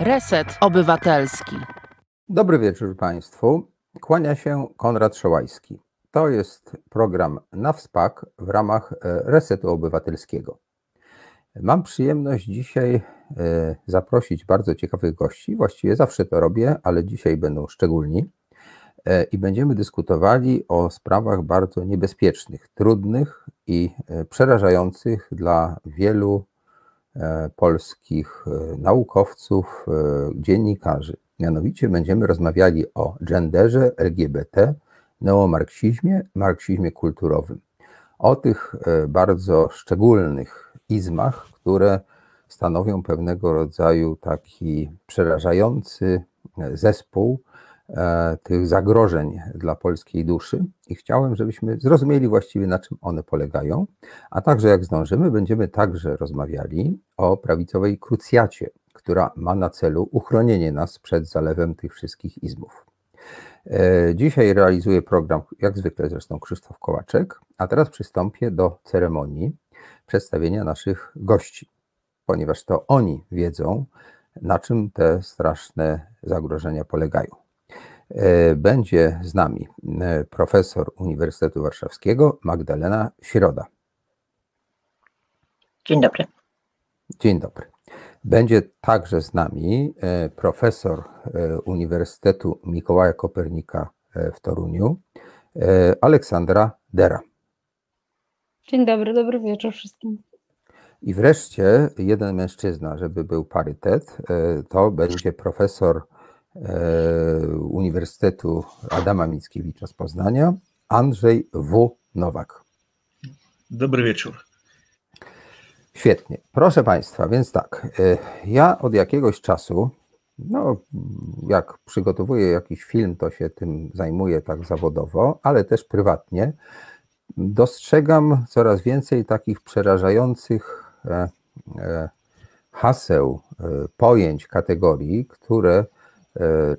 Reset Obywatelski. Dobry wieczór Państwu. Kłania się Konrad Szołajski. To jest program na wspak w ramach e, Resetu Obywatelskiego. Mam przyjemność dzisiaj e, zaprosić bardzo ciekawych gości. Właściwie zawsze to robię, ale dzisiaj będą szczególni. E, I będziemy dyskutowali o sprawach bardzo niebezpiecznych, trudnych i przerażających dla wielu polskich e, naukowców, e, dziennikarzy. Mianowicie będziemy rozmawiali o genderze, LGBT, neomarksizmie, marksizmie kulturowym. O tych bardzo szczególnych izmach, które stanowią pewnego rodzaju taki przerażający zespół E, tych zagrożeń dla polskiej duszy i chciałem, żebyśmy zrozumieli właściwie na czym one polegają, a także jak zdążymy, będziemy także rozmawiali o prawicowej krucjacie, która ma na celu uchronienie nas przed zalewem tych wszystkich izmów. E, dzisiaj realizuje program, jak zwykle zresztą Krzysztof Kołaczek, a teraz przystąpię do ceremonii przedstawienia naszych gości, ponieważ to oni wiedzą, na czym te straszne zagrożenia polegają. E, będzie z nami e, profesor Uniwersytetu Warszawskiego Magdalena Środa. Dzień dobry. Dzień dobry. Będzie także z nami e, profesor Uniwersytetu Mikołaja Kopernika w Toruniu, Aleksandra Dera. Dzień dobry, dobry wieczór wszystkim. I wreszcie jeden mężczyzna, żeby był parytet, to będzie profesor Uniwersytetu Adama Mickiewicza z Poznania, Andrzej W. Nowak. Dobry wieczór. Świetnie. Proszę Państwa, więc tak, e, ja od jakiegoś czasu, no jak przygotowuję jakiś film, to się tym zajmuję tak zawodowo, ale też prywatnie, dostrzegam coraz więcej takich przerażających e, haseł, pojęć, kategorii, które E,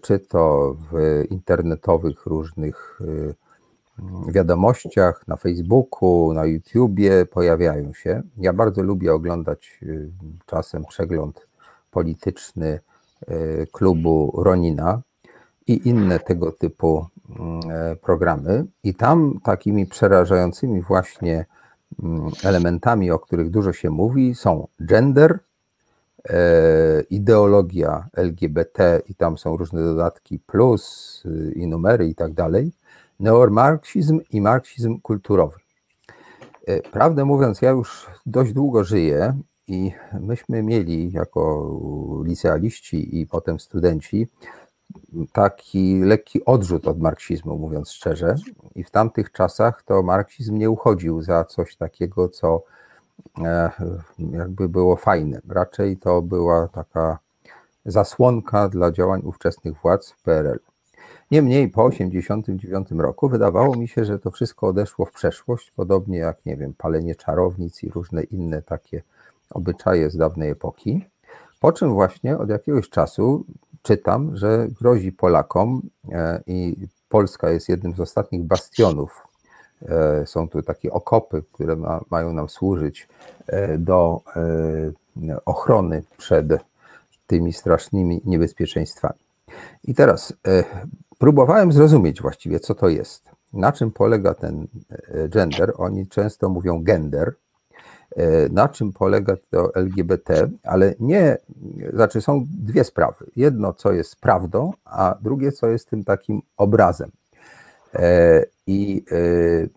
czy to w internetowych różnych e, wiadomościach, na Facebooku, na YouTubie pojawiają się. Ja bardzo lubię oglądać e, czasem przegląd polityczny klubu Ronina i inne tego typu mm, programy. I tam takimi przerażającymi właśnie mm, elementami, o których dużo się mówi, są gender, E, ideologia LGBT i tam są różne dodatki plus y, i numery i tak dalej, neomarksizm i marksizm kulturowy. E, prawdę mówiąc, ja już dość długo żyję i myśmy mieli jako licealiści i potem studenci taki lekki odrzut od marksizmu, mówiąc szczerze. I w tamtych czasach to marksizm nie uchodził za coś takiego, co E, jakby było fajne. Raczej to była taka zasłonka dla działań ówczesnych władz PRL. Niemniej po 1989 roku wydawało mi się, że to wszystko odeszło w przeszłość, podobnie jak, nie wiem, palenie czarownic i różne inne takie obyczaje z dawnej epoki. Po czym właśnie od jakiegoś czasu czytam, że grozi Polakom e, i Polska jest jednym z ostatnich bastionów E, są tu takie okopy, które ma, mają nam służyć e, do e, ochrony przed tymi strasznymi niebezpieczeństwami. I teraz próbowałem zrozumieć właściwie, co to jest. Na czym polega ten gender? Oni często mówią gender. Na czym polega to LGBT, ale nie, znaczy są dwie sprawy. Jedno, co jest prawdą, a drugie, co jest tym takim obrazem. E, I e,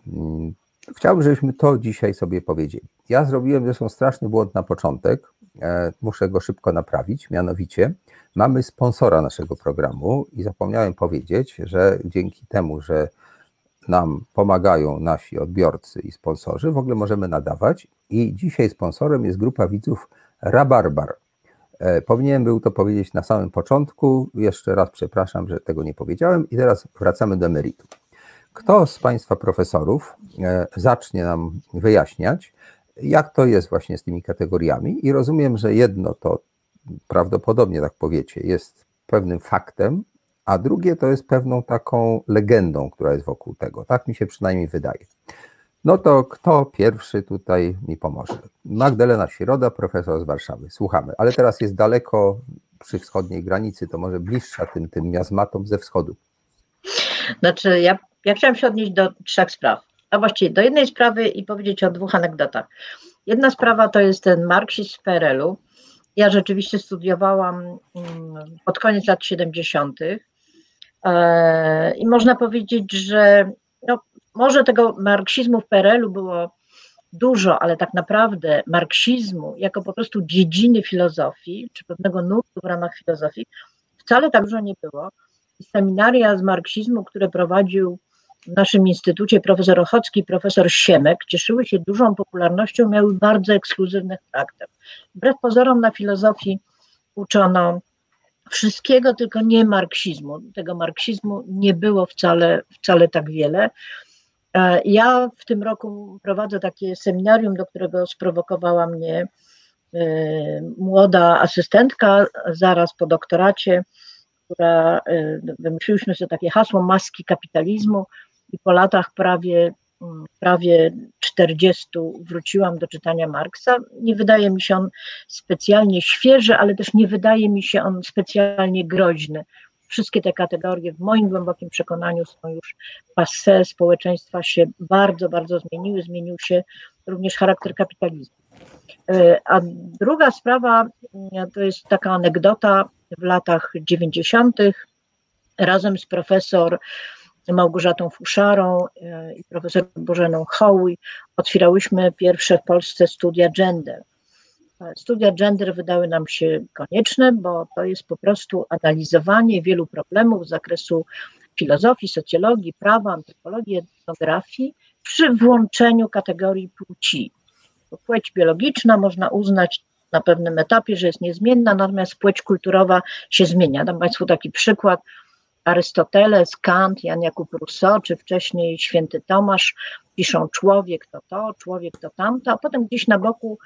mm, chciałbym, żebyśmy to dzisiaj sobie powiedzieli. Ja zrobiłem zresztą straszny błąd na początek, e, muszę go szybko naprawić, mianowicie mamy sponsora naszego programu i zapomniałem powiedzieć, że dzięki temu, że nam pomagają nasi odbiorcy i sponsorzy, w ogóle możemy nadawać i dzisiaj sponsorem jest grupa widzów Rabarbar. Powinienem był to powiedzieć na samym początku. Jeszcze raz przepraszam, że tego nie powiedziałem i teraz wracamy do meritum. Kto z Państwa profesorów e, zacznie nam wyjaśniać, jak to jest właśnie z tymi kategoriami? I rozumiem, że jedno to prawdopodobnie, tak powiecie, jest pewnym faktem, a drugie to jest pewną taką legendą, która jest wokół tego. Tak mi się przynajmniej wydaje. No to kto pierwszy tutaj mi pomoże? Magdalena Środa, profesor z Warszawy. Słuchamy, ale teraz jest daleko przy wschodniej granicy, to może bliższa tym, tym miazmatom ze wschodu. Znaczy, ja, ja chciałam się odnieść do trzech spraw, a właściwie do jednej sprawy i powiedzieć o dwóch anegdotach. Jedna sprawa to jest ten marksizm w PRL-u. Ja rzeczywiście studiowałam mm, pod koniec lat 70. E, i można powiedzieć, że no, może tego marksizmu w PRL-u było dużo, ale tak naprawdę marksizmu jako po prostu dziedziny filozofii, czy pewnego nurtu w ramach filozofii, wcale tak dużo nie było. Seminaria z marksizmu, które prowadził w naszym instytucie profesor Ochocki profesor Siemek, cieszyły się dużą popularnością, miały bardzo ekskluzywny charakter. Wbrew pozorom na filozofii uczono wszystkiego, tylko nie marksizmu. Tego marksizmu nie było wcale, wcale tak wiele. E, ja w tym roku prowadzę takie seminarium, do którego sprowokowała mnie e, młoda asystentka zaraz po doktoracie, która e, wymyśliłyśmy sobie takie hasło maski kapitalizmu i po latach prawie, mm, prawie 40 wróciłam do czytania Marksa. Nie wydaje mi się on specjalnie świeży, ale też nie wydaje mi się on specjalnie groźny wszystkie te kategorie w moim głębokim przekonaniu są już passe, społeczeństwa się bardzo, bardzo zmieniły, zmienił się również charakter kapitalizmu. E, a druga sprawa e, to jest taka anegdota w latach 90. razem z profesor Małgorzatą Fuszarą e, i profesor Bożeną Hołuj otwierałyśmy pierwsze w Polsce studia gender. Studia gender wydały nam się konieczne, bo to jest po prostu analizowanie wielu problemów z zakresu filozofii, socjologii, prawa, antropologii, etnografii przy włączeniu kategorii płci. Płeć biologiczna można uznać na pewnym etapie, że jest niezmienna, natomiast płeć kulturowa się zmienia. Dam Państwu taki przykład. Arystoteles, Kant, Jan Jakub Rousseau, czy wcześniej święty Tomasz piszą człowiek to to, człowiek to tamto, a potem gdzieś na boku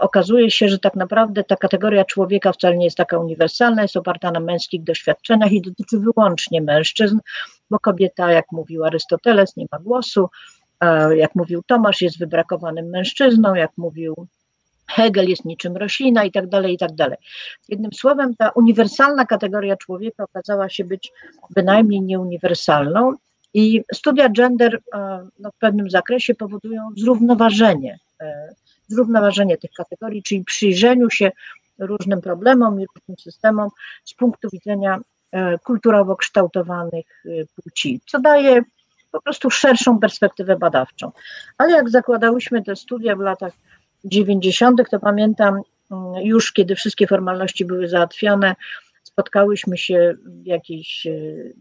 okazuje się, że tak naprawdę ta kategoria człowieka wcale nie jest taka uniwersalna, jest oparta na męskich doświadczeniach i dotyczy wyłącznie mężczyzn, bo kobieta, jak mówił Arystoteles, nie ma głosu, jak mówił Tomasz, jest wybrakowanym mężczyzną, jak mówił Hegel jest niczym roślina i tak dalej, i tak dalej. Jednym słowem, ta uniwersalna kategoria człowieka okazała się być bynajmniej nieuniwersalną i studia gender no, w pewnym zakresie powodują zrównoważenie e, zrównoważenie tych kategorii, czyli przyjrzeniu się różnym problemom i różnym systemom z punktu widzenia e, kulturowo kształtowanych e, płci, co daje po prostu szerszą perspektywę badawczą. Ale jak zakładałyśmy te studia w latach 90., to pamiętam mm, już, kiedy wszystkie formalności były załatwione, spotkałyśmy się w jakiejś e,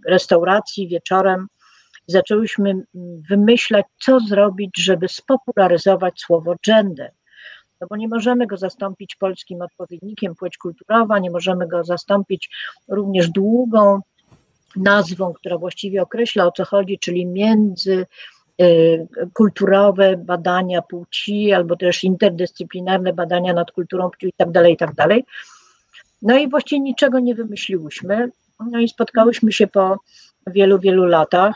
restauracji wieczorem i zaczęłyśmy mm, wymyślać, co zrobić, żeby spopularyzować słowo gender no bo nie możemy go zastąpić polskim odpowiednikiem płeć kulturowa, nie możemy go zastąpić również długą nazwą, która właściwie określa o co chodzi, czyli między y, kulturowe badania płci, albo też interdyscyplinarne badania nad kulturą płci i tak dalej, i tak dalej. No i właściwie niczego nie wymyśliłyśmy. No i spotkałyśmy się po wielu, wielu latach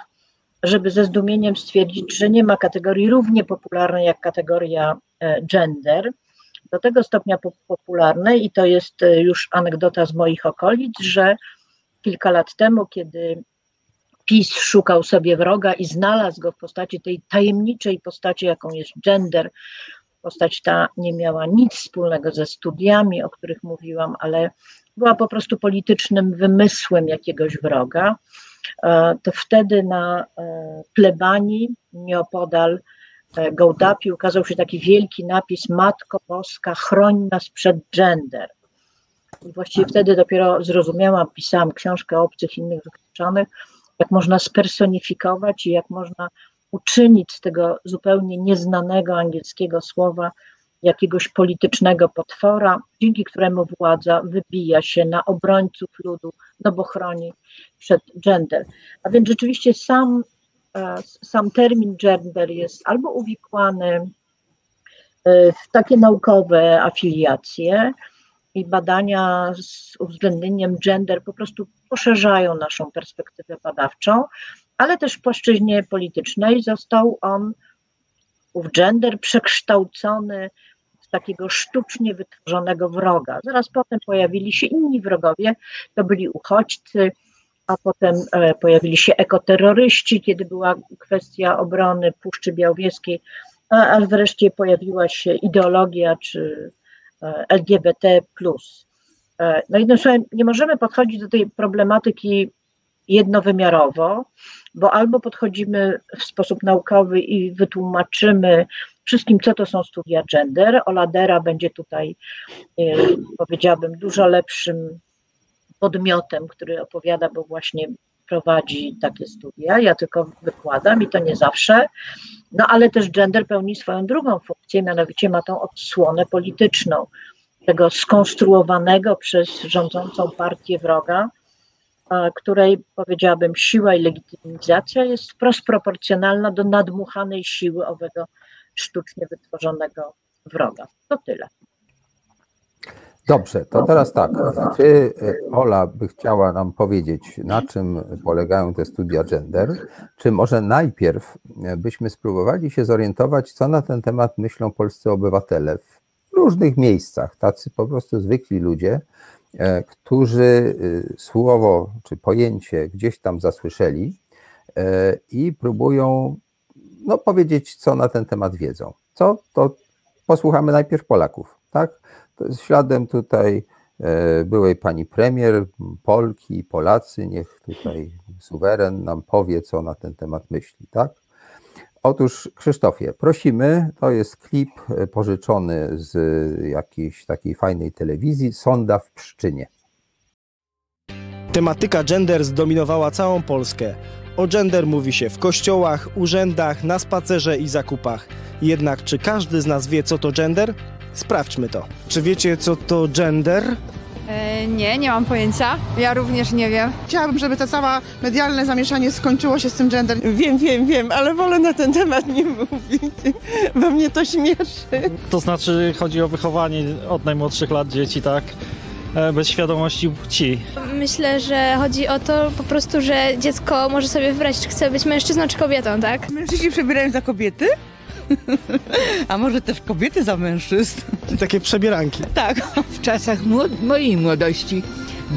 żeby ze zdumieniem stwierdzić, że nie ma kategorii równie popularnej jak kategoria e, gender. Do tego stopnia popularnej, i to jest e, już anegdota z moich okolic, że kilka lat temu, kiedy PiS szukał sobie wroga i znalazł go w postaci tej tajemniczej postaci, jaką jest gender, postać ta nie miała nic wspólnego ze studiami, o których mówiłam, ale była po prostu politycznym wymysłem jakiegoś wroga. E, to wtedy na e, plebanii nieopodal e, Gołdapi ukazał się taki wielki napis Matko Boska, chroń nas przed gender. I właściwie wtedy dopiero zrozumiałam, pisałam książkę o obcych innych wykluczonych, jak można spersonifikować i jak można uczynić z tego zupełnie nieznanego angielskiego słowa jakiegoś politycznego potwora, dzięki któremu władza wybija się na obrońców ludu, no bo chroni przed gender. A więc rzeczywiście sam, e, sam termin gender jest albo uwikłany e, w takie naukowe afiliacje i badania z uwzględnieniem gender po prostu poszerzają naszą perspektywę badawczą, ale też w płaszczyźnie politycznej został on, ów gender, przekształcony takiego sztucznie wytworzonego wroga. Zaraz potem pojawili się inni wrogowie, to byli uchodźcy, a potem e, pojawili się ekoterroryści, kiedy była kwestia obrony Puszczy Białowieskiej, a, a wreszcie pojawiła się ideologia czy LGBT. E, No jednym słowem, nie możemy podchodzić do tej problematyki jednowymiarowo, bo albo podchodzimy w sposób naukowy i wytłumaczymy wszystkim, co to są studia gender. Oladera będzie tutaj, e, powiedziałabym, dużo lepszym podmiotem, który opowiada, bo właśnie prowadzi takie studia. Ja tylko wykładam i to nie zawsze. No ale też gender pełni swoją drugą funkcję, mianowicie ma tą odsłonę polityczną tego skonstruowanego przez rządzącą partię wroga, której powiedziałabym siła i legitymizacja jest wprost proporcjonalna do nadmuchanej siły owego sztucznie wytworzonego wroga. To tyle. Dobrze, to teraz tak. Czy Ola by chciała nam powiedzieć, na czym polegają te studia gender? Czy może najpierw byśmy spróbowali się zorientować, co na ten temat myślą polscy obywatele w różnych miejscach, tacy po prostu zwykli ludzie, którzy słowo czy pojęcie gdzieś tam zasłyszeli i próbują no, powiedzieć, co na ten temat wiedzą. Co? To posłuchamy najpierw Polaków, tak? Śladem tutaj byłej pani premier, Polki, Polacy, niech tutaj suweren nam powie, co na ten temat myśli, tak? Otóż Krzysztofie, prosimy, to jest klip pożyczony z jakiejś takiej fajnej telewizji, Sonda w Pszczynie. Tematyka gender zdominowała całą Polskę. O gender mówi się w kościołach, urzędach, na spacerze i zakupach. Jednak czy każdy z nas wie, co to gender? Sprawdźmy to. Czy wiecie, co to gender? E, nie, nie mam pojęcia. Ja również nie wiem. Chciałabym, żeby to całe medialne zamieszanie skończyło się z tym gender. Wiem, wiem, wiem, ale wolę na ten temat nie mówić, bo mnie to śmieszy. To znaczy chodzi o wychowanie od najmłodszych lat dzieci, tak? Bez świadomości płci. Myślę, że chodzi o to po prostu, że dziecko może sobie wybrać, czy chce być mężczyzną czy kobietą, tak? Mężczyźni przebierają za kobiety? A może też kobiety za mężczyzn? Takie przebieranki. Tak. W czasach młod- mojej młodości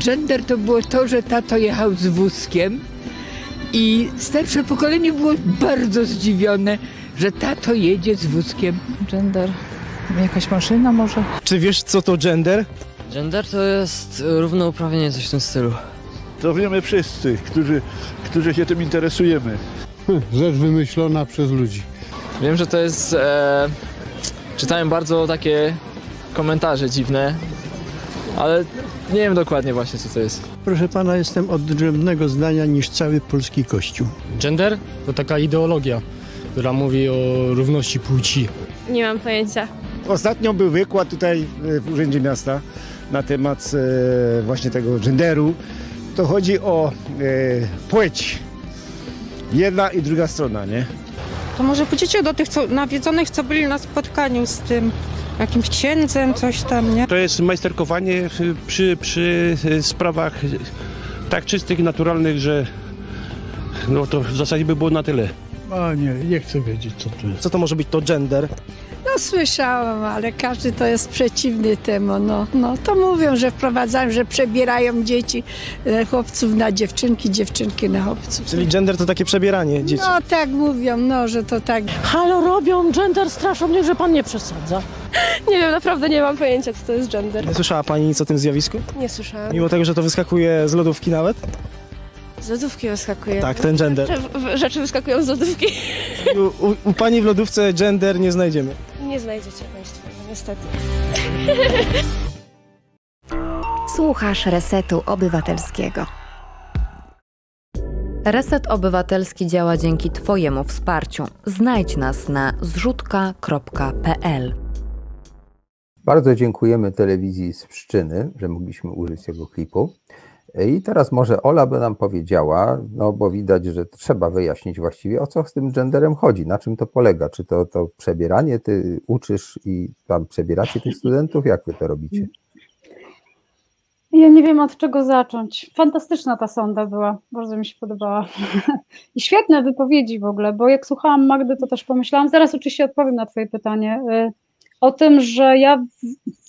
gender to było to, że tato jechał z wózkiem i starsze pokolenie było bardzo zdziwione, że tato jedzie z wózkiem. Gender. Jakaś maszyna może? Czy wiesz, co to gender? Gender to jest równouprawnienie, coś w tym stylu. To wiemy wszyscy, którzy, którzy się tym interesujemy. Rzecz wymyślona przez ludzi. Wiem, że to jest. E, czytałem bardzo takie komentarze dziwne, ale nie wiem dokładnie właśnie, co to jest. Proszę pana, jestem odrębnego zdania niż cały polski kościół. Gender to taka ideologia, która mówi o równości płci. Nie mam pojęcia. Ostatnio był wykład tutaj w Urzędzie Miasta na temat e, właśnie tego genderu. To chodzi o e, płeć. Jedna i druga strona, nie? To może pójdziecie do tych co, nawiedzonych, co byli na spotkaniu z tym jakimś księdzem, coś tam, nie? To jest majsterkowanie przy, przy sprawach tak czystych, naturalnych, że no to w zasadzie by było na tyle. A nie, nie chcę wiedzieć, co to jest. Co to może być to gender? No słyszałam, ale każdy to jest przeciwny temu. No, no to mówią, że wprowadzają, że przebierają dzieci, e, chłopców na dziewczynki, dziewczynki na chłopców. Czyli gender to takie przebieranie dzieci. No tak mówią, no, że to tak. Halo, robią gender, straszą mnie, że pan nie przesadza. Nie wiem, naprawdę nie mam pojęcia, co to jest gender. Nie słyszała pani nic o tym zjawisku? Nie słyszałam. Mimo tego, że to wyskakuje z lodówki nawet? Z lodówki wyskakuje. Tak, ten gender. Rzeczy, rzeczy wyskakują z lodówki. U, u, u pani w lodówce gender nie znajdziemy. Nie znajdziecie Państwo, no niestety. Słuchasz Resetu Obywatelskiego. Reset Obywatelski działa dzięki Twojemu wsparciu. Znajdź nas na zrzutka.pl. Bardzo dziękujemy telewizji z Pszczyny, że mogliśmy użyć tego klipu. I teraz może Ola by nam powiedziała, no bo widać, że trzeba wyjaśnić właściwie, o co z tym genderem chodzi, na czym to polega. Czy to, to przebieranie, ty uczysz i tam przebieracie tych studentów? Jak wy to robicie? Ja nie wiem od czego zacząć. Fantastyczna ta sonda była, bardzo mi się podobała. I świetne wypowiedzi w ogóle, bo jak słuchałam Magdy, to też pomyślałam, zaraz oczywiście odpowiem na Twoje pytanie, o tym, że ja,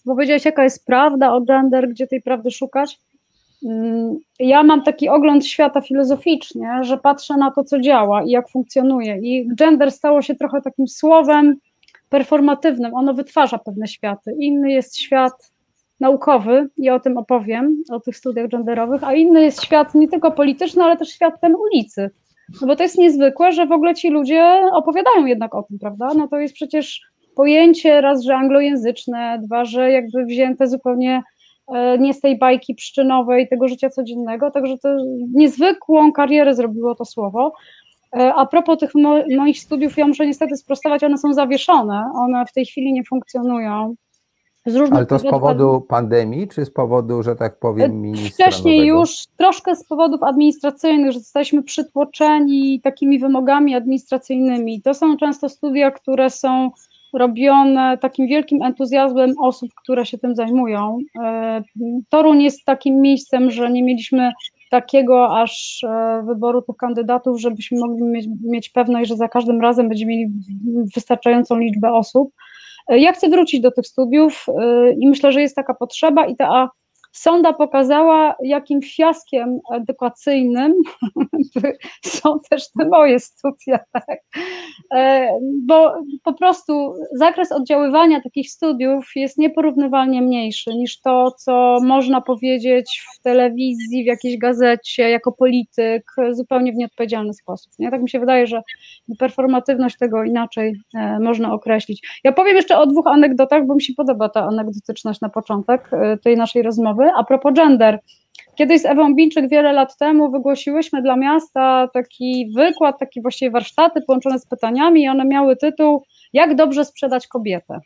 bo powiedziałeś, jaka jest prawda o gender, gdzie tej prawdy szukać. Mm, Ja mam taki ogląd świata filozoficznie, że patrzę na to, co działa i jak funkcjonuje. I gender stało się trochę takim słowem performatywnym. Ono wytwarza pewne światy. Inny jest świat naukowy i o tym opowiem, o tych studiach genderowych, a inny jest świat nie tylko polityczny, ale też świat ten ulicy. No bo to jest niezwykłe, że w ogóle ci ludzie opowiadają jednak o tym, prawda? No to jest przecież pojęcie raz, że anglojęzyczne, dwa, że jakby wzięte zupełnie nie z tej bajki pszczynowej, tego życia codziennego, także to niezwykłą karierę zrobiło to słowo. E, A propos tych mo moich studiów, ja muszę niestety sprostować, one są zawieszone, one w tej chwili nie funkcjonują. Z różnych Ale to z powodu pandemii, czy z powodu, że tak powiem, ministra Wcześniej nowego? już troszkę z powodów administracyjnych, że zostaliśmy przytłoczeni takimi wymogami administracyjnymi. To są często studia, które są robione takim wielkim entuzjazmem osób, które się tym zajmują. E, Toruń jest takim miejscem, że nie mieliśmy takiego aż e, wyboru tych kandydatów, żebyśmy mogli mieć, mieć pewność, że za każdym razem będziemy mieli wystarczającą liczbę osób. E, Ja chcę wrócić do tych studiów i myślę, że jest taka potrzeba i ta sonda pokazała, jakim fiaskiem edukacyjnym są też te moje studia, tak? E, bo po prostu zakres oddziaływania takich studiów jest nieporównywalnie mniejszy niż to, co można powiedzieć w telewizji, w jakiejś gazecie, jako polityk, zupełnie w nieodpowiedzialny sposób. Nie? Tak mi się wydaje, że performatywność tego inaczej e, można określić. Ja powiem jeszcze o dwóch anegdotach, bo mi się podoba ta anegdotyczność na początek e, tej naszej rozmowy. A propos gender. Kiedyś z Ewą Binczyk wiele lat temu wygłosiłyśmy dla miasta taki wykład, taki właściwie warsztaty połączone z pytaniami i one miały tytuł Jak dobrze sprzedać kobietę.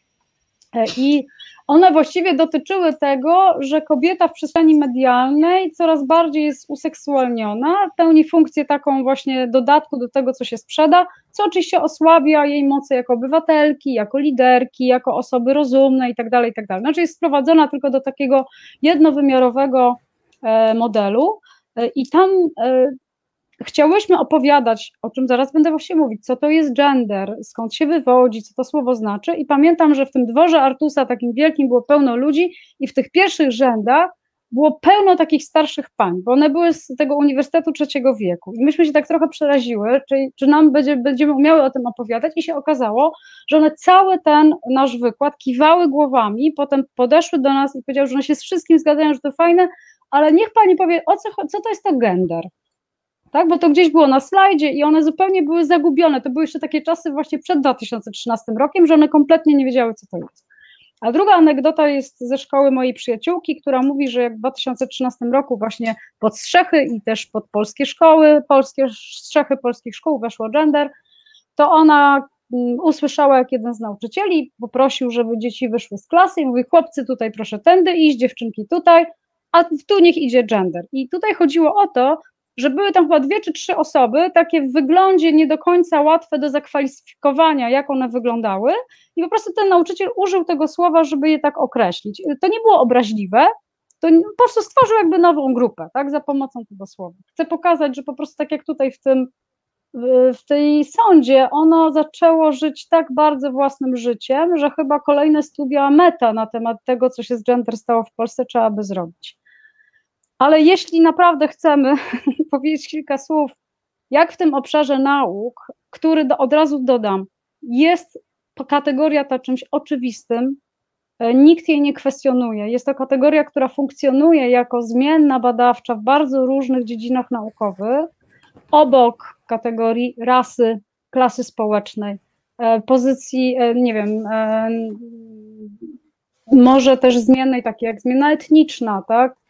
E, I one właściwie dotyczyły tego, że kobieta w przestrzeni medialnej coraz bardziej jest useksualniona, pełni funkcję taką właśnie dodatku do tego, co się sprzeda, co oczywiście osłabia jej moce jako obywatelki, jako liderki, jako osoby rozumne itd. itd. Znaczy jest sprowadzona tylko do takiego jednowymiarowego e, modelu e, i tam e, chciałyśmy opowiadać, o czym zaraz będę właśnie mówić, co to jest gender, skąd się wywodzi, co to słowo znaczy. I pamiętam, że w tym dworze Artusa takim wielkim było pełno ludzi i w tych pierwszych rzędach było pełno takich starszych pań, bo one były z tego Uniwersytetu Trzeciego Wieku. I myśmy się tak trochę przeraziły, czy, czy nam będzie, będziemy umiały o tym opowiadać. I się okazało, że one cały ten nasz wykład kiwały głowami, potem podeszły do nas i powiedziały, że one się z wszystkim zgadzają, że to fajne, ale niech pani powie, o co, co to jest to gender? Tak? Bo to gdzieś było na slajdzie i one zupełnie były zagubione. To były jeszcze takie czasy właśnie przed 2013 rokiem, że one kompletnie nie wiedziały, co to jest. A druga anegdota jest ze szkoły mojej przyjaciółki, która mówi, że jak w 2013 roku właśnie pod strzechy i też pod polskie szkoły, polskie strzechy polskich szkół weszło gender, to ona mm, usłyszała, jak jeden z nauczycieli poprosił, żeby dzieci wyszły z klasy i mówi, chłopcy tutaj proszę tędy iść, dziewczynki tutaj, a tu niech idzie gender. I tutaj chodziło o to, że były tam chyba dwie czy trzy osoby, takie w wyglądzie nie do końca łatwe do zakwalifikowania, jak one wyglądały, i po prostu ten nauczyciel użył tego słowa, żeby je tak określić. To nie było obraźliwe, to po prostu stworzył jakby nową grupę, tak, za pomocą tego słowa. Chcę pokazać, że po prostu tak jak tutaj w tym, w tej sądzie, ono zaczęło żyć tak bardzo własnym życiem, że chyba kolejne studia meta na temat tego, co się z gender stało w Polsce, trzeba by zrobić. Ale jeśli naprawdę chcemy powiedzieć kilka słów, jak w tym obszarze nauk, który do, od razu dodam, jest kategoria ta czymś oczywistym, e, nikt jej nie kwestionuje. Jest to kategoria, która funkcjonuje jako zmienna badawcza w bardzo różnych dziedzinach naukowych, obok kategorii rasy, klasy społecznej, e, pozycji, e, nie wiem, może też zmiennej, takiej jak zmiana etniczna, tak?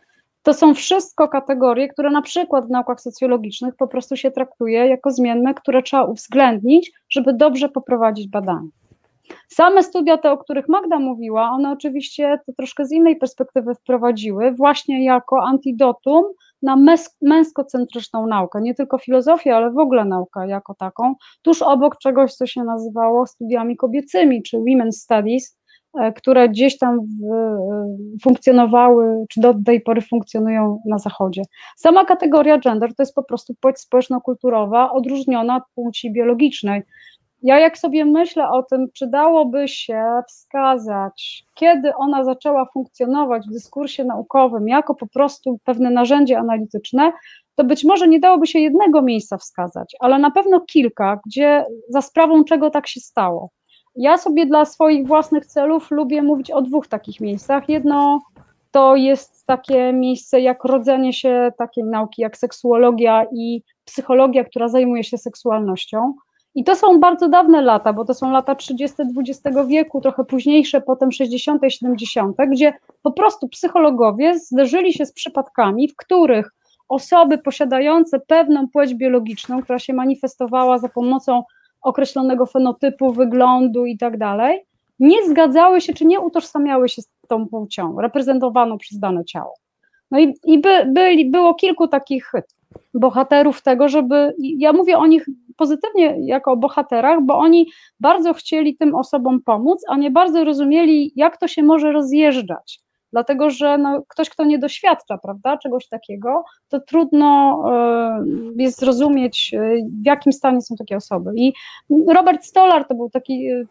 To są wszystko kategorie, które na przykład w naukach socjologicznych po prostu się traktuje jako zmienne, które trzeba uwzględnić, żeby dobrze poprowadzić badania. Same studia te, o których Magda mówiła, one oczywiście to troszkę z innej perspektywy wprowadziły, właśnie jako antidotum na męskocentryczną naukę, nie tylko filozofię, ale w ogóle naukę jako taką, tuż obok czegoś, co się nazywało studiami kobiecymi, czy women's studies, które gdzieś tam e, funkcjonowały, czy do tej pory funkcjonują na Zachodzie. Sama kategoria gender to jest po prostu płeć społeczno-kulturowa odróżniona od płci biologicznej. Ja jak sobie myślę o tym, przydałoby się wskazać, kiedy ona zaczęła funkcjonować w dyskursie naukowym jako po prostu pewne narzędzie analityczne, to być może nie dałoby się jednego miejsca wskazać, ale na pewno kilka, gdzie za sprawą czego tak się stało. Ja sobie dla swoich własnych celów lubię mówić o dwóch takich miejscach. Jedno to jest takie miejsce jak rodzenie się takiej nauki jak seksuologia i psychologia, która zajmuje się seksualnością. I to są bardzo dawne lata, bo to są lata 30. XX wieku, trochę późniejsze, potem 60., 70., gdzie po prostu psychologowie zderzyli się z przypadkami, w których osoby posiadające pewną płeć biologiczną, która się manifestowała za pomocą określonego fenotypu, wyglądu i tak dalej, nie zgadzały się czy nie utożsamiały się z tą płcią reprezentowaną przez dane ciało. No i, i by, byli, było kilku takich bohaterów tego, żeby, ja mówię o nich pozytywnie jako o bohaterach, bo oni bardzo chcieli tym osobom pomóc, a nie bardzo rozumieli, jak to się może rozjeżdżać dlatego że no, ktoś, kto nie doświadcza prawda, czegoś takiego, to trudno y, jest zrozumieć, y, w jakim stanie są takie osoby. I Robert Stolar to był taki y,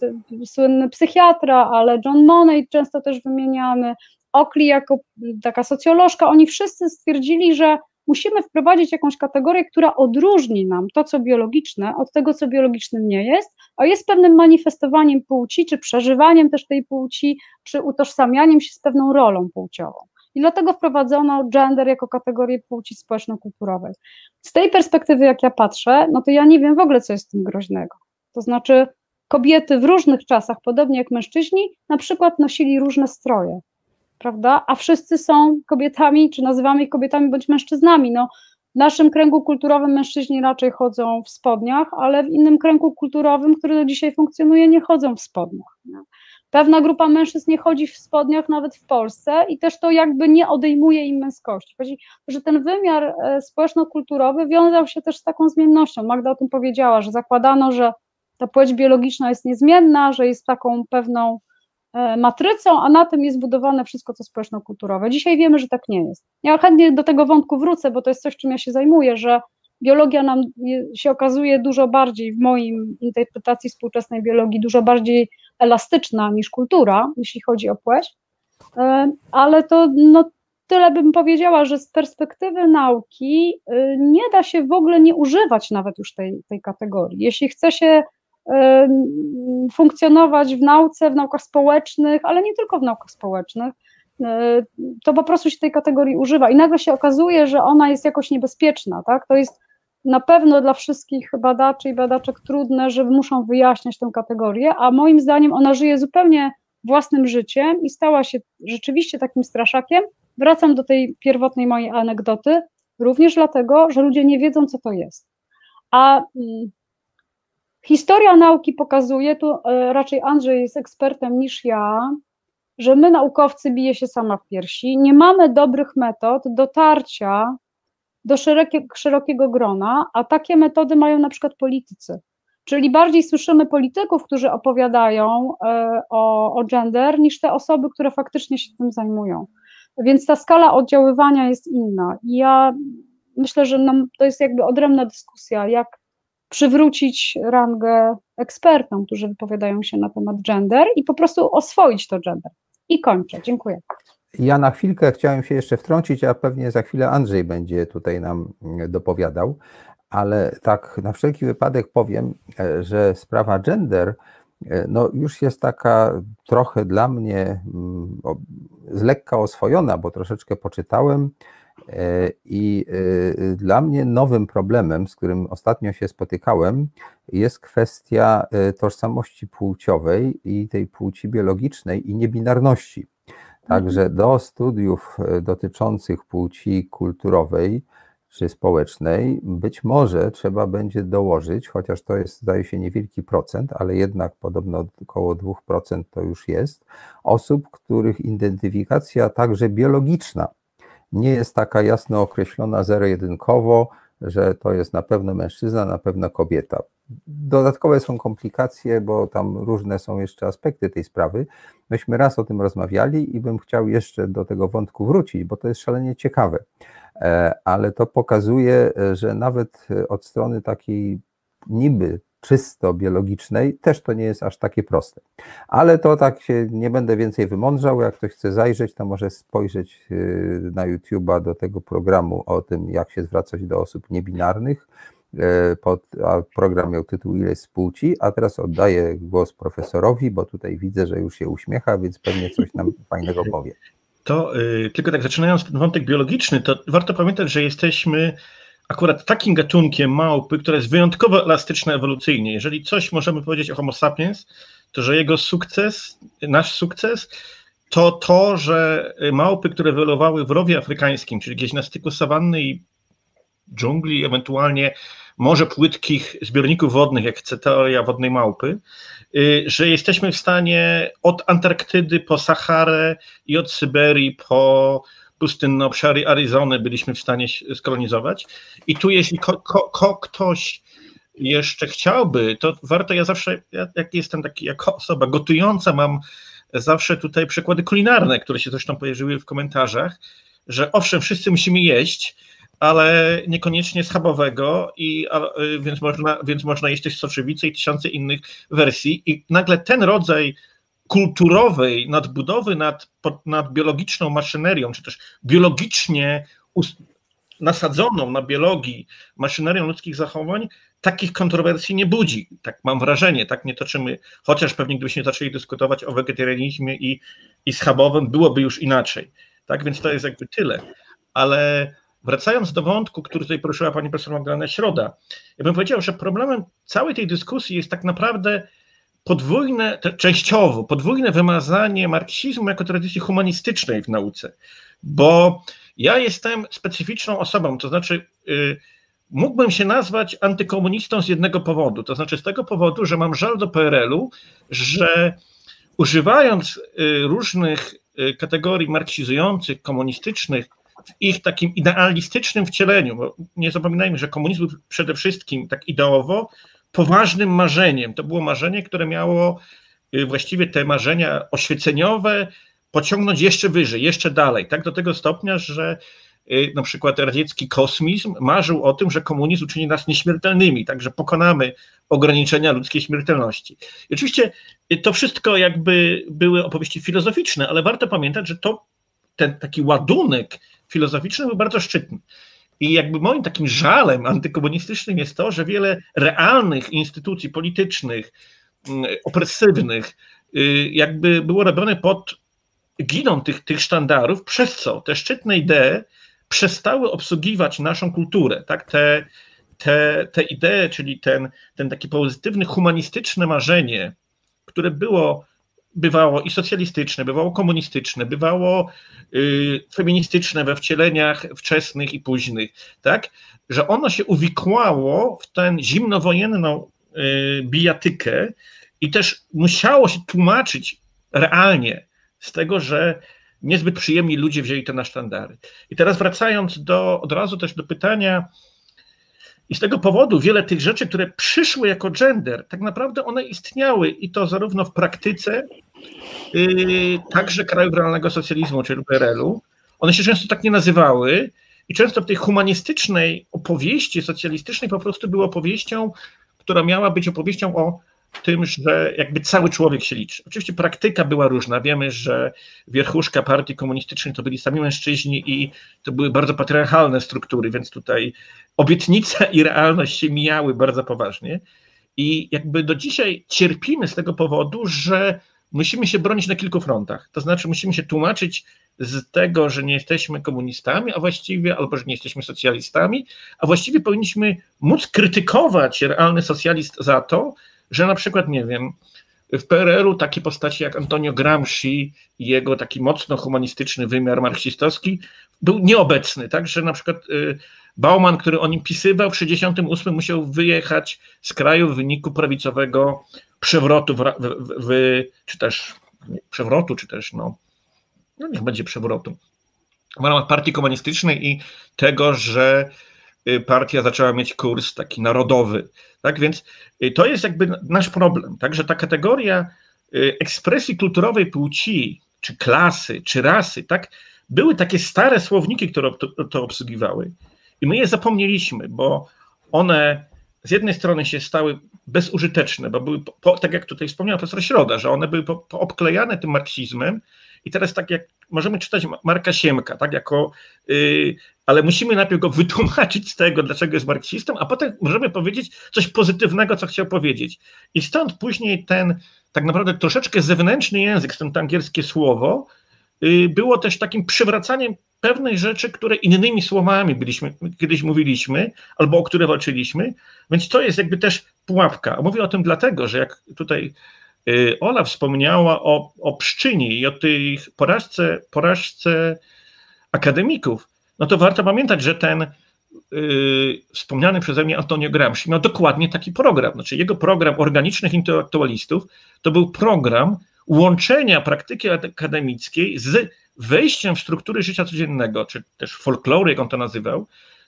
słynny psychiatra, ale John Money często też wymieniany, Oakley jako taka socjolożka, oni wszyscy stwierdzili, że musimy wprowadzić jakąś kategorię, która odróżni nam to, co biologiczne, od tego, co biologicznym nie jest, a jest pewnym manifestowaniem płci, czy przeżywaniem też tej płci, czy utożsamianiem się z pewną rolą płciową. I dlatego wprowadzono gender jako kategorię płci społeczno-kulturowej. Z tej perspektywy, jak ja patrzę, no to ja nie wiem w ogóle, co jest w tym groźnego. To znaczy, kobiety w różnych czasach, podobnie jak mężczyźni, na przykład nosili różne stroje prawda? A wszyscy są kobietami, czy nazywamy ich kobietami bądź mężczyznami. No, w naszym kręgu kulturowym mężczyźni raczej chodzą w spodniach, ale w innym kręgu kulturowym, który do dzisiaj funkcjonuje, nie chodzą w spodniach. Pewna grupa mężczyzn nie chodzi w spodniach nawet w Polsce i też to jakby nie odejmuje im męskości. Chodzi, że ten wymiar e, społeczno-kulturowy wiązał się też z taką zmiennością. Magda o tym powiedziała, że zakładano, że ta płeć biologiczna jest niezmienna, że jest taką pewną matrycą, a na tym jest budowane wszystko, co społeczno-kulturowe. Dzisiaj wiemy, że tak nie jest. Ja chętnie do tego wątku wrócę, bo to jest coś, czym ja się zajmuję, że biologia nam się okazuje dużo bardziej, w moim interpretacji współczesnej biologii, dużo bardziej elastyczna niż kultura, jeśli chodzi o płeć, e, ale to no, tyle bym powiedziała, że z perspektywy nauki e, nie da się w ogóle nie używać nawet już tej, tej kategorii. Jeśli chce się funkcjonować w nauce, w naukach społecznych, ale nie tylko w naukach społecznych, e, to po prostu się tej kategorii używa i nagle się okazuje, że ona jest jakoś niebezpieczna, tak? To jest na pewno dla wszystkich badaczy i badaczek trudne, że muszą wyjaśniać tę kategorię, a moim zdaniem ona żyje zupełnie własnym życiem i stała się rzeczywiście takim straszakiem. Wracam do tej pierwotnej mojej anegdoty, również dlatego, że ludzie nie wiedzą, co to jest. A mm, Historia nauki pokazuje, tu e, raczej Andrzej jest ekspertem niż ja, że my naukowcy bije się sama w piersi, nie mamy dobrych metod dotarcia do szerokiego grona, a takie metody mają na przykład politycy. Czyli bardziej słyszymy polityków, którzy opowiadają e, o, o gender, niż te osoby, które faktycznie się tym zajmują. Więc ta skala oddziaływania jest inna. I ja myślę, że nam, to jest jakby odrębna dyskusja, jak przywrócić rangę ekspertom, którzy wypowiadają się na temat gender i po prostu oswoić to gender. I kończę. Dziękuję. Ja na chwilkę chciałem się jeszcze wtrącić, a pewnie za chwilę Andrzej będzie tutaj nam dopowiadał, ale tak na wszelki wypadek powiem, e, że sprawa gender e, no już jest taka trochę dla mnie mm, z lekka oswojona, bo troszeczkę poczytałem I e, dla mnie nowym problemem, z którym ostatnio się spotykałem, jest kwestia e, tożsamości płciowej i tej płci biologicznej i niebinarności. Także mhm. do studiów dotyczących płci kulturowej czy społecznej być może trzeba będzie dołożyć, chociaż to jest, zdaje się, niewielki procent, ale jednak podobno około 2% to już jest, osób, których identyfikacja także biologiczna nie jest taka jasno określona zero-jedynkowo, że to jest na pewno mężczyzna, na pewno kobieta. Dodatkowe są komplikacje, bo tam różne są jeszcze aspekty tej sprawy. Myśmy raz o tym rozmawiali i bym chciał jeszcze do tego wątku wrócić, bo to jest szalenie ciekawe. E, ale to pokazuje, że nawet od strony takiej niby czysto biologicznej, też to nie jest aż takie proste. Ale to tak się nie będę więcej wymądrzał. Jak ktoś chce zajrzeć, to może spojrzeć y, na YouTube'a do tego programu o tym, jak się zwracać do osób niebinarnych. Y, pod, a program miał tytuł Ile jest płci, a teraz oddaję głos profesorowi, bo tutaj widzę, że już się uśmiecha, więc pewnie coś nam fajnego powie. To y, tylko tak zaczynając ten wątek biologiczny, to warto pamiętać, że jesteśmy akurat takim gatunkiem małpy, która jest wyjątkowo elastyczna ewolucyjnie. Jeżeli coś możemy powiedzieć o Homo sapiens, to że jego sukces, nasz sukces, to to, że małpy, które ewoluowały w rowie afrykańskim, czyli gdzieś na styku sawanny i dżungli, ewentualnie morze płytkich zbiorników wodnych, jak chce teoria wodnej małpy, y, że jesteśmy w stanie od Antarktydy po Saharę i od Syberii po pustynne obszary Arizony byliśmy w stanie skolonizować. I tu jeśli ko, ko, ko, ktoś jeszcze chciałby, to warto, ja zawsze, ja, jak jestem taki, jako osoba gotująca, mam zawsze tutaj przykłady kulinarne, które się zresztą pojawiły w komentarzach, że owszem, wszyscy musimy jeść, ale niekoniecznie schabowego, i, a, więc, można, więc można jeść też soczewice i tysiące innych wersji i nagle ten rodzaj kulturowej nadbudowy nad, nad biologiczną maszynerią, czy też biologicznie nasadzoną na biologii maszynerią ludzkich zachowań, takich kontrowersji nie budzi. Tak mam wrażenie, tak nie toczymy, chociaż pewnie gdybyśmy zaczęli dyskutować o wegetarianizmie i, i schabowym, byłoby już inaczej. Tak więc to jest jakby tyle. Ale wracając do wątku, który tutaj poruszyła pani profesor Magdalena Środa, ja bym powiedział, że problemem całej tej dyskusji jest tak naprawdę podwójne, częściowo podwójne wymazanie marksizmu jako tradycji humanistycznej w nauce, bo ja jestem specyficzną osobą, to znaczy y, mógłbym się nazwać antykomunistą z jednego powodu, to znaczy z tego powodu, że mam żal do PRL-u, że używając y, różnych y, kategorii marksizujących, komunistycznych, w ich takim idealistycznym wcieleniu, bo nie zapominajmy, że komunizm przede wszystkim tak ideowo poważnym marzeniem. To było marzenie, które miało y, właściwie te marzenia oświeceniowe pociągnąć jeszcze wyżej, jeszcze dalej, tak do tego stopnia, że y, na przykład radziecki kosmizm marzył o tym, że komunizm uczyni nas nieśmiertelnymi, tak, że pokonamy ograniczenia ludzkiej śmiertelności. I oczywiście y, to wszystko jakby były opowieści filozoficzne, ale warto pamiętać, że to ten taki ładunek filozoficzny był bardzo szczytny. I jakby moim takim żalem antykomunistycznym jest to, że wiele realnych instytucji politycznych, mm, opresywnych, y, jakby było robione pod giną tych, tych sztandarów, przez co te szczytne idee przestały obsługiwać naszą kulturę. Tak? Te, te, te idee, czyli ten, ten taki pozytywny, humanistyczne marzenie, które było bywało i socjalistyczne, bywało komunistyczne, bywało y, feministyczne we wcieleniach wczesnych i późnych, tak? Że ono się uwikłało w tę zimnowojenną y, bijatykę i też musiało się tłumaczyć realnie z tego, że niezbyt przyjemni ludzie wzięli to na sztandary. I teraz wracając do, od razu też do pytania, i z tego powodu wiele tych rzeczy, które przyszły jako gender, tak naprawdę one istniały i to zarówno w praktyce, yy, także krajów realnego socjalizmu, czy PRL-u. One się często tak nie nazywały i często w tej humanistycznej opowieści socjalistycznej po prostu była opowieścią, która miała być opowieścią o tym, że jakby cały człowiek się liczy. Oczywiście praktyka była różna. Wiemy, że wierchuszka partii komunistycznej to byli sami mężczyźni i to były bardzo patriarchalne struktury, więc tutaj obietnica i realność się mijały bardzo poważnie. I jakby do dzisiaj cierpimy z tego powodu, że musimy się bronić na kilku frontach. To znaczy, musimy się tłumaczyć z tego, że nie jesteśmy komunistami, a właściwie, albo że nie jesteśmy socjalistami, a właściwie powinniśmy móc krytykować realny socjalist za to, że na przykład, nie wiem, w PRL-u takie postaci jak Antonio Gramsci jego taki mocno humanistyczny wymiar marksistowski był nieobecny, tak, że na przykład y, Bauman, który o nim pisywał, w 1968 musiał wyjechać z kraju w wyniku prawicowego przewrotu, w, w, w, czy też przewrotu, czy też, no, no niech będzie przewrotu, w ramach partii komunistycznej i tego, że partia zaczęła mieć kurs taki narodowy. Tak więc y, to jest jakby nasz problem. Także ta kategoria y, ekspresji kulturowej płci, czy klasy, czy rasy, tak, były takie stare słowniki, które to, to obsługiwały. I my je zapomnieliśmy, bo one z jednej strony się stały bezużyteczne, bo były, po, tak jak tutaj wspomniał profesor Środa, że one były po, poobklejane tym marksizmem i teraz tak jak możemy czytać Marka Siemka, tak jako, yy, ale musimy najpierw go wytłumaczyć z tego, dlaczego jest marksistą, a potem możemy powiedzieć coś pozytywnego, co chciał powiedzieć. I stąd później ten tak naprawdę troszeczkę zewnętrzny język, stąd angielskie słowo, yy, było też takim przywracaniem pewnej rzeczy, które innymi słowami byliśmy, kiedyś mówiliśmy, albo o które walczyliśmy, więc to jest jakby też pułapka. Mówię o tym dlatego, że jak tutaj Ola wspomniała o, o pszczynie i o tej porażce, porażce akademików, no to warto pamiętać, że ten yy, wspomniany przeze mnie Antonio Gramsci miał dokładnie taki program. Znaczy jego program organicznych intelektualistów to był program łączenia praktyki akademickiej z wejściem w struktury życia codziennego, czy też folkloru, jak on to nazywał,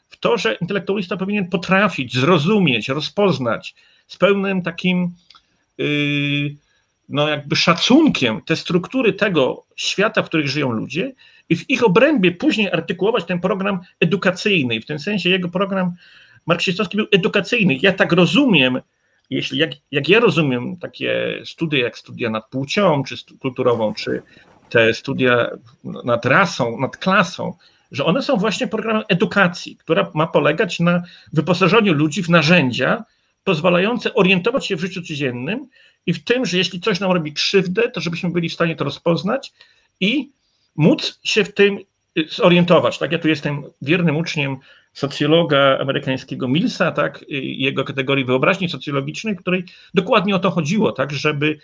w to, że intelektualista powinien potrafić zrozumieć, rozpoznać z pełnym takim yy, no jakby szacunkiem te struktury tego świata, w którym żyją ludzie i w ich obrębie później artykułować ten program edukacyjny. W tym sensie jego program marksistowski był edukacyjny. Ja tak rozumiem, jeśli jak, jak ja rozumiem takie studia jak studia nad płcią, czy kulturową, czy te studia nad rasą, nad klasą, że one są właśnie programem edukacji, która ma polegać na wyposażeniu ludzi w narzędzia pozwalające orientować się w życiu codziennym i w tym, że jeśli coś nam robi krzywdę, to żebyśmy byli w stanie to rozpoznać i móc się w tym zorientować. Tak, ja tu jestem wiernym uczniem socjologa amerykańskiego Millsa, tak, jego kategorii wyobraźni socjologicznej, której dokładnie o to chodziło, tak, żeby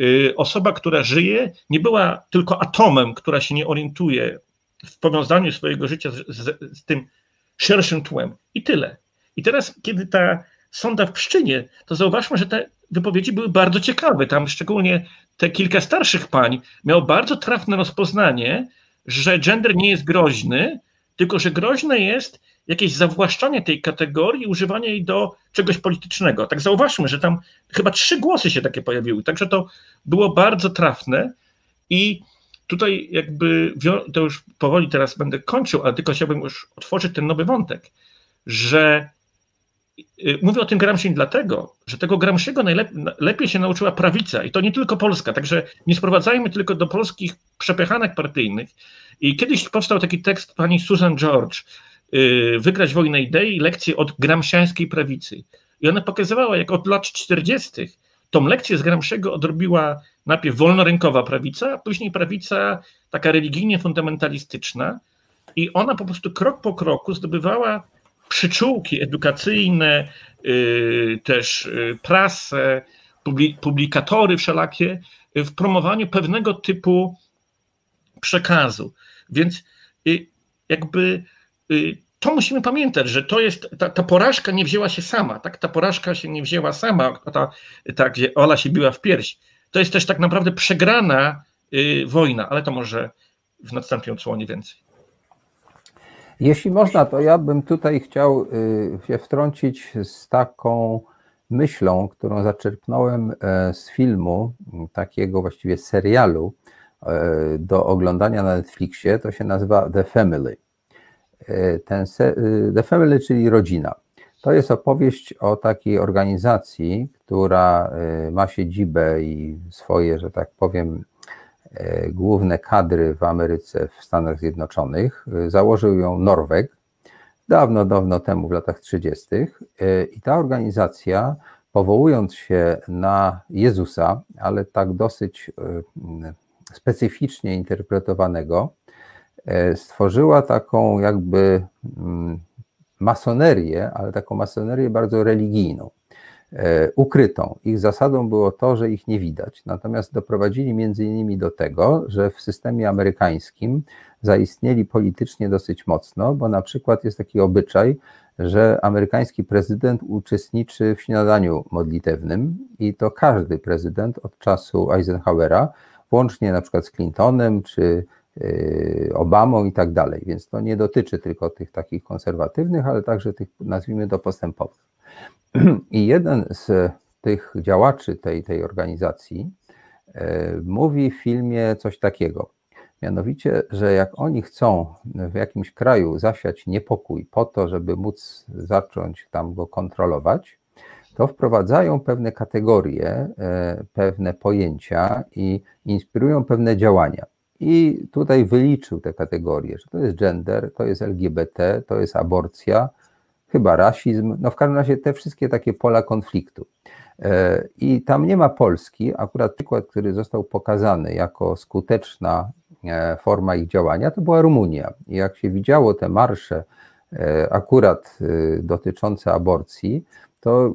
Y, osoba, która żyje, nie była tylko atomem, która się nie orientuje w powiązaniu swojego życia z, z, z tym szerszym tłem. I tyle. I teraz, kiedy ta sonda w Pszczynie, to zauważmy, że te wypowiedzi były bardzo ciekawe. Tam szczególnie te kilka starszych pań miało bardzo trafne rozpoznanie, że gender nie jest groźny, tylko że groźne jest jakieś zawłaszczanie tej kategorii używanie jej do czegoś politycznego. Tak zauważmy, że tam chyba trzy głosy się takie pojawiły, także to było bardzo trafne i tutaj jakby, to już powoli teraz będę kończył, ale tylko chciałbym już otworzyć ten nowy wątek, że Mówię o tym Gramsci dlatego, że tego Gramsciego najlepiej się nauczyła prawica i to nie tylko Polska, także nie sprowadzajmy tylko do polskich przepychanek partyjnych. I kiedyś powstał taki tekst pani Susan George, Y, wygrać wojnę idei, lekcję od gramsciańskiej prawicy. I ona pokazywała, jak od lat 40. tą lekcję z Gramsciego odrobiła najpierw wolnorynkowa prawica, a później prawica taka religijnie fundamentalistyczna. I ona po prostu krok po kroku zdobywała przyczółki edukacyjne, y, też y, prasę, publikatory wszelakie w promowaniu pewnego typu przekazu. Więc jakby Y, to musimy pamiętać, że to jest, ta, ta, porażka nie wzięła się sama, tak? Ta porażka się nie wzięła sama, ta, ta, gdzie Ola się biła w pierś. To jest też tak naprawdę przegrana y, wojna, ale to może w następnym odsłonie więcej. Jeśli można, to ja bym tutaj chciał y, się wtrącić z taką myślą, którą zaczerpnąłem e, z filmu, takiego właściwie serialu e, do oglądania na Netflixie. To się nazywa The Family. E, ten y, The Family, czyli rodzina. To jest opowieść o takiej organizacji, która y, ma siedzibę i swoje, że tak powiem, główne kadry w Ameryce, w Stanach Zjednoczonych. Y, założył ją Norweg dawno, dawno temu, w latach 30. I ta organizacja, powołując się na Jezusa, ale tak dosyć specyficznie interpretowanego, E, stworzyła taką jakby mm, masonerię, ale taką masonerię bardzo religijną, e, ukrytą. Ich zasadą było to, że ich nie widać. Natomiast doprowadzili między innymi do tego, że w systemie amerykańskim zaistnieli politycznie dosyć mocno, bo na przykład jest taki obyczaj, że amerykański prezydent uczestniczy w śniadaniu modlitewnym i to każdy prezydent od czasu Eisenhowera, włącznie na przykład z Clintonem czy Obamą i tak dalej. Więc to nie dotyczy tylko tych takich konserwatywnych, ale także tych, nazwijmy to, postępowych. I jeden z tych działaczy tej, tej organizacji y, mówi w filmie coś takiego. Mianowicie, że jak oni chcą w jakimś kraju zasiać niepokój po to, żeby móc zacząć tam go kontrolować, to wprowadzają pewne kategorie, e, pewne pojęcia i inspirują pewne działania. I tutaj wyliczył te kategorie, że to jest gender, to jest LGBT, to jest aborcja, chyba rasizm, no w każdym razie te wszystkie takie pola konfliktu. E, I tam nie ma Polski, akurat przykład, który został pokazany jako skuteczna e, forma ich działania, to była Rumunia. I jak się widziało te marsze, e, akurat dotyczące aborcji, to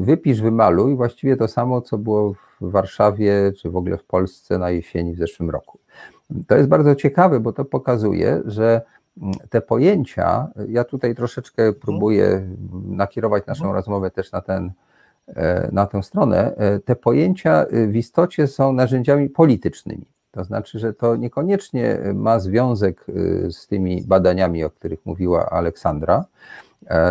wypisz, wymaluj właściwie to samo, co było w Warszawie, czy w ogóle w Polsce na jesieni w zeszłym roku. To jest bardzo ciekawe, bo to pokazuje, że te pojęcia, ja tutaj troszeczkę próbuję nakierować naszą rozmowę też na ten, e, na tę stronę, e, te pojęcia w istocie są narzędziami politycznymi. To znaczy, że to niekoniecznie ma związek e, z tymi badaniami, o których mówiła Aleksandra, E,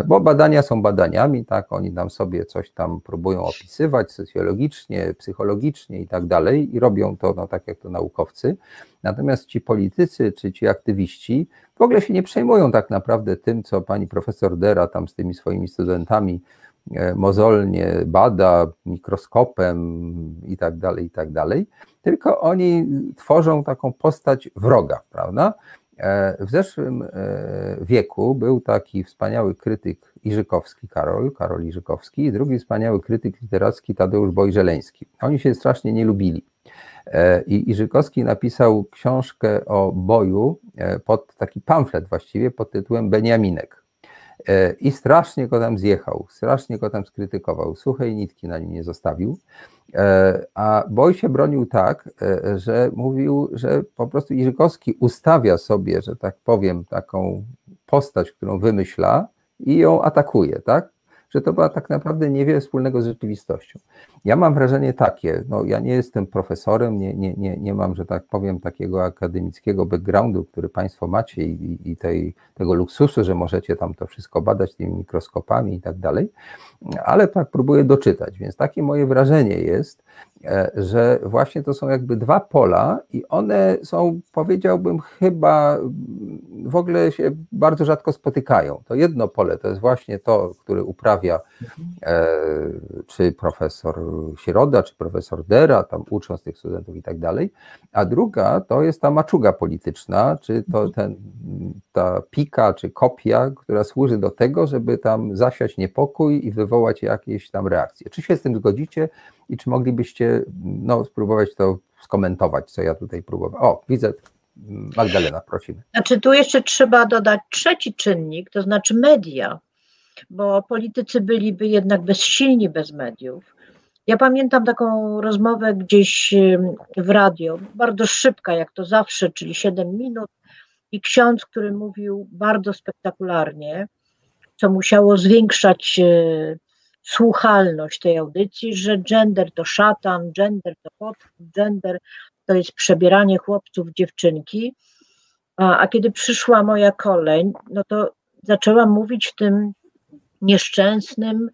bo badania są badaniami, tak, oni tam sobie coś tam próbują opisywać socjologicznie, psychologicznie i tak dalej i robią to, no tak jak to naukowcy, natomiast ci politycy czy ci aktywiści w ogóle się nie przejmują tak naprawdę tym, co pani profesor Dera tam z tymi swoimi studentami e, mozolnie bada mikroskopem i tak dalej, i tak dalej, tylko oni tworzą taką postać wroga, prawda? E, w zeszłym e, wieku był taki wspaniały krytyk Iżykowski, Karol, Karol Iżykowski i drugi wspaniały krytyk literacki Tadeusz Bojżeleński. Oni się strasznie nie lubili. E, I Iżykowski napisał książkę o boju, pod taki pamflet właściwie pod tytułem Beniaminek. I strasznie go tam zjechał, strasznie go tam skrytykował, suchej nitki na nim nie zostawił. E, a Boj się bronił tak, e, że mówił, że po prostu Iżykowski ustawia sobie, że tak powiem, taką postać, którą wymyśla i ją atakuje, tak? Że to ma tak naprawdę niewiele wspólnego z rzeczywistością. Ja mam wrażenie takie, no ja nie jestem profesorem, nie, nie, nie, nie mam, że tak powiem, takiego akademickiego backgroundu, który Państwo macie i, i tej, tego luksusu, że możecie tam to wszystko badać tymi mikroskopami i tak dalej, ale tak próbuję doczytać, więc takie moje wrażenie jest, że właśnie to są jakby dwa pola i one są, powiedziałbym, chyba w ogóle się bardzo rzadko spotykają. To jedno pole to jest właśnie to, które uprawia e, czy profesor Środa, czy profesor Dera, tam ucząc tych studentów i tak dalej, a druga to jest ta maczuga polityczna, czy to ten, ta pika, czy kopia, która służy do tego, żeby tam zasiać niepokój i wywołać jakieś tam reakcje. Czy się z tym zgodzicie? I czy moglibyście no, spróbować to skomentować, co ja tutaj próbowałem. O, widzę, Magdalena, prosimy. Znaczy, tu jeszcze trzeba dodać trzeci czynnik, to znaczy media, bo politycy byliby jednak bezsilni bez mediów. Ja pamiętam taką rozmowę gdzieś w radio, bardzo szybka, jak to zawsze, czyli 7 minut, i ksiądz, który mówił bardzo spektakularnie, co musiało zwiększać e, słuchalność tej audycji, że gender to szatan, gender to potwór, gender to jest przebieranie chłopców, dziewczynki. A, a kiedy przyszła moja kolej, no to zaczęłam mówić tym nieszczęsnym,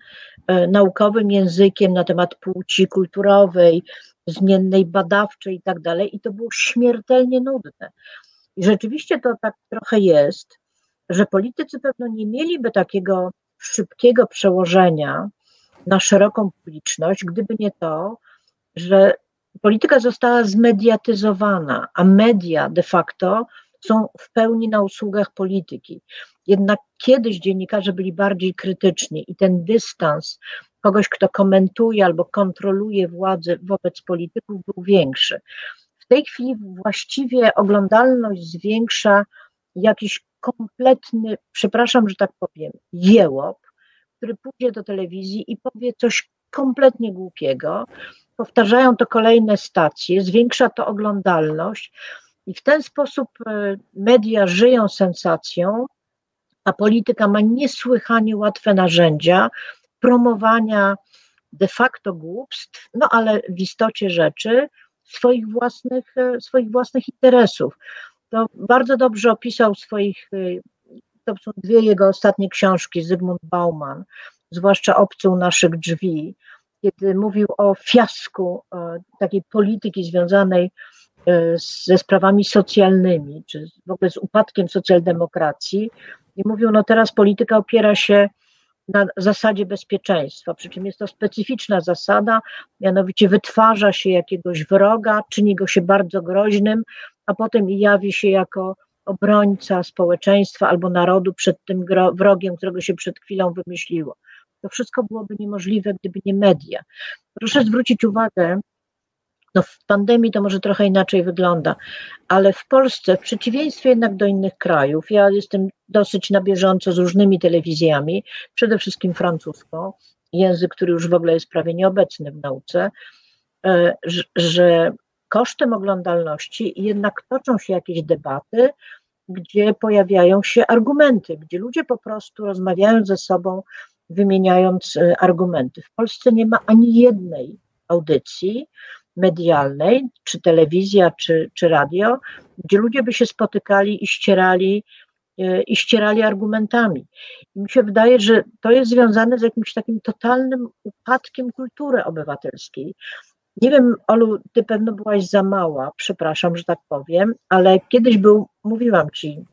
e, naukowym językiem na temat płci kulturowej, zmiennej badawczej i tak dalej, i to było śmiertelnie nudne. I rzeczywiście to tak trochę jest, że politycy pewno nie mieliby takiego szybkiego przełożenia na szeroką publiczność, gdyby nie to, że polityka została zmediatyzowana, a media de facto są w pełni na usługach polityki. Jednak kiedyś dziennikarze byli bardziej krytyczni i ten dystans kogoś, kto komentuje albo kontroluje władzę wobec polityków, był większy. W tej chwili właściwie oglądalność zwiększa jakiś kompletny, przepraszam, że tak powiem, jełop, który pójdzie do telewizji i powie coś kompletnie głupiego. Powtarzają to kolejne stacje, zwiększa to oglądalność i w ten sposób e, media żyją sensacją, a polityka ma niesłychanie łatwe narzędzia promowania de facto głupstw, no ale w istocie rzeczy swoich własnych, e, swoich własnych interesów. To bardzo dobrze opisał swoich e, to są dwie jego ostatnie książki, Zygmunt Bauman, zwłaszcza Obcy u naszych drzwi, kiedy mówił o fiasku e, takiej polityki związanej e, ze sprawami socjalnymi, czy w ogóle z upadkiem socjaldemokracji. I mówił, no teraz polityka opiera się na zasadzie bezpieczeństwa, przy czym jest to specyficzna zasada, mianowicie wytwarza się jakiegoś wroga, czyni go się bardzo groźnym, a potem jawi się jako obrońca społeczeństwa albo narodu przed tym wrogiem, którego się przed chwilą wymyśliło. To wszystko byłoby niemożliwe, gdyby nie media. Proszę zwrócić uwagę, no w pandemii to może trochę inaczej wygląda, ale w Polsce, w przeciwieństwie jednak do innych krajów, ja jestem dosyć na bieżąco z różnymi telewizjami, przede wszystkim francuską, język, który już w ogóle jest prawie nieobecny w nauce, e, że kosztem oglądalności jednak toczą się jakieś debaty, gdzie pojawiają się argumenty, gdzie ludzie po prostu rozmawiają ze sobą, wymieniając e, argumenty. W Polsce nie ma ani jednej audycji, medialnej, czy telewizja, czy, czy radio, gdzie ludzie by się spotykali i ścierali, e, i ścierali argumentami. I mi się wydaje, że to jest związane z jakimś takim totalnym upadkiem kultury obywatelskiej. Nie wiem, Olu, ty pewno byłaś za mała, przepraszam, że tak powiem, ale kiedyś był, mówiłam ci,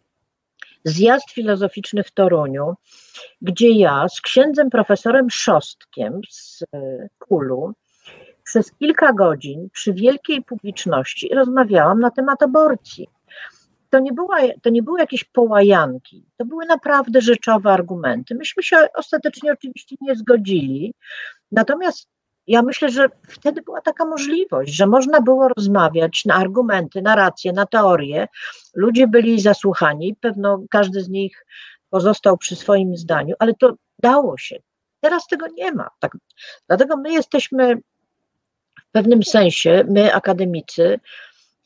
zjazd filozoficzny w Toruniu, gdzie ja z księdzem profesorem Szostkiem z e, Kulu przez kilka godzin przy wielkiej publiczności rozmawiałam na temat aborcji. To nie, była, to nie były jakieś połajanki, to były naprawdę rzeczowe argumenty. Myśmy się ostatecznie oczywiście nie zgodzili, natomiast ja myślę, że wtedy była taka możliwość, że można było rozmawiać na argumenty, na racje, na teorie. Ludzie byli zasłuchani, pewno każdy z nich pozostał przy swoim zdaniu, ale to dało się. Teraz tego nie ma. Tak, dlatego my jesteśmy w pewnym sensie my, akademicy,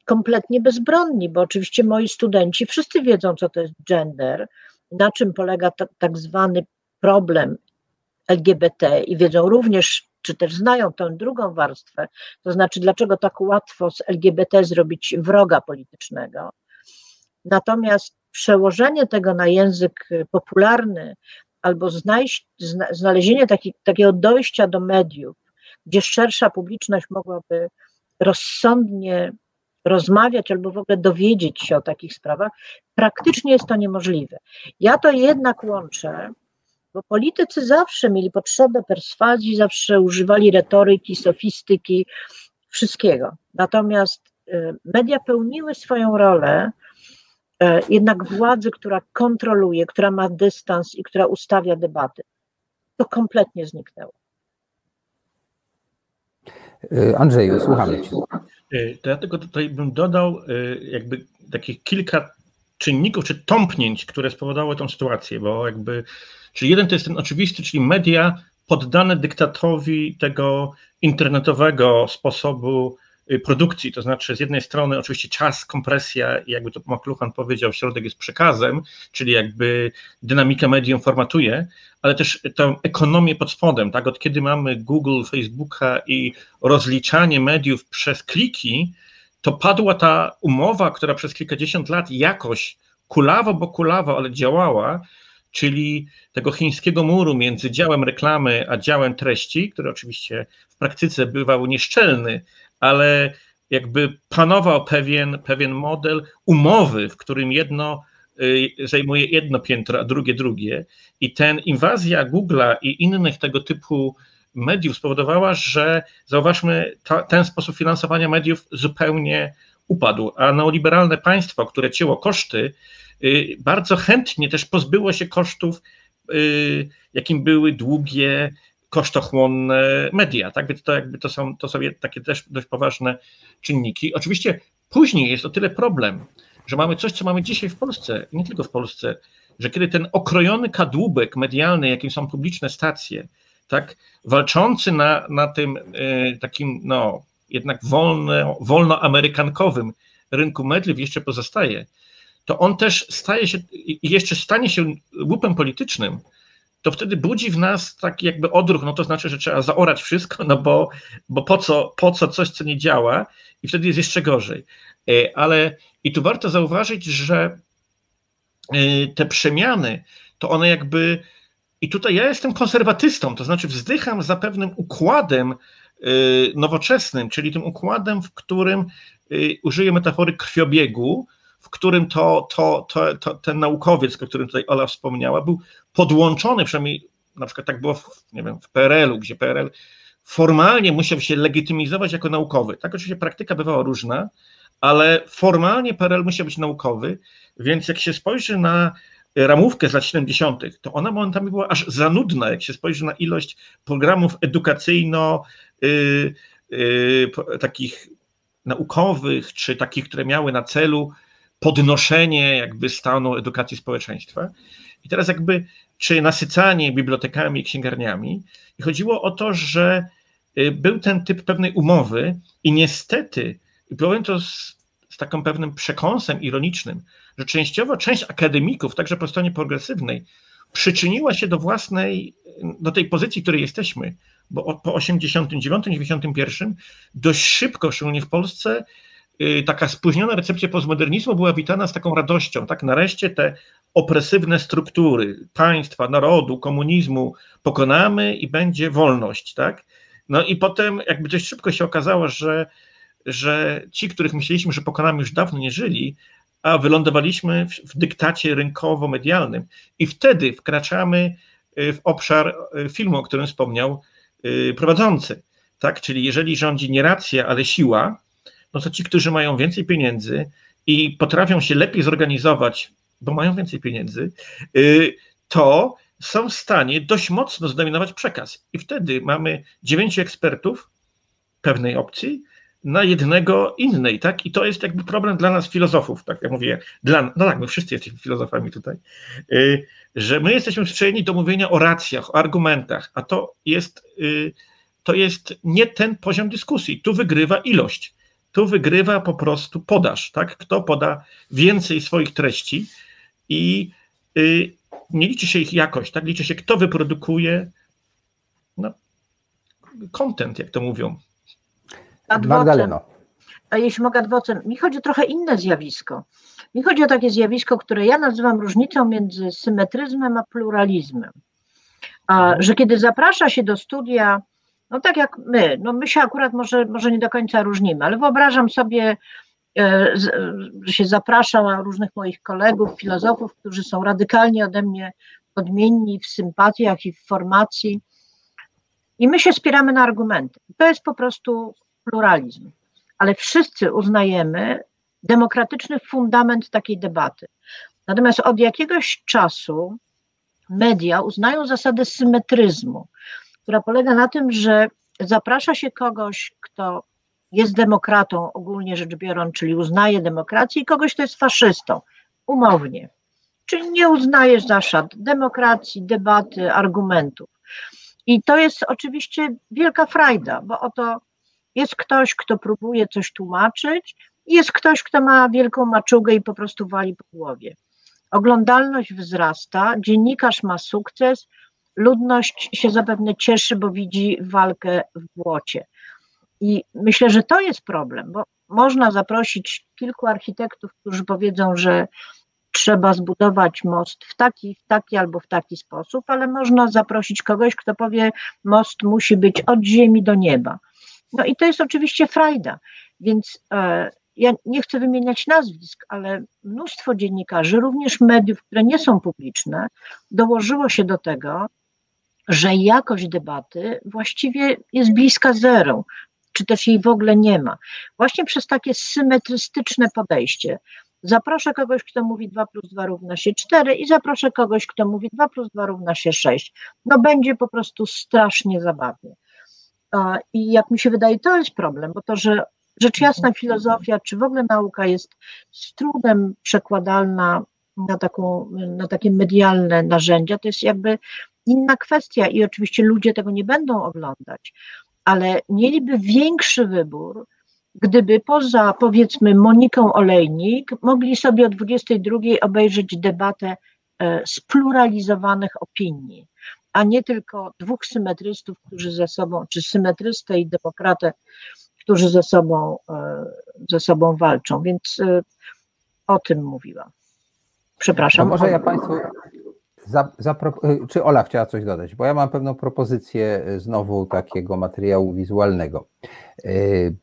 kompletnie bezbronni, bo oczywiście moi studenci wszyscy wiedzą, co to jest gender, na czym polega tak zwany problem LGBT i wiedzą również, czy też znają tę drugą warstwę, to znaczy, dlaczego tak łatwo z LGBT zrobić wroga politycznego. Natomiast przełożenie tego na język popularny albo znalezienie taki, takiego dojścia do mediów, gdzie szersza publiczność mogłaby rozsądnie rozmawiać albo w ogóle dowiedzieć się o takich sprawach, praktycznie jest to niemożliwe. Ja to jednak łączę, bo politycy zawsze mieli potrzebę perswazji, zawsze używali retoryki, sofistyki, wszystkiego. Natomiast y, media pełniły swoją rolę, y, jednak władzy, która kontroluje, która ma dystans i która ustawia debaty, to kompletnie zniknęło. Y, Andrzeju, słuchamy Cię. To ja tylko tutaj bym dodał jakby takich kilka czynników czy tąpnięć, które spowodowały tą sytuację, bo jakby, czyli jeden to jest ten oczywisty, czyli media poddane dyktatowi tego internetowego sposobu Y, produkcji, to znaczy z jednej strony oczywiście czas, kompresja, jakby to McLuhan powiedział, środek jest przekazem, czyli jakby dynamika medium formatuje, ale też tę ekonomię pod spodem, tak, od kiedy mamy Google, Facebooka i rozliczanie mediów przez kliki, to padła ta umowa, która przez kilkadziesiąt lat jakoś kulawo, bo kulawo, ale działała, czyli tego chińskiego muru między działem reklamy a działem treści, który oczywiście w praktyce bywał nieszczelny, ale jakby panował pewien, pewien model umowy, w którym jedno y, zajmuje jedno piętro, a drugie drugie. I ten inwazja Google'a i innych tego typu mediów spowodowała, że zauważmy, ta, ten sposób finansowania mediów zupełnie upadł, a neoliberalne państwo, które cięło koszty, y, bardzo chętnie też pozbyło się kosztów, y, jakim były długie kosztochłonne media, tak? Więc to jakby to są, to są takie też dość poważne czynniki. Oczywiście później jest o tyle problem, że mamy coś, co mamy dzisiaj w Polsce, nie tylko w Polsce, że kiedy ten okrojony kadłubek medialny, jakim są publiczne stacje, tak, walczący na, na tym y, takim, no, jednak wolno, wolnoamerykankowym rynku mediów jeszcze pozostaje, to on też staje się, i jeszcze stanie się łupem politycznym, to wtedy budzi w nas taki jakby odruch, no to znaczy, że trzeba zaorać wszystko, no bo, bo po, co, po co coś, co nie działa i wtedy jest jeszcze gorzej. E, ale i tu warto zauważyć, że e, te przemiany, to one jakby, i tutaj ja jestem konserwatystą, to znaczy wzdycham za pewnym układem e, nowoczesnym, czyli tym układem, w którym użyję metafory krwiobiegu, w którym to, to, to, to, ten naukowiec, o którym tutaj Ola wspomniała, był podłączony, przynajmniej na przykład tak było w, nie wiem, w PRL-u, gdzie PRL formalnie musiał się legitymizować jako naukowy. Tak oczywiście praktyka bywała różna, ale formalnie PRL musiał być naukowy, więc jak się spojrzy na ramówkę z lat 70., to ona momentami była aż za nudna, jak się spojrzy na ilość programów edukacyjno yy, yy, takich naukowych, czy takich, które miały na celu podnoszenie jakby stanu edukacji społeczeństwa. I teraz jakby, czy nasycanie bibliotekami i księgarniami. I chodziło o to, że y, był ten typ pewnej umowy i niestety, i powiem to z, z takim pewnym przekąsem ironicznym, że częściowo część akademików, także po stronie progresywnej, przyczyniła się do własnej, do tej pozycji, której jesteśmy, bo po 89-91 dość szybko, szczególnie w Polsce, y, taka spóźniona recepcja postmodernizmu była witana z taką radością, tak nareszcie te opresywne struktury państwa, narodu, komunizmu pokonamy i będzie wolność, tak? No i potem jakby dość szybko się okazało, że, że ci, których myśleliśmy, że pokonamy już dawno nie żyli, a wylądowaliśmy w, w dyktacie rynkowo-medialnym i wtedy wkraczamy y, w obszar y, filmu, o którym wspomniał Y, prowadzący. Tak? Czyli jeżeli rządzi nie racja, ale siła, no to ci, którzy mają więcej pieniędzy i potrafią się lepiej zorganizować, bo mają więcej pieniędzy, to są w stanie dość mocno zdominować przekaz. I wtedy mamy dziewięciu ekspertów pewnej opcji na jednego innej, tak? I to jest jakby problem dla nas filozofów, tak jak mówię, dla, no tak, my wszyscy jesteśmy filozofami tutaj, y, że my jesteśmy przyzwyczajeni do mówienia o racjach, o argumentach, a to jest, y, to jest nie ten poziom dyskusji. Tu wygrywa ilość, tu wygrywa po prostu podaż, tak? Kto poda więcej swoich treści i y, nie liczy się ich jakość, tak? Liczy się, kto wyprodukuje no, content, jak to mówią. Magdaleno. A jeśli mogę adwocem, mi chodzi o trochę inne zjawisko. Mi chodzi o takie zjawisko, które ja nazywam różnicą między symetryzmem a pluralizmem. A, że kiedy zaprasza się do studia, no tak jak my, no my się akurat może, może nie do końca różnimy, ale wyobrażam sobie, e, że się zaprasza różnych moich kolegów, filozofów, którzy są radykalnie ode mnie odmienni w sympatiach i w formacji, i my się spieramy na argumenty. To jest po prostu pluralizm, ale wszyscy uznajemy demokratyczny fundament takiej debaty. Natomiast od jakiegoś czasu media uznają zasadę symetryzmu, która polega na tym, że zaprasza się kogoś, kto jest demokratą ogólnie rzecz biorąc, czyli uznaje demokrację, i kogoś, kto jest faszystą, umownie. Czyli nie uznajesz zasad demokracji, debaty, argumentów. I to jest oczywiście wielka frajda, bo oto jest ktoś, kto próbuje coś tłumaczyć, jest ktoś, kto ma wielką maczugę i po prostu wali po głowie. Oglądalność wzrasta, dziennikarz ma sukces, ludność się zapewne cieszy, bo widzi walkę w błocie. I myślę, że to jest problem, bo można zaprosić kilku architektów, którzy powiedzą, że trzeba zbudować most w taki, w taki albo w taki sposób, ale można zaprosić kogoś, kto powie, most musi być od ziemi do nieba. No i to jest oczywiście frajda, więc e, ja nie chcę wymieniać nazwisk, ale mnóstwo dziennikarzy, również mediów, które nie są publiczne, dołożyło się do tego, że jakość debaty właściwie jest bliska zero, czy też jej w ogóle nie ma. Właśnie przez takie symetrystyczne podejście. Zaproszę kogoś, kto mówi 2 plus 2 równa się 4 i zaproszę kogoś, kto mówi 2 plus 2 równa się 6. No będzie po prostu strasznie zabawnie. I jak mi się wydaje, to jest problem, bo to, że rzecz jasna filozofia, czy w ogóle nauka jest z trudem przekładalna na, taką, na takie medialne narzędzia, to jest jakby inna kwestia i oczywiście ludzie tego nie będą oglądać, ale mieliby większy wybór, gdyby poza powiedzmy Moniką Olejnik mogli sobie o 22 obejrzeć debatę e, spluralizowanych opinii a nie tylko dwóch symetrystów, którzy ze sobą, czy symetrystę i demokratę, którzy ze sobą, e, ze sobą walczą. Więc e, o tym mówiłam. Przepraszam. No może ja Państwu. Za, e, czy Ola chciała coś dodać? Bo ja mam pewną propozycję znowu takiego materiału wizualnego.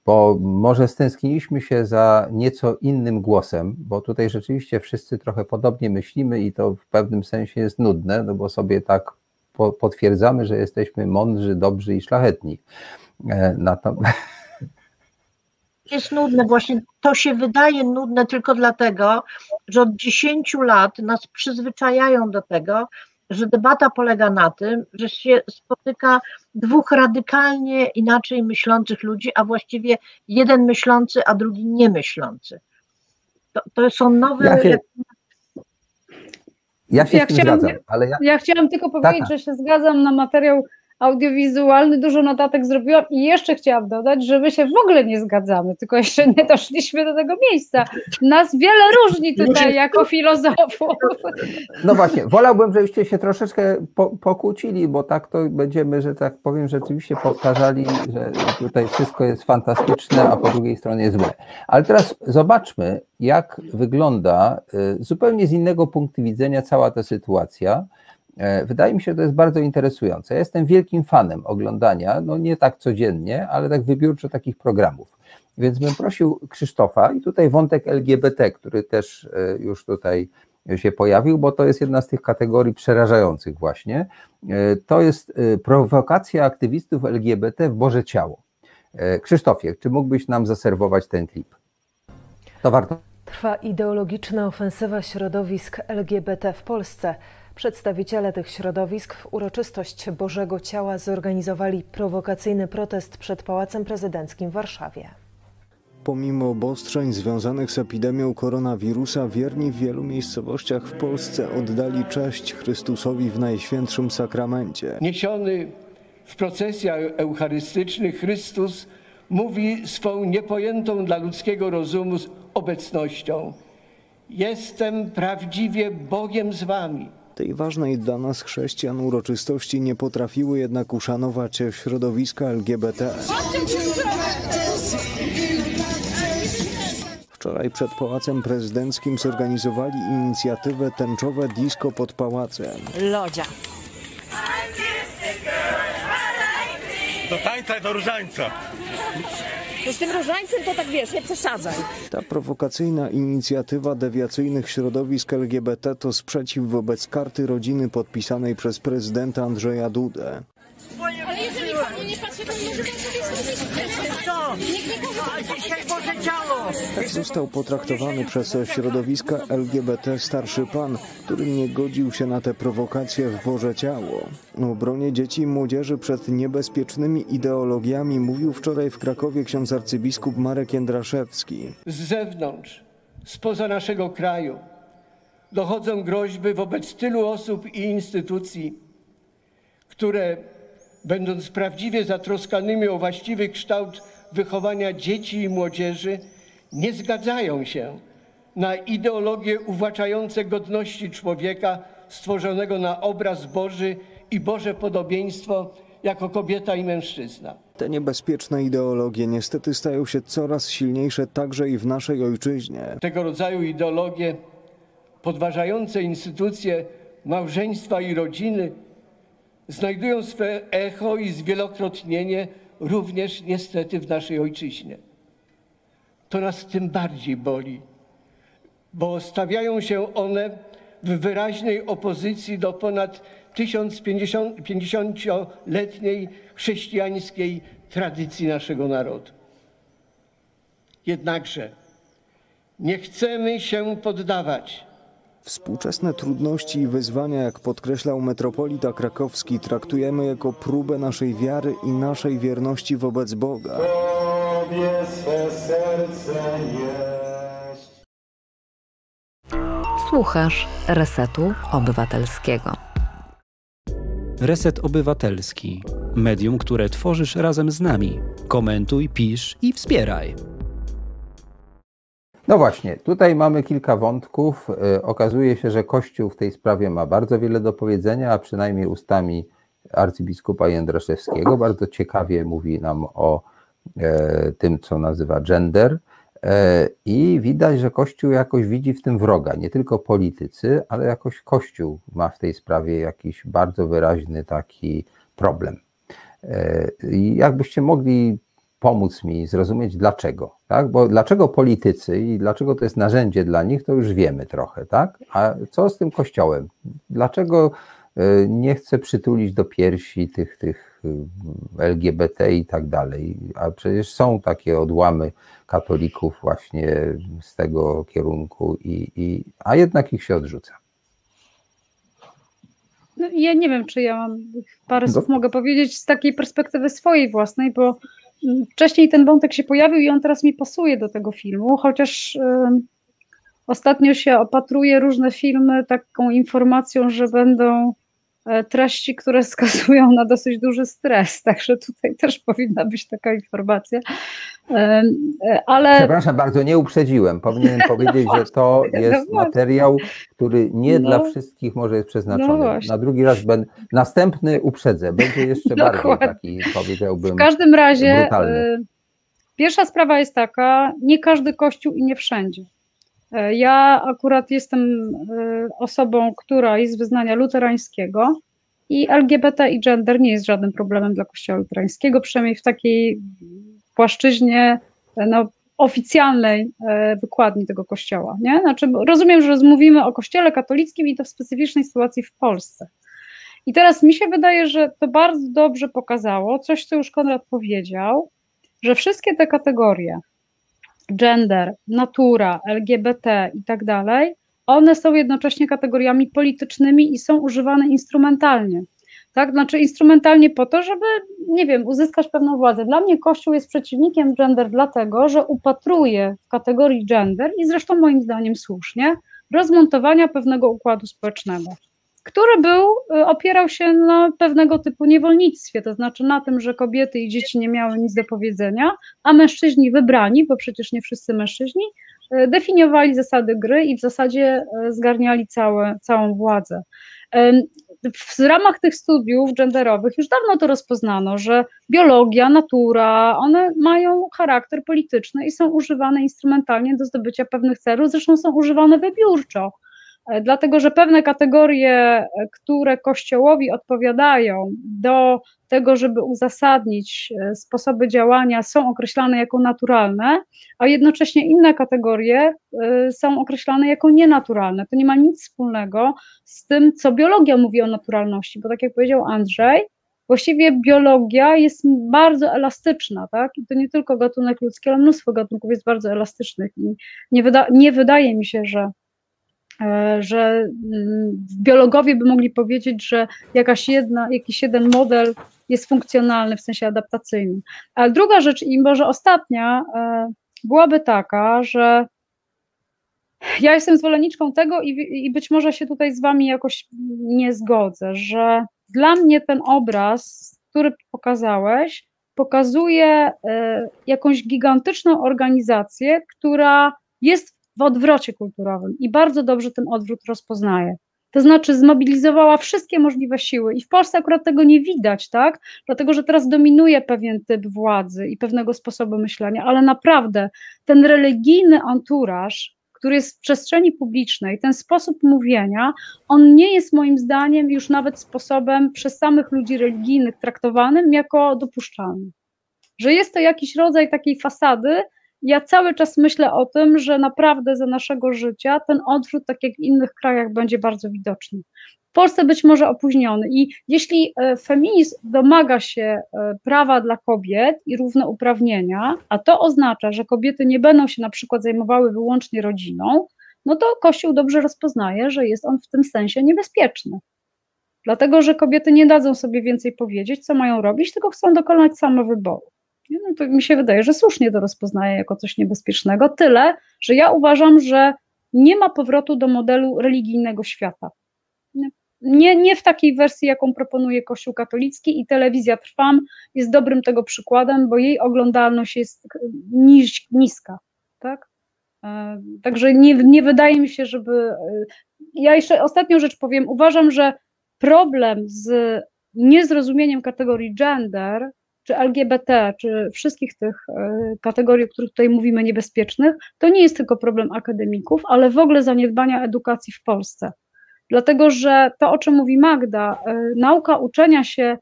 Bo może stęskniliśmy się za nieco innym głosem, bo tutaj rzeczywiście wszyscy trochę podobnie myślimy i to w pewnym sensie jest nudne, no bo sobie tak po, potwierdzamy, że jesteśmy mądrzy, dobrzy i szlachetni. E, Natomiast jest nudne. Właśnie to się wydaje nudne tylko dlatego, że od 10 lat nas przyzwyczajają do tego, że debata polega na tym, że się spotyka dwóch radykalnie inaczej myślących ludzi, a właściwie jeden myślący, a drugi niemyślący. To, to są nowe. Ja się, ja się Ja z tym chciałam- zgadzam, ale ja, Ja chciałam tylko powiedzieć, Tak. że się zgadzam na materiał audiowizualny, dużo notatek zrobiłam i jeszcze chciałam dodać, że my się w ogóle nie zgadzamy, tylko jeszcze nie doszliśmy do tego miejsca. Nas wiele różni tutaj jako filozofów. No właśnie, wolałbym, żebyście się troszeczkę po, pokłócili, bo tak to będziemy, że tak powiem, rzeczywiście powtarzali, że tutaj wszystko jest fantastyczne, a po drugiej stronie złe. Ale teraz zobaczmy, jak wygląda y, zupełnie z innego punktu widzenia cała ta sytuacja. E, Wydaje mi się, że to jest bardzo interesujące. Ja jestem wielkim fanem oglądania, no nie tak codziennie, ale tak wybiórczo takich programów. Więc bym prosił Krzysztofa i tutaj wątek LGBT, który też e, już tutaj się pojawił, bo to jest jedna z tych kategorii przerażających właśnie. E, To jest prowokacja aktywistów LGBT w Boże Ciało. Krzysztofie, czy mógłbyś nam zaserwować ten klip? To warto. Trwa ideologiczna ofensywa środowisk LGBT w Polsce. Przedstawiciele tych środowisk w uroczystość Bożego Ciała zorganizowali prowokacyjny protest przed Pałacem Prezydenckim w Warszawie. Pomimo obostrzeń związanych z epidemią koronawirusa, wierni w wielu miejscowościach w Polsce oddali cześć Chrystusowi w Najświętszym Sakramencie. Niesiony w procesjach eucharystycznych Chrystus mówi swą niepojętą dla ludzkiego rozumu obecnością. Jestem prawdziwie Bogiem z wami. Tej ważnej dla nas chrześcijan uroczystości nie potrafiły jednak uszanować środowiska LGBT. Wczoraj przed Pałacem Prezydenckim zorganizowali inicjatywę Tęczowe Disco pod Pałacem. Lodzia. Do tańca i do różańca. Z tym różańcem to tak wiesz, nie przesadzaj. Ta prowokacyjna inicjatywa dewiacyjnych środowisk LGBT to sprzeciw wobec karty rodziny podpisanej przez prezydenta Andrzeja Dudę. Tak został potraktowany przez środowiska LGBT starszy pan, który nie godził się na te prowokacje w Boże Ciało. O obronie dzieci i młodzieży przed niebezpiecznymi ideologiami mówił wczoraj w Krakowie ksiądz arcybiskup Marek Jędraszewski. Z zewnątrz, spoza naszego kraju dochodzą groźby wobec tylu osób i instytucji, które będąc prawdziwie zatroskanymi o właściwy kształt wychowania dzieci i młodzieży, nie zgadzają się na ideologie uwłaczające godności człowieka stworzonego na obraz Boży i Boże podobieństwo jako kobieta i mężczyzna. Te niebezpieczne ideologie niestety stają się coraz silniejsze także i w naszej ojczyźnie. Tego rodzaju ideologie podważające instytucje małżeństwa i rodziny znajdują swe echo i zwielokrotnienie również niestety w naszej ojczyźnie. To nas tym bardziej boli, bo stawiają się one w wyraźnej opozycji do ponad 1050-letniej chrześcijańskiej tradycji naszego narodu. Jednakże nie chcemy się poddawać. Współczesne trudności i wyzwania, jak podkreślał metropolita krakowski, traktujemy jako próbę naszej wiary i naszej wierności wobec Boga. Tobie swe serce jest. Słuchasz Resetu Obywatelskiego. Reset Obywatelski. Medium, które tworzysz razem z nami. Komentuj, pisz i wspieraj. No właśnie, tutaj mamy kilka wątków. Y, Okazuje się, że Kościół w tej sprawie ma bardzo wiele do powiedzenia, a przynajmniej ustami arcybiskupa Jędraszewskiego. Bardzo ciekawie mówi nam o e, tym, co nazywa gender. E, I widać, że Kościół jakoś widzi w tym wroga. Nie tylko politycy, ale jakoś Kościół ma w tej sprawie jakiś bardzo wyraźny taki problem. E, I jakbyście mogli pomóc mi zrozumieć dlaczego, tak? Bo dlaczego politycy i dlaczego to jest narzędzie dla nich, to już wiemy trochę, tak? A co z tym kościołem? Dlaczego e, nie chce przytulić do piersi tych, tych y, LGBT i tak dalej. A przecież są takie odłamy katolików właśnie z tego kierunku, i, i, a jednak ich się odrzuca. No, ja nie wiem, czy ja mam parę słów mogę powiedzieć z takiej perspektywy swojej własnej, bo wcześniej ten wątek się pojawił i on teraz mi pasuje do tego filmu, chociaż ym, ostatnio się opatruje różne filmy taką informacją, że będą treści, które skazują na dosyć duży stres, także tutaj też powinna być taka informacja. Ym, e, Ale Przepraszam bardzo, nie uprzedziłem. Powinienem powiedzieć, że to No jest właśnie. materiał, który nie No. dla wszystkich może jest No przeznaczony. właśnie. Na drugi raz będę, następny uprzedzę, będzie jeszcze bardziej taki, powiedziałbym, W każdym razie brutalny. pierwsza sprawa jest taka, nie każdy kościół i nie wszędzie. Y, Ja akurat jestem y, osobą, która jest wyznania luterańskiego i LGBT i gender nie jest żadnym problemem dla kościoła luterańskiego, przynajmniej w takiej płaszczyźnie y, no, oficjalnej wykładni tego kościoła. Nie? Znaczy, rozumiem, że mówimy o kościele katolickim i to w specyficznej sytuacji w Polsce. I teraz mi się wydaje, że to bardzo dobrze pokazało coś, co już Konrad powiedział, że wszystkie te kategorie gender, natura, LGBT i tak dalej, one są jednocześnie kategoriami politycznymi i są używane instrumentalnie. Tak, znaczy instrumentalnie po to, żeby, nie wiem, uzyskać pewną władzę. Dla mnie Kościół jest przeciwnikiem gender dlatego, że upatruje w kategorii gender i zresztą moim zdaniem słusznie rozmontowania pewnego układu społecznego który był, y, opierał się na pewnego typu niewolnictwie, to znaczy na tym, że kobiety i dzieci nie miały nic do powiedzenia, a mężczyźni wybrani, bo przecież nie wszyscy mężczyźni, y, definiowali zasady gry i w zasadzie y, zgarniali całe, całą władzę. W ramach tych studiów genderowych już dawno to rozpoznano, że biologia, natura, one mają charakter polityczny i są używane instrumentalnie do zdobycia pewnych celów, zresztą są używane wybiórczo. Dlatego, że pewne kategorie, które Kościołowi odpowiadają do tego, żeby uzasadnić e, sposoby działania, są określane jako naturalne, a jednocześnie inne kategorie e, są określane jako nienaturalne. To nie ma nic wspólnego z tym, co biologia mówi o naturalności, bo tak jak powiedział Andrzej, właściwie biologia jest bardzo elastyczna, tak? I to nie tylko gatunek ludzki, ale mnóstwo gatunków jest bardzo elastycznych. I nie, wyda nie wydaje mi się, że że mm, biologowie by mogli powiedzieć, że jakaś jedna, jakiś jeden model jest funkcjonalny w sensie adaptacyjnym. Ale druga rzecz, i może ostatnia, e, byłaby taka, że ja jestem zwolenniczką tego i, i być może się tutaj z wami jakoś nie zgodzę, że dla mnie ten obraz, który pokazałeś, pokazuje e, jakąś gigantyczną organizację, która jest w odwrocie kulturowym i bardzo dobrze ten odwrót rozpoznaje. To znaczy zmobilizowała wszystkie możliwe siły i w Polsce akurat tego nie widać, tak? Dlatego, że teraz dominuje pewien typ władzy i pewnego sposobu myślenia, ale naprawdę ten religijny anturaż, który jest w przestrzeni publicznej, ten sposób mówienia, on nie jest moim zdaniem już nawet sposobem przez samych ludzi religijnych traktowanym jako dopuszczalny. Że jest to jakiś rodzaj takiej fasady, ja cały czas myślę o tym, że naprawdę za naszego życia ten odwrót, tak jak w innych krajach, będzie bardzo widoczny. W Polsce być może opóźniony. I jeśli e, feminizm domaga się e, prawa dla kobiet i równouprawnienia, a to oznacza, że kobiety nie będą się na przykład zajmowały wyłącznie rodziną, no to Kościół dobrze rozpoznaje, że jest on w tym sensie niebezpieczny. Dlatego, że kobiety nie dadzą sobie więcej powiedzieć, co mają robić, tylko chcą dokonać same wyboru. No to mi się wydaje, że słusznie to rozpoznaje jako coś niebezpiecznego. Tyle, że ja uważam, że nie ma powrotu do modelu religijnego świata. Nie, nie w takiej wersji, jaką proponuje Kościół katolicki i telewizja Trwam jest dobrym tego przykładem, bo jej oglądalność jest niż, niska. Tak? E, Także nie, nie wydaje mi się, żeby. e, Ja jeszcze ostatnią rzecz powiem. Uważam, że problem z niezrozumieniem kategorii gender, czy LGBT, czy wszystkich tych e, kategorii, o których tutaj mówimy, niebezpiecznych, to nie jest tylko problem akademików, ale w ogóle zaniedbania edukacji w Polsce. Dlatego, że to, o czym mówi Magda, e, nauka uczenia się,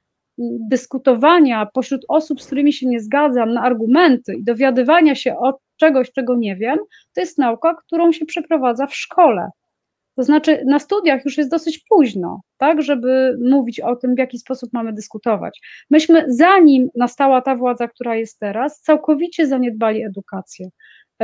dyskutowania pośród osób, z którymi się nie zgadzam, na argumenty i dowiadywania się o czegoś, czego nie wiem, to jest nauka, którą się przeprowadza w szkole. To znaczy, na studiach już jest dosyć późno, tak, żeby mówić o tym, w jaki sposób mamy dyskutować. Myśmy, zanim nastała ta władza, która jest teraz, całkowicie zaniedbali edukację.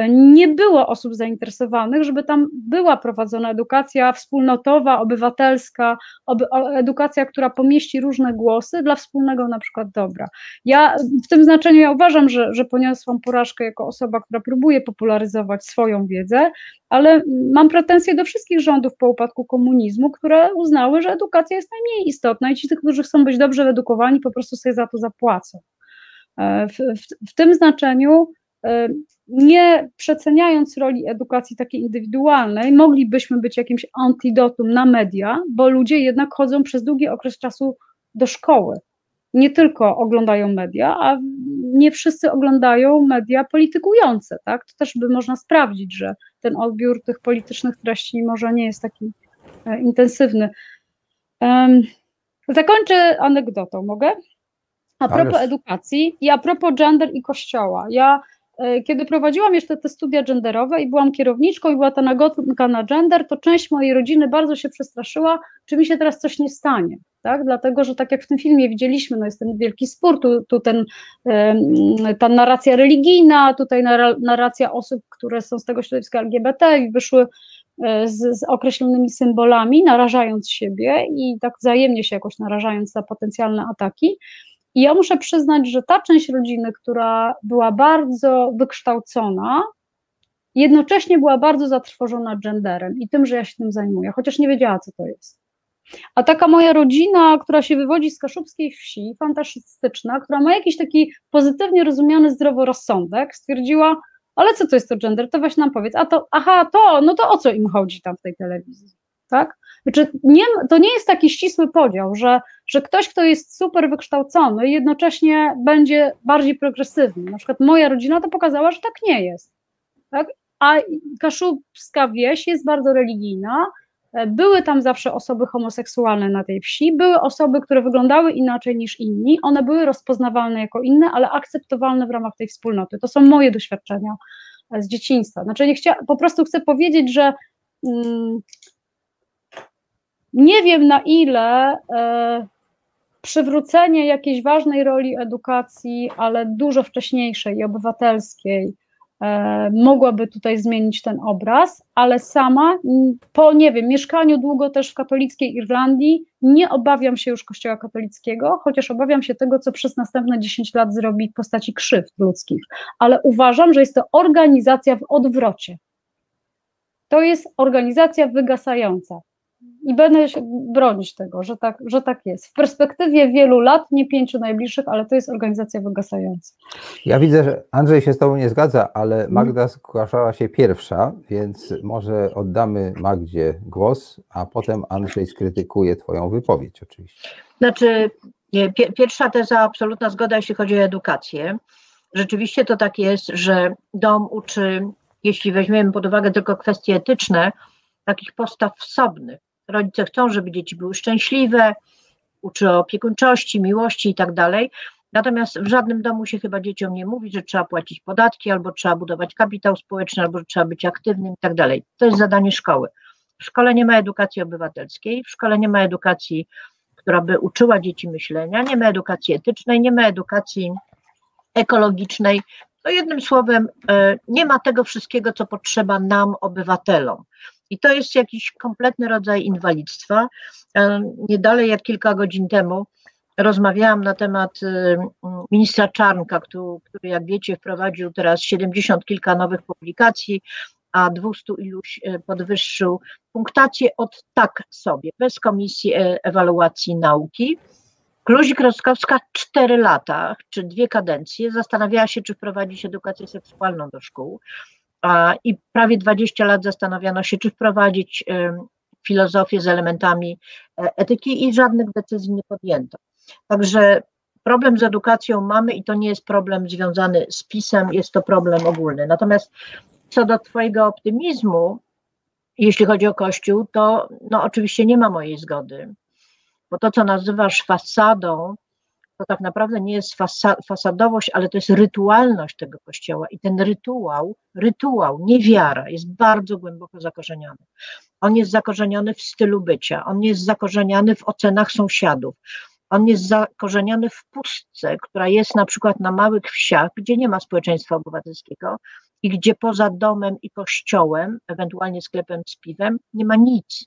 Nie było osób zainteresowanych, żeby tam była prowadzona edukacja wspólnotowa, obywatelska, oby, edukacja, która pomieści różne głosy dla wspólnego na przykład dobra. Ja w tym znaczeniu ja uważam, że, że poniosłam porażkę jako osoba, która próbuje popularyzować swoją wiedzę, ale mam pretensje do wszystkich rządów po upadku komunizmu, które uznały, że edukacja jest najmniej istotna i ci, którzy chcą być dobrze wyedukowani, po prostu sobie za to zapłacą. E, w, w, w tym znaczeniu e, nie przeceniając roli edukacji takiej indywidualnej, moglibyśmy być jakimś antidotum na media, bo ludzie jednak chodzą przez długi okres czasu do szkoły. Nie tylko oglądają media, a nie wszyscy oglądają media politykujące, tak? To też by można sprawdzić, że ten odbiór tych politycznych treści może nie jest taki e, intensywny. Zakończę anegdotą, mogę? A propos Ależ. edukacji i a propos gender i kościoła. Ja kiedy prowadziłam jeszcze te studia genderowe i byłam kierowniczką i była ta nagotka na gender, to część mojej rodziny bardzo się przestraszyła, czy mi się teraz coś nie stanie, tak? Dlatego, że tak jak w tym filmie widzieliśmy, no jest ten wielki spór, tu, tu ten, ta narracja religijna, tutaj narracja osób, które są z tego środowiska LGBT i wyszły e, z, z określonymi symbolami, narażając siebie i tak wzajemnie się jakoś narażając na potencjalne ataki. I ja muszę przyznać, że ta część rodziny, która była bardzo wykształcona, jednocześnie była bardzo zatrwożona genderem i tym, że ja się tym zajmuję, chociaż nie wiedziała, co to jest. A taka moja rodzina, która się wywodzi z kaszubskiej wsi, fantastyczna, która ma jakiś taki pozytywnie rozumiany zdroworozsądek, stwierdziła, ale co to jest to gender, to weź nam powiedz, a to, aha, to, no to o co im chodzi tam w tej telewizji, tak? Znaczy, nie, to nie jest taki ścisły podział, że, że ktoś, kto jest super wykształcony, jednocześnie będzie bardziej progresywny. Na przykład moja rodzina to pokazała, że tak nie jest. Tak? A kaszubska wieś jest bardzo religijna. Były tam zawsze osoby homoseksualne na tej wsi, były osoby, które wyglądały inaczej niż inni, one były rozpoznawalne jako inne, ale akceptowalne w ramach tej wspólnoty. To są moje doświadczenia z dzieciństwa. Znaczy, nie chcia, po prostu chcę powiedzieć, że mm, nie wiem na ile e, przywrócenie jakiejś ważnej roli edukacji, ale dużo wcześniejszej i obywatelskiej, e, mogłaby tutaj zmienić ten obraz, ale sama po, nie wiem, mieszkaniu długo też w katolickiej Irlandii, nie obawiam się już Kościoła katolickiego, chociaż obawiam się tego, co przez następne 10 lat zrobi w postaci krzywd ludzkich, ale uważam, że jest to organizacja w odwrocie. To jest organizacja wygasająca i będę się bronić tego, że tak, że tak jest. W perspektywie wielu lat, nie pięciu najbliższych, ale to jest organizacja wygasająca. Ja widzę, że Andrzej się z Tobą nie zgadza, ale Magda zgłaszała się pierwsza, więc może oddamy Magdzie głos, a potem Andrzej skrytykuje Twoją wypowiedź oczywiście. Znaczy, pierwsza teza, absolutna zgoda, jeśli chodzi o edukację. Rzeczywiście to tak jest, że dom uczy, jeśli weźmiemy pod uwagę tylko kwestie etyczne, takich postaw wsobnych rodzice chcą, żeby dzieci były szczęśliwe, uczy o opiekuńczości, miłości i tak dalej. Natomiast w żadnym domu się chyba dzieciom nie mówi, że trzeba płacić podatki, albo trzeba budować kapitał społeczny, albo że trzeba być aktywnym i tak dalej. To jest zadanie szkoły. W szkole nie ma edukacji obywatelskiej, w szkole nie ma edukacji, która by uczyła dzieci myślenia, nie ma edukacji etycznej, nie ma edukacji ekologicznej. No jednym słowem, e, nie ma tego wszystkiego, co potrzeba nam, obywatelom. I to jest jakiś kompletny rodzaj inwalidztwa. E, nie dalej jak kilka godzin temu rozmawiałam na temat e, ministra Czarnka, który, który jak wiecie wprowadził teraz 70 kilka nowych publikacji, a 200 iluś e, podwyższył punktację od tak sobie, bez komisji ewaluacji nauki. Kluzik-Rostkowska cztery lata, czy dwie kadencje, zastanawiała się, czy wprowadzić edukację seksualną do szkół i prawie 20 lat zastanawiano się, czy wprowadzić filozofię z elementami e, etyki i żadnych decyzji nie podjęto. Także problem z edukacją mamy i to nie jest problem związany z PiSem, jest to problem ogólny. Natomiast co do Twojego optymizmu, jeśli chodzi o Kościół, to no, oczywiście nie ma mojej zgody, bo to, co nazywasz fasadą, to tak naprawdę nie jest fasa, fasadowość, ale to jest rytualność tego kościoła. I ten rytuał, rytuał, nie wiara, jest bardzo głęboko zakorzeniony. On jest zakorzeniony w stylu bycia, on jest zakorzeniony w ocenach sąsiadów, on jest zakorzeniony w pustce, która jest na przykład na małych wsiach, gdzie nie ma społeczeństwa obywatelskiego i gdzie poza domem i kościołem, ewentualnie sklepem z piwem, nie ma nic.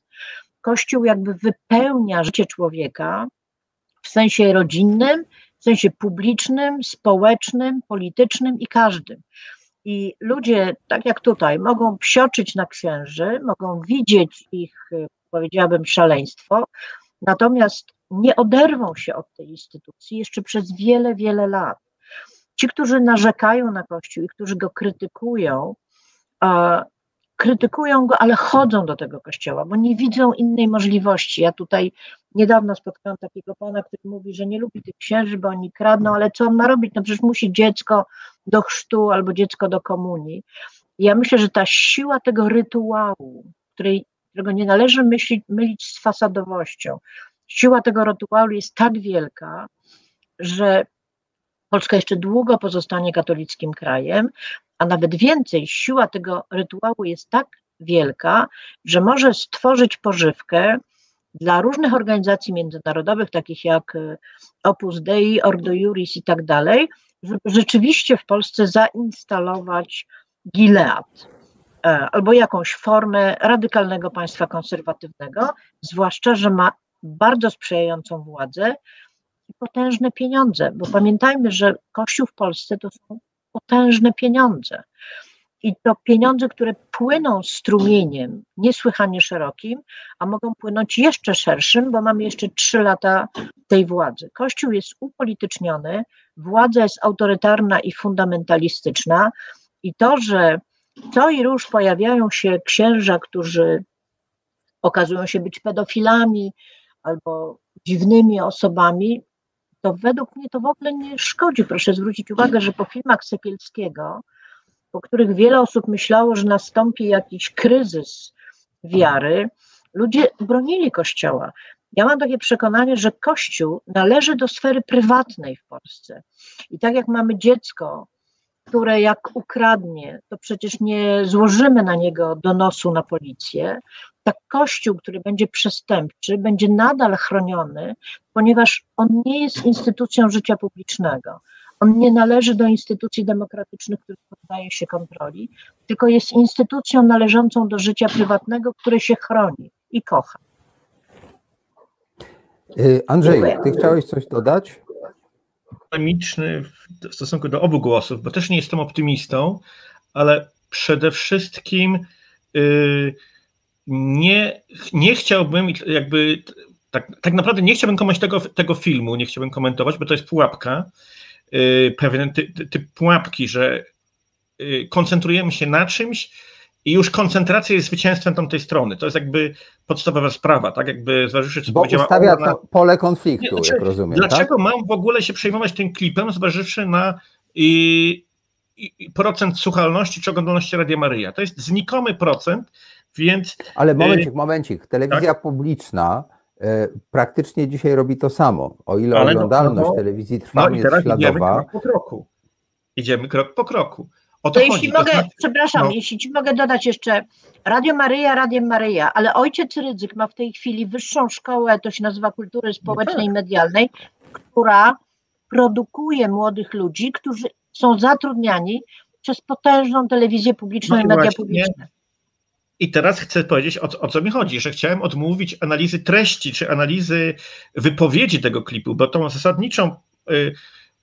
Kościół jakby wypełnia życie człowieka w sensie rodzinnym, w sensie publicznym, społecznym, politycznym i każdym. I ludzie, tak jak tutaj, mogą psioczyć na księży, mogą widzieć ich, powiedziałabym, szaleństwo, natomiast nie oderwą się od tej instytucji jeszcze przez wiele, wiele lat. Ci, którzy narzekają na Kościół i którzy go krytykują, krytykują go, ale chodzą do tego kościoła, bo nie widzą innej możliwości. Ja tutaj niedawno spotkałam takiego pana, który mówi, że nie lubi tych księży, bo oni kradną, ale co on ma robić? No przecież musi dziecko do chrztu albo dziecko do komunii. I ja myślę, że ta siła tego rytuału, której, którego nie należy myślić, mylić z fasadowością, siła tego rytuału jest tak wielka, że Polska jeszcze długo pozostanie katolickim krajem, a nawet więcej, siła tego rytuału jest tak wielka, że może stworzyć pożywkę dla różnych organizacji międzynarodowych, takich jak e, Opus Dei, Ordo Juris i tak dalej, rzeczywiście w Polsce zainstalować Gilead e, albo jakąś formę radykalnego państwa konserwatywnego, zwłaszcza, że ma bardzo sprzyjającą władzę i potężne pieniądze, bo pamiętajmy, że Kościół w Polsce to są potężne pieniądze. I to pieniądze, które płyną strumieniem niesłychanie szerokim, a mogą płynąć jeszcze szerszym, bo mamy jeszcze trzy lata tej władzy. Kościół jest upolityczniony, władza jest autorytarna i fundamentalistyczna, i to, że co i róż pojawiają się księża, którzy okazują się być pedofilami albo dziwnymi osobami, to według mnie to w ogóle nie szkodzi. Proszę zwrócić uwagę, że po filmach Sekielskiego, po których wiele osób myślało, że nastąpi jakiś kryzys wiary, ludzie bronili Kościoła. Ja mam takie przekonanie, że Kościół należy do sfery prywatnej w Polsce. I tak jak mamy dziecko, które jak ukradnie, to przecież nie złożymy na niego donosu na policję, tak Kościół, który będzie przestępczy, będzie nadal chroniony, ponieważ on nie jest instytucją życia publicznego. On nie należy do instytucji demokratycznych, które poddaje się kontroli, tylko jest instytucją należącą do życia prywatnego, które się chroni i kocha. Y, Andrzej, ty chciałeś coś dodać? Polemiczny w stosunku do obu głosów, bo też nie jestem optymistą, ale przede wszystkim. Yy, nie, nie chciałbym jakby tak, tak naprawdę nie chciałbym komentować tego, tego filmu, nie chciałbym komentować, bo to jest pułapka, yy, pewien typ, typ pułapki, że yy, koncentrujemy się na czymś i już koncentracja jest zwycięstwem tamtej strony. To jest jakby podstawowa sprawa, tak jakby zważywszy, co Bo powiedziała ustawia Ola, to pole konfliktu, Nie, znaczy, jak rozumiem, Dlaczego tak? mam w ogóle się przejmować tym klipem, zważywszy na i procent słuchalności czy oglądalności Radia Maryja? To jest znikomy procent, więc... Ale y, momencik, momencik. Telewizja tak? publiczna e, praktycznie dzisiaj robi to samo. O ile Ale no- oglądalność no to- telewizji trwam No i jest teraz idziemy śladowa, krok po kroku. Idziemy krok po kroku. O To to jeśli chodzi. To mogę, znaczy- przepraszam, no. jeśli ci mogę dodać jeszcze, Radio Maryja, Radiem Maryja, ale ojciec Rydzyk ma w tej chwili wyższą szkołę, to się nazywa kultury społecznej i medialnej, która produkuje młodych ludzi, którzy są zatrudniani przez potężną telewizję publiczną No i i media właśnie. publiczne. I teraz chcę powiedzieć, o, o co mi chodzi, że chciałem odmówić analizy treści czy analizy wypowiedzi tego klipu, bo tą zasadniczą y,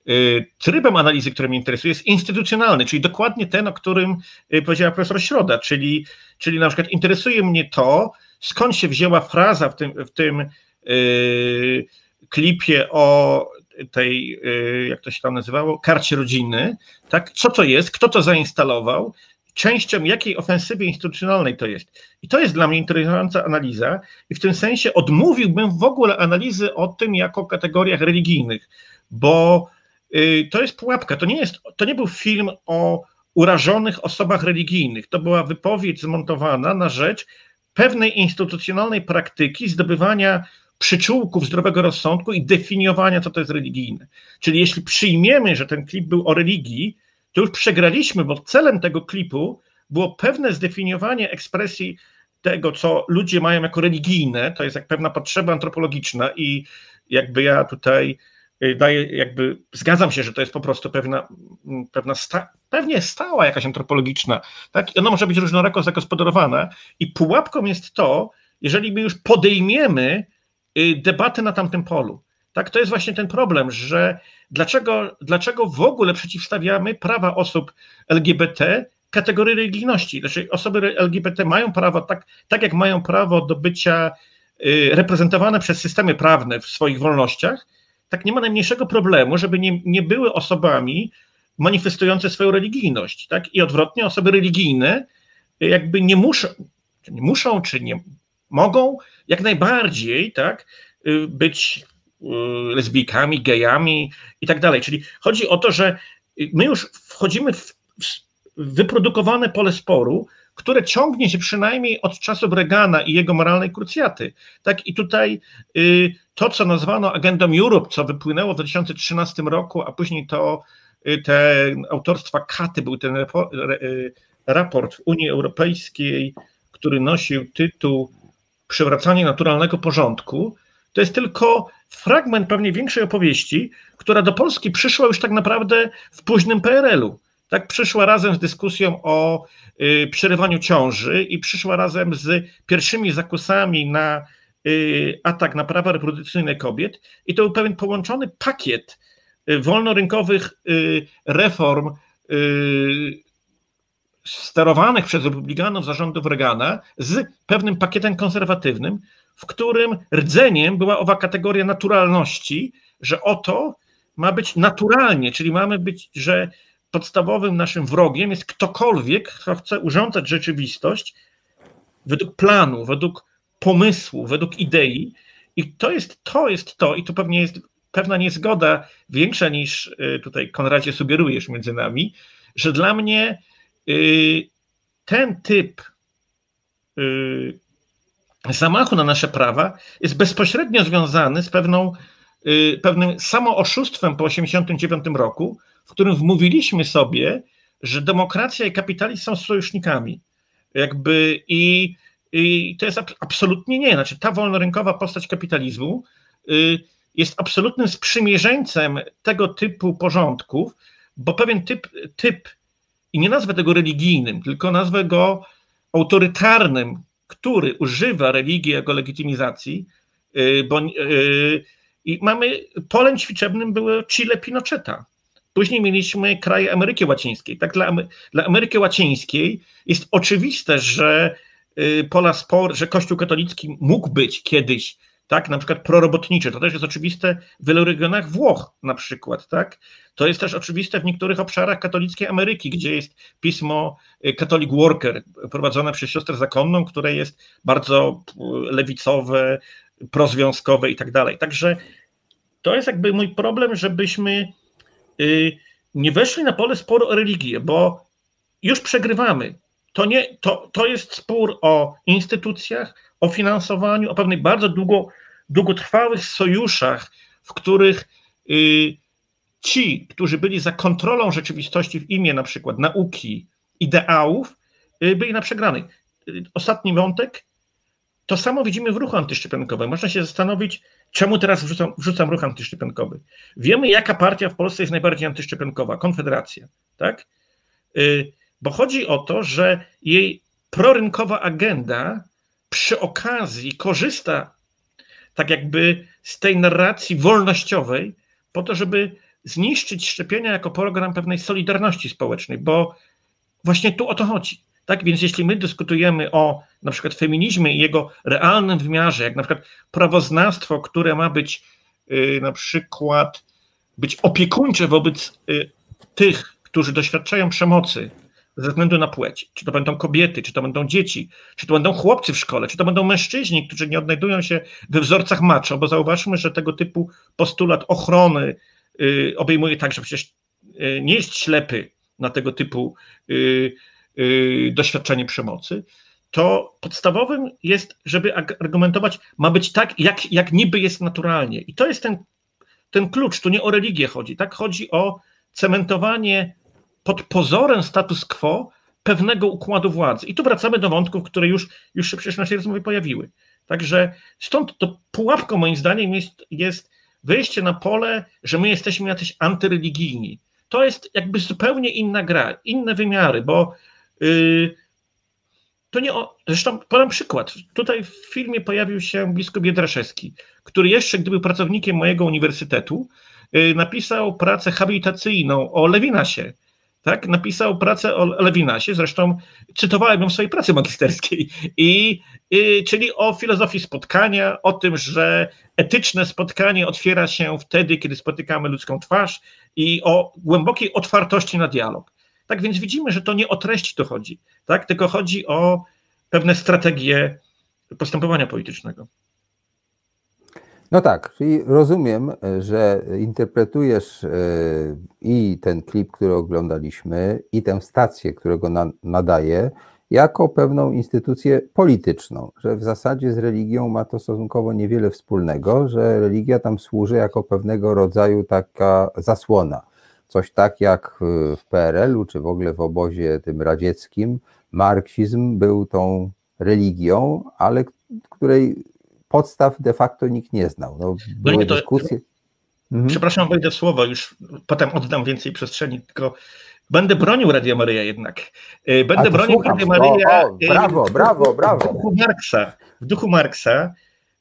y, trybem analizy, który mnie interesuje, jest instytucjonalny, czyli dokładnie ten, o którym y, powiedziała profesor Środa, czyli, czyli na przykład interesuje mnie to, skąd się wzięła fraza w tym, w tym y, klipie o tej, y, jak to się tam nazywało, karcie rodziny, tak? Co to jest, kto to zainstalował, częścią jakiej ofensywy instytucjonalnej to jest. I to jest dla mnie interesująca analiza i w tym sensie odmówiłbym w ogóle analizy o tym jako kategoriach religijnych, bo y, to jest pułapka. To nie, jest, to nie był film o urażonych osobach religijnych. To była wypowiedź zmontowana na rzecz pewnej instytucjonalnej praktyki zdobywania przyczółków zdrowego rozsądku i definiowania, co to jest religijne. Czyli jeśli przyjmiemy, że ten klip był o religii, to już przegraliśmy, bo celem tego klipu było pewne zdefiniowanie ekspresji tego, co ludzie mają jako religijne, to jest jak pewna potrzeba antropologiczna i jakby ja tutaj y, daję, jakby zgadzam się, że to jest po prostu pewna, mm, pewna sta, pewnie stała jakaś antropologiczna, tak? I ona może być różnorako zagospodarowana i pułapką jest to, jeżeli my już podejmiemy y, debatę na tamtym polu. Tak, to jest właśnie ten problem, że dlaczego, dlaczego w ogóle przeciwstawiamy prawa osób LGBT kategorii religijności. Znaczy osoby LGBT mają prawo, tak, tak jak mają prawo do bycia y, reprezentowane przez systemy prawne w swoich wolnościach, tak nie ma najmniejszego problemu, żeby nie, nie były osobami manifestujące swoją religijność. Tak? I odwrotnie, osoby religijne jakby nie muszą, nie muszą czy nie mogą jak najbardziej tak, y, być y, lesbijkami, gejami i tak dalej. Czyli chodzi o to, że my już wchodzimy w, w wyprodukowane pole sporu, które ciągnie się przynajmniej od czasów Reagana i jego moralnej krucjaty. Tak i tutaj y, to, co nazwano agendą Europe, co wypłynęło w 2013 roku, a później to y, te autorstwa Katy, był ten y, raport w Unii Europejskiej, który nosił tytuł Przywracanie naturalnego porządku, to jest tylko fragment pewnie większej opowieści, która do Polski przyszła już tak naprawdę w późnym PRL-u tak przyszła razem z dyskusją o y, przerywaniu ciąży i przyszła razem z pierwszymi zakusami na y, atak na prawa reprodukcyjne kobiet. I to był pewien połączony pakiet y, wolnorynkowych y, reform y, sterowanych przez republikanów zarządów Reagana z pewnym pakietem konserwatywnym, w którym rdzeniem była owa kategoria naturalności, że oto ma być naturalnie, czyli mamy być, że podstawowym naszym wrogiem jest ktokolwiek, kto chce urządzać rzeczywistość według planu, według pomysłu, według idei. I to jest to, jest to, i to pewnie jest pewna niezgoda większa niż y, tutaj Konradzie sugerujesz między nami, że dla mnie y, ten typ y, zamachu na nasze prawa jest bezpośrednio związany z pewną, pewnym samooszustwem po 1989 roku, w którym wmówiliśmy sobie, że demokracja i kapitalizm są sojusznikami. Jakby i, i to jest absolutnie nie. Znaczy, ta wolnorynkowa postać kapitalizmu y, jest absolutnym sprzymierzeńcem tego typu porządków, bo pewien typ, typ, i nie nazwę tego religijnym, tylko nazwę go autorytarnym, który używa religii jako legitymizacji, y, bo y, i mamy polem ćwiczebnym było Chile Pinocheta. Później mieliśmy kraje Ameryki Łacińskiej. Tak dla, dla Ameryki Łacińskiej jest oczywiste, że y, pola spor, że Kościół katolicki mógł być kiedyś, tak, na przykład prorobotniczy. To też jest oczywiste w wielu regionach Włoch na przykład, tak. To jest też oczywiste w niektórych obszarach katolickiej Ameryki, gdzie jest pismo y, Catholic Worker prowadzone przez siostrę zakonną, które jest bardzo y, lewicowe, prozwiązkowe i tak dalej. Także to jest jakby mój problem, żebyśmy Y, nie weszli na pole sporu o religię, bo już przegrywamy. To, nie, to, to jest spór o instytucjach, o finansowaniu, o pewnych bardzo długo, długotrwałych sojuszach, w których y, ci, którzy byli za kontrolą rzeczywistości w imię na przykład nauki, ideałów, y, byli na przegranej. Ostatni wątek. To samo widzimy w ruchu antyszczepionkowym. Można się zastanowić, Czemu teraz wrzucam, wrzucam ruch antyszczepionkowy? Wiemy, jaka partia w Polsce jest najbardziej antyszczepionkowa Konfederacja, tak? Y, bo chodzi o to, że jej prorynkowa agenda przy okazji korzysta tak jakby z tej narracji wolnościowej po to, żeby zniszczyć szczepienia jako program pewnej solidarności społecznej, bo właśnie tu o to chodzi. Tak więc jeśli my dyskutujemy o na przykład feminizmie i jego realnym wymiarze, jak na przykład prawoznawstwo, które ma być y, na przykład być opiekuńcze wobec y, tych, którzy doświadczają przemocy ze względu na płeć, czy to będą kobiety, czy to będą dzieci, czy to będą chłopcy w szkole, czy to będą mężczyźni, którzy nie odnajdują się we wzorcach macho, bo zauważmy, że tego typu postulat ochrony y, obejmuje także przecież nie jest ślepy na tego typu Y, doświadczenie przemocy, to podstawowym jest, żeby argumentować, ma być tak, jak, jak niby jest naturalnie. I to jest ten, ten klucz. Tu nie o religię chodzi, tak? Chodzi o cementowanie pod pozorem status quo pewnego układu władzy. I tu wracamy do wątków, które już, już się przecież w naszej rozmowie pojawiły. Także stąd to pułapką moim zdaniem jest, jest wyjście na pole, że my jesteśmy jacyś antyreligijni. To jest jakby zupełnie inna gra, inne wymiary, bo yy, to nie o. Zresztą podam przykład. Tutaj w filmie pojawił się biskup Jedraszewski, który jeszcze, gdy był pracownikiem mojego uniwersytetu, yy, napisał pracę habilitacyjną o Lewinasie tak, napisał pracę o Lewinasie, zresztą cytowałem ją w swojej pracy magisterskiej, i, i, czyli o filozofii spotkania, o tym, że etyczne spotkanie otwiera się wtedy, kiedy spotykamy ludzką twarz i o głębokiej otwartości na dialog. Tak więc widzimy, że to nie o treść tu chodzi, tak, tylko chodzi o pewne strategie postępowania politycznego. No tak, czyli rozumiem, że interpretujesz e, i ten klip, który oglądaliśmy, i tę stację, którego na, nadaje, jako pewną instytucję polityczną, że w zasadzie z religią ma to stosunkowo niewiele wspólnego, że religia tam służy jako pewnego rodzaju taka zasłona. Coś tak jak w PRL-u, czy w ogóle w obozie tym radzieckim, marksizm był tą religią, ale której podstaw de facto nikt nie znał. No, były nie, to, dyskusje. Mhm. Przepraszam, wejdę w słowo, już potem oddam więcej przeszczeni, tylko będę bronił Radia Maryja jednak. Y, będę bronił Radia Maryja. O, o, brawo, brawo, brawo. W duchu Marksa, w duchu Marksa,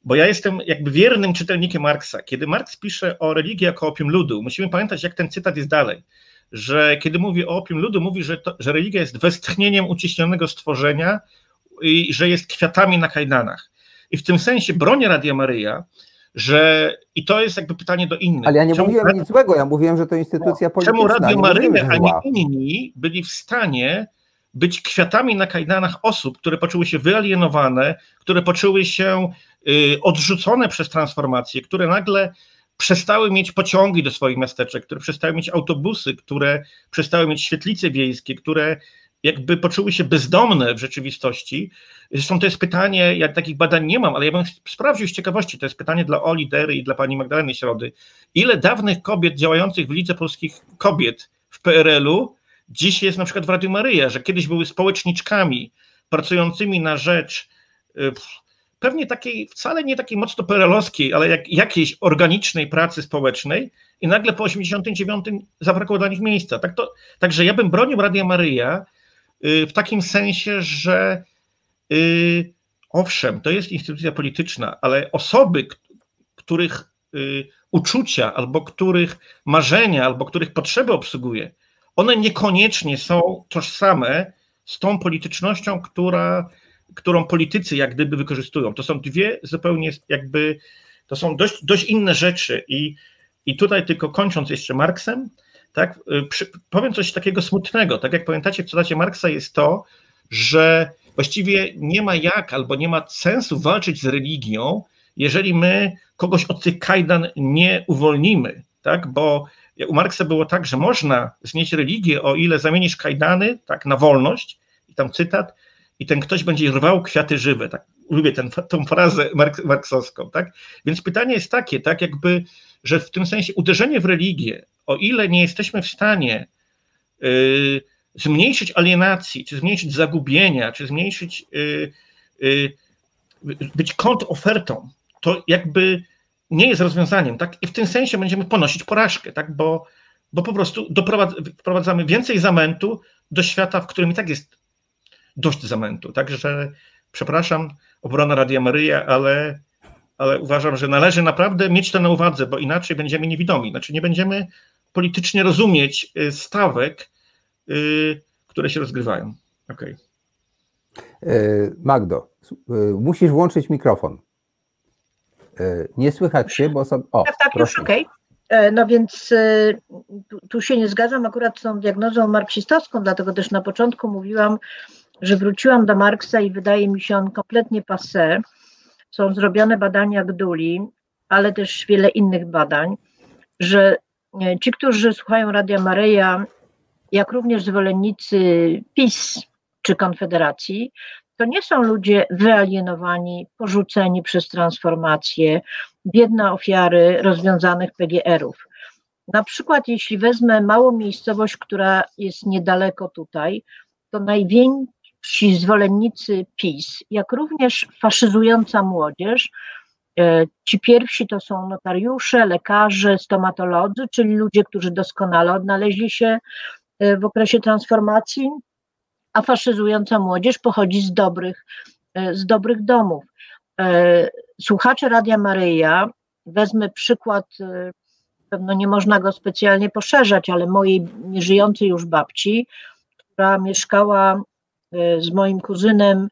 bo ja jestem jakby wiernym czytelnikiem Marksa. Kiedy Marks pisze o religii jako opium ludu, musimy pamiętać, jak ten cytat jest dalej. Że kiedy mówi o opium ludu, mówi, że, to, że religia jest westchnieniem uciśnionego stworzenia i że jest kwiatami na kajdanach. I w tym sensie bronię Radia Maryja, że i to jest jakby pytanie do innych. Ale ja nie czemu, mówiłem nic złego, ja mówiłem, że to instytucja polityczna. Czemu Radio Maryja, a nie inni byli w stanie być kwiatami na kajdanach osób, które poczuły się wyalienowane, które poczuły się y, odrzucone przez transformację, które nagle przestały mieć pociągi do swoich miasteczek, które przestały mieć autobusy, które przestały mieć świetlice wiejskie, które jakby poczuły się bezdomne w rzeczywistości. Zresztą to jest pytanie, ja takich badań nie mam, ale ja bym sprawdził z ciekawości, to jest pytanie dla Oli Dery i dla pani Magdaleny Środy. Ile dawnych kobiet działających w Lidze Polskich Kobiet w PRL-u dziś jest na przykład w Radiu Maryja, że kiedyś były społeczniczkami pracującymi na rzecz y, pewnie takiej, wcale nie takiej mocno perelowskiej, ale jak, jakiejś organicznej pracy społecznej i nagle po 89 zabrakło dla nich miejsca. Tak to, także ja bym bronił Radia Maryja w takim sensie, że y, owszem, to jest instytucja polityczna, ale osoby, których y, uczucia, albo których marzenia, albo których potrzeby obsługuje, one niekoniecznie są tożsame z tą politycznością, która którą politycy jak gdyby wykorzystują. To są dwie zupełnie jakby, to są dość, dość inne rzeczy i, i tutaj tylko kończąc jeszcze Marksem, tak, y, przy, powiem coś takiego smutnego, tak jak pamiętacie w cytacie Marksa jest to, że właściwie nie ma jak albo nie ma sensu walczyć z religią, jeżeli my kogoś od tych kajdan nie uwolnimy, tak, bo u Marksa było tak, że można znieść religię, o ile zamienisz kajdany tak, na wolność, i tam cytat, i ten ktoś będzie rwał kwiaty żywe. Tak? Lubię ten, tą frazę mark, marksowską. Tak? Więc pytanie jest takie, tak jakby, że w tym sensie uderzenie w religię, o ile nie jesteśmy w stanie y, zmniejszyć alienacji, czy zmniejszyć zagubienia, czy zmniejszyć, y, y, być kontofertą, to jakby nie jest rozwiązaniem. Tak? I w tym sensie będziemy ponosić porażkę, tak? bo, bo po prostu wprowadzamy więcej zamętu do świata, w którym i tak jest dość zamętu. Także przepraszam, obrona Radia Maryja, ale, ale uważam, że należy naprawdę mieć to na uwadze, bo inaczej będziemy niewidomi. Znaczy nie będziemy politycznie rozumieć y, stawek, yy, które się rozgrywają. Okay. E, Magdo, e, musisz włączyć mikrofon. E, nie słychać się, bo sobie. O, tak, tak, już okej. Okay. No więc tu, tu się nie zgadzam akurat z tą diagnozą marksistowską, dlatego też na początku mówiłam, że wróciłam do Marksa i wydaje mi się on kompletnie passé. Są zrobione badania Gduli, ale też wiele innych badań, że e, ci, którzy słuchają Radia Maryja, jak również zwolennicy PiS czy Konfederacji, to nie są ludzie wyalienowani, porzuceni przez transformację, biedne ofiary rozwiązanych PGR-ów. Na przykład, jeśli wezmę małą miejscowość, która jest niedaleko tutaj, to najwięksi zwolennicy PiS, jak również faszyzująca młodzież, e, ci pierwsi to są notariusze, lekarze, stomatolodzy, czyli ludzie, którzy doskonale odnaleźli się e, w okresie transformacji, a faszyzująca młodzież pochodzi z dobrych, e, z dobrych domów. Słuchacze Radia Maryja, wezmę przykład pewno nie można go specjalnie poszerzać, ale mojej nieżyjącej już babci, która mieszkała z moim kuzynem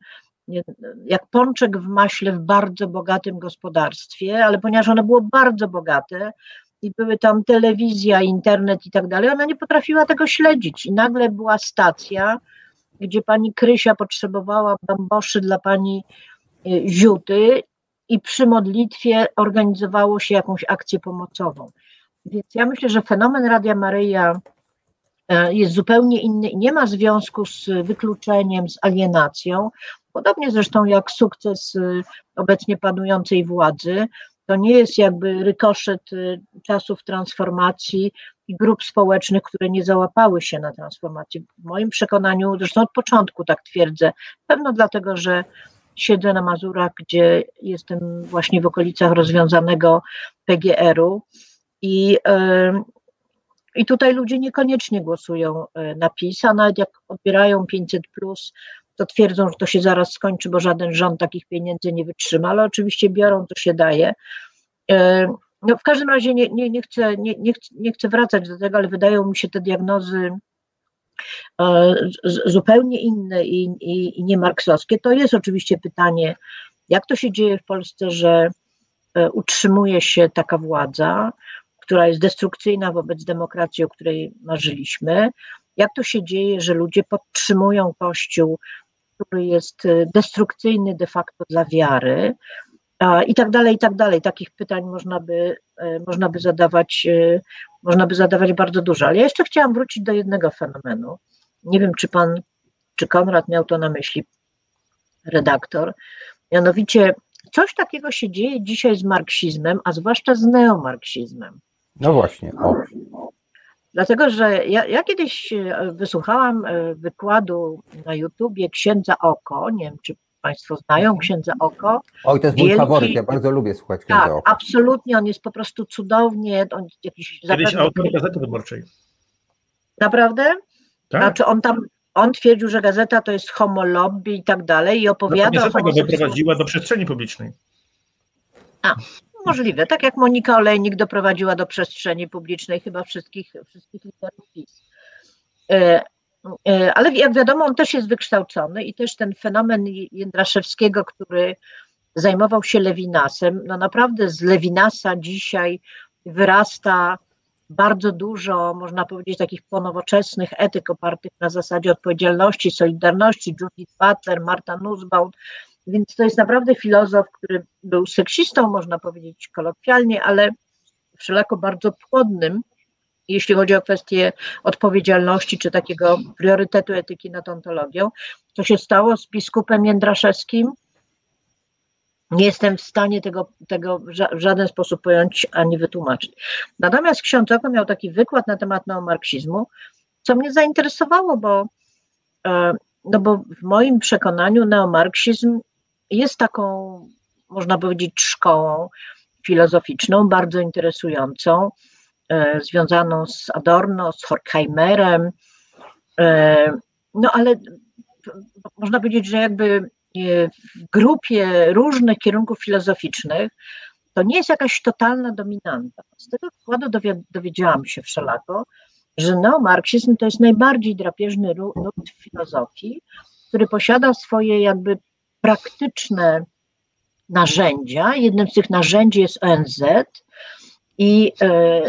jak pączek w maśle w bardzo bogatym gospodarstwie, ale ponieważ ono było bardzo bogate i były tam telewizja, internet i tak dalej, ona nie potrafiła tego śledzić i nagle była stacja, gdzie pani Krysia potrzebowała bamboszy dla pani e, Ziuty i przy modlitwie organizowało się jakąś akcję pomocową. Więc ja myślę, że fenomen Radia Maryja e, jest zupełnie inny i nie ma związku z wykluczeniem, z alienacją. Podobnie zresztą jak sukces e, obecnie panującej władzy, to nie jest jakby rykoszet e, czasów transformacji i grup społecznych, które nie załapały się na transformację. W moim przekonaniu, zresztą od początku tak twierdzę, pewno dlatego, że siedzę na Mazurach, gdzie jestem właśnie w okolicach rozwiązanego PGR-u, i, I tutaj ludzie niekoniecznie głosują e, na PiS, a nawet jak odbierają 500, plus, to twierdzą, że to się zaraz skończy, bo żaden rząd takich pieniędzy nie wytrzyma, ale oczywiście biorą, to się daje. No w każdym razie nie, nie, nie, chcę, nie, nie, chcę, nie chcę wracać do tego, ale wydają mi się te diagnozy e, zupełnie inne i, i, i nie marksowskie. To jest oczywiście pytanie, jak to się dzieje w Polsce, że e, utrzymuje się taka władza, która jest destrukcyjna wobec demokracji, o której marzyliśmy. Jak to się dzieje, że ludzie podtrzymują Kościół, który jest y, destrukcyjny de facto dla wiary, i tak dalej, i tak dalej. Takich pytań można by, y, można by zadawać, y, można by zadawać bardzo dużo. Ale ja jeszcze chciałam wrócić do jednego fenomenu. Nie wiem, czy pan, czy Konrad miał to na myśli, redaktor. Mianowicie coś takiego się dzieje dzisiaj z marksizmem, a zwłaszcza z neomarksizmem. No właśnie. O. Dlatego, że ja, ja, kiedyś e, wysłuchałam e, wykładu na YouTubie księdza Oko. Nie wiem, czy Państwo znają księdza Oko. Oj, to jest mój Wielki... faworyt. Ja bardzo lubię słuchać księdza tak, Oko. Absolutnie, on jest po prostu cudownie. On jakiś Kiedyś autor Gazety Wyborczej. Naprawdę? Tak. Znaczy on tam on twierdził, że gazeta to jest homolobby i tak dalej i opowiada no, o doprowadziła do przestrzeni publicznej. A, Możliwe, tak jak Monika Olejnik doprowadziła do przestrzeni publicznej chyba wszystkich, wszystkich liderów PiS. E, e, ale jak wiadomo, on też jest wykształcony i też ten fenomen Jędraszewskiego, który zajmował się Lewinasem, no naprawdę z Lewinasa dzisiaj wyrasta bardzo dużo, można powiedzieć, takich ponowoczesnych etyk opartych na zasadzie odpowiedzialności, solidarności, Judith Butler, Marta Nussbaum, więc to jest naprawdę filozof, który był seksistą, można powiedzieć kolokwialnie, ale wszelako bardzo płodnym, jeśli chodzi o kwestię odpowiedzialności czy takiego priorytetu etyki nad ontologią. Co się stało z biskupem Jędraszewskim? Nie jestem w stanie tego, tego w żaden sposób pojąć ani wytłumaczyć. Natomiast ksiądz Oko miał taki wykład na temat neomarksizmu, co mnie zainteresowało, bo, e, no bo w moim przekonaniu neomarksizm jest taką, można powiedzieć, szkołą filozoficzną, bardzo interesującą, e, związaną z Adorno, z Horkheimerem. E, no ale można powiedzieć, że jakby e, w grupie różnych kierunków filozoficznych to nie jest jakaś totalna dominanta. Z tego wykładu dowiedziałam się wszelako, że neomarksizm to jest najbardziej drapieżny nurt filozofii, który posiada swoje jakby praktyczne narzędzia. Jednym z tych narzędzi jest ONZ i e,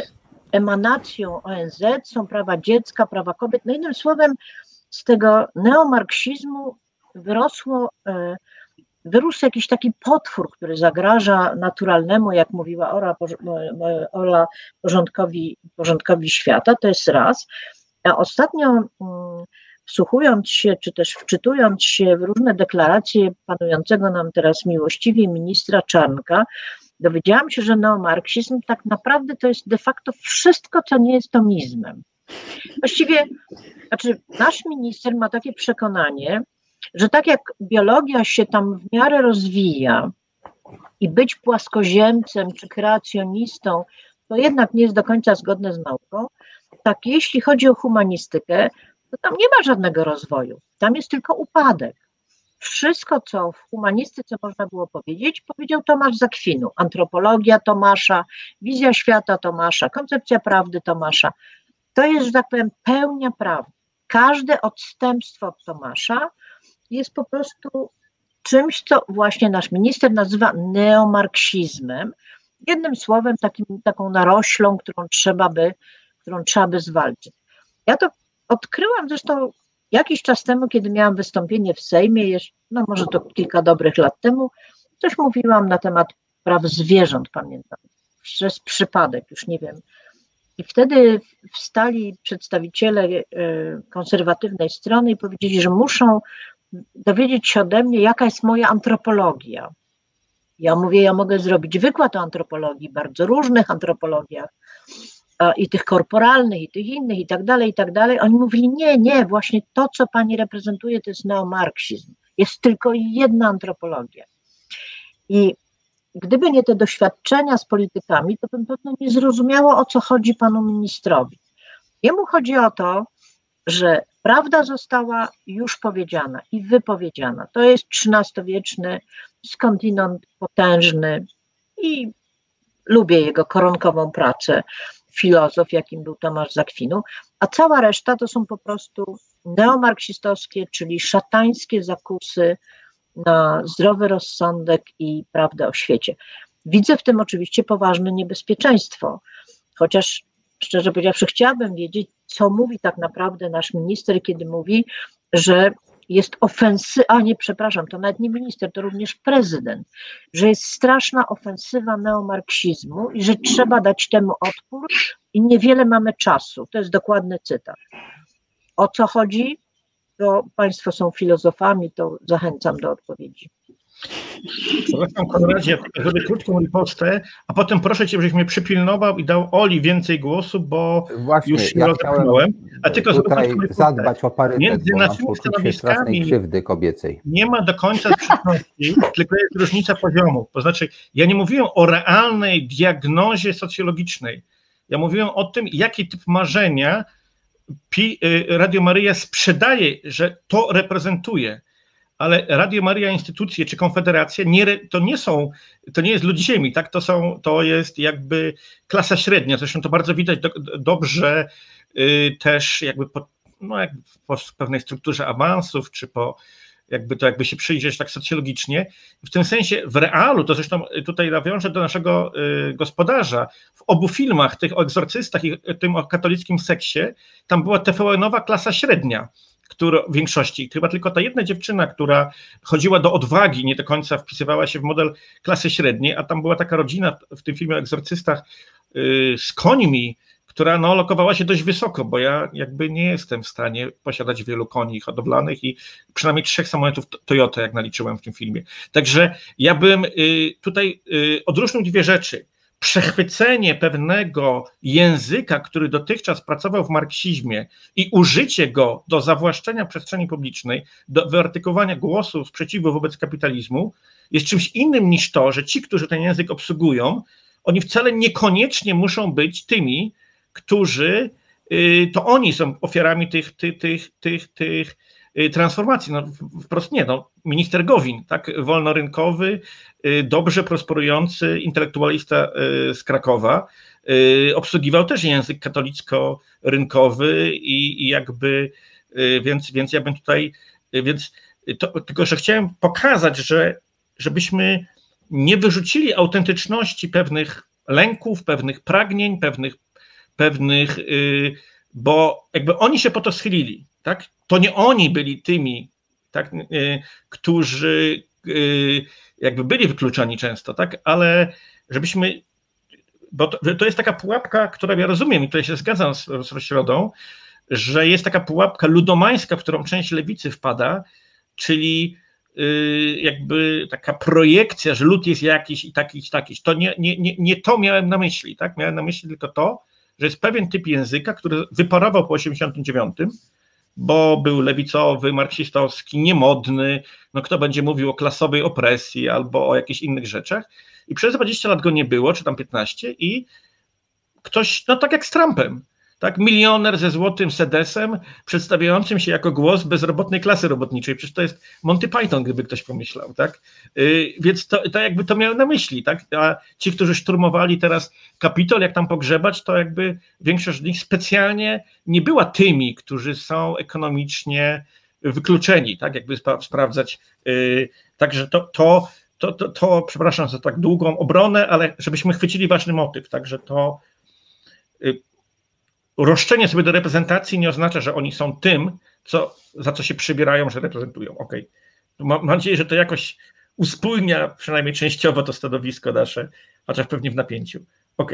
emanacją ONZ są prawa dziecka, prawa kobiet. No innym słowem, z tego neomarksizmu wyrosło, e, wyrósł jakiś taki potwór, który zagraża naturalnemu, jak mówiła Ola, Ola porządkowi, porządkowi świata, to jest raz. A ostatnio mm, wsłuchując się, czy też wczytując się w różne deklaracje panującego nam teraz miłościwie ministra Czarnka, dowiedziałam się, że neomarksizm tak naprawdę to jest de facto wszystko, co nie jest tomizmem. Właściwie, znaczy nasz minister ma takie przekonanie, że tak jak biologia się tam w miarę rozwija i być płaskoziemcem czy kreacjonistą, to jednak nie jest do końca zgodne z nauką, tak jeśli chodzi o humanistykę, to tam nie ma żadnego rozwoju, tam jest tylko upadek. Wszystko, co w humanistyce można było powiedzieć, powiedział Tomasz Zakwinu. Antropologia Tomasza, wizja świata Tomasza, koncepcja prawdy Tomasza. To jest, że tak powiem, pełnia prawdy. Każde odstępstwo od Tomasza jest po prostu czymś, co właśnie nasz minister nazywa neomarksizmem. Jednym słowem, takim, taką naroślą, którą trzeba by, którą trzeba by zwalczyć. Ja to odkryłam zresztą jakiś czas temu, kiedy miałam wystąpienie w Sejmie, jeszcze, no może to kilka dobrych lat temu, coś mówiłam na temat praw zwierząt, pamiętam, przez przypadek, już nie wiem. I wtedy wstali przedstawiciele e, konserwatywnej strony i powiedzieli, że muszą dowiedzieć się ode mnie, jaka jest moja antropologia. Ja mówię, ja mogę zrobić wykład o antropologii, bardzo różnych antropologiach, i tych korporalnych, i tych innych, i tak dalej, i tak dalej. Oni mówili, nie, nie, właśnie to, co pani reprezentuje, to jest neomarksizm. Jest tylko jedna antropologia. I gdyby nie te doświadczenia z politykami, to bym pewno nie zrozumiało, o co chodzi panu ministrowi. Jemu chodzi o to, że prawda została już powiedziana i wypowiedziana. To jest XIII-wieczny skądinąd potężny i lubię jego koronkową pracę, filozof, jakim był Tomasz Zakwinu, a cała reszta to są po prostu neomarksistowskie, czyli szatańskie zakusy na zdrowy rozsądek i prawdę o świecie. Widzę w tym oczywiście poważne niebezpieczeństwo, chociaż szczerze powiedziawszy, chciałabym wiedzieć, co mówi tak naprawdę nasz minister, kiedy mówi, że jest ofensywa, a nie, przepraszam, to nawet nie minister, to również prezydent, że jest straszna ofensywa neomarksizmu i że trzeba dać temu odpór i niewiele mamy czasu. To jest dokładny cytat. O co chodzi? To Państwo są filozofami, to zachęcam do odpowiedzi. Przepraszam, Konradzie, zrobię krótką ripostę, a potem proszę Cię, żebyś mnie przypilnował i dał Oli więcej głosu, bo Właśnie, już się ja rozepnąłem. A tylko tutaj zadbać o parytet, Między naszymi stanowiskami krzywdy kobiecej. nie ma do końca sprzeczności, tylko jest różnica poziomu. To znaczy, ja nie mówiłem o realnej diagnozie socjologicznej. Ja mówiłem o tym, jaki typ marzenia y, Radio Maryja sprzedaje, że to reprezentuje ale Radio Maria instytucje czy konfederacje nie, to nie są, to nie jest lud ziemi, tak? To są, to jest jakby klasa średnia. Zresztą to bardzo widać do, do- dobrze y, też jakby po, no jakby po pewnej strukturze awansów, czy po jakby to jakby się przyjrzeć tak socjologicznie. W tym sensie w realu, to zresztą tutaj nawiążę do naszego y, gospodarza, w obu filmach, tych o egzorcystach i tym o katolickim seksie, tam była TVN-owa klasa średnia, która w większości, chyba tylko ta jedna dziewczyna, która chodziła do odwagi, nie do końca wpisywała się w model klasy średniej, a tam była taka rodzina w tym filmie o egzorcystach y, z końmi, która no, lokowała się dość wysoko, bo ja jakby nie jestem w stanie posiadać wielu koni hodowlanych i przynajmniej trzech samolotów To- Toyota, jak naliczyłem w tym filmie. Także ja bym y, tutaj y, odróżnił dwie rzeczy. Przechwycenie pewnego języka, który dotychczas pracował w marksizmie i użycie go do zawłaszczenia przestrzeni publicznej, do wyartykułowania głosu sprzeciwu wobec kapitalizmu, jest czymś innym niż to, że ci, którzy ten język obsługują, oni wcale niekoniecznie muszą być tymi, którzy y, to oni są ofiarami tych, tych, tych, tych, tych transformacji. No, wprost nie, no, minister Gowin, tak, wolnorynkowy, y, dobrze prosperujący intelektualista y, z Krakowa, obsługiwał też język katolicko-rynkowy i, i jakby, więc, więc ja bym tutaj, więc to, tylko, że chciałem pokazać, że żebyśmy nie wyrzucili autentyczności pewnych lęków, pewnych pragnień, pewnych pewnych, y, bo jakby oni się po to schylili, tak? To nie oni byli tymi, tak, y, którzy y, jakby byli wykluczani często, tak? Ale żebyśmy, bo to, to jest taka pułapka, która ja rozumiem i tutaj się zgadzam z, z Środą, że jest taka pułapka ludomańska, w którą część lewicy wpada, czyli jakby taka projekcja, że lud jest jakiś i takiś, takiś. To nie, nie, nie, nie to miałem na myśli, tak? Miałem na myśli tylko to, że jest pewien typ języka, który wyparował po 89, bo był lewicowy, marksistowski, niemodny, no kto będzie mówił o klasowej opresji albo o jakichś innych rzeczach. I przez 20 lat go nie było, czy tam 15 i ktoś, no tak jak z Trumpem, tak, milioner ze złotym sedesem, przedstawiającym się jako głos bezrobotnej klasy robotniczej. Przecież to jest Monty Python, gdyby ktoś pomyślał, tak? Yy, więc to, to jakby to miałem na myśli, tak? A ci, którzy szturmowali teraz Kapitol, jak tam pogrzebać, to jakby większość z nich specjalnie nie była tymi, którzy są ekonomicznie wykluczeni, tak? Jakby spra sprawdzać. Yy, także to, to, to, to, to, przepraszam za tak długą obronę, ale żebyśmy chwycili ważny motyw, także to. Roszczenie sobie do reprezentacji nie oznacza, że oni są tym, co, za co się przybierają, że reprezentują. Ok. Mam nadzieję, że to jakoś uspójnia przynajmniej częściowo to stanowisko nasze, chociaż pewnie w napięciu. Ok.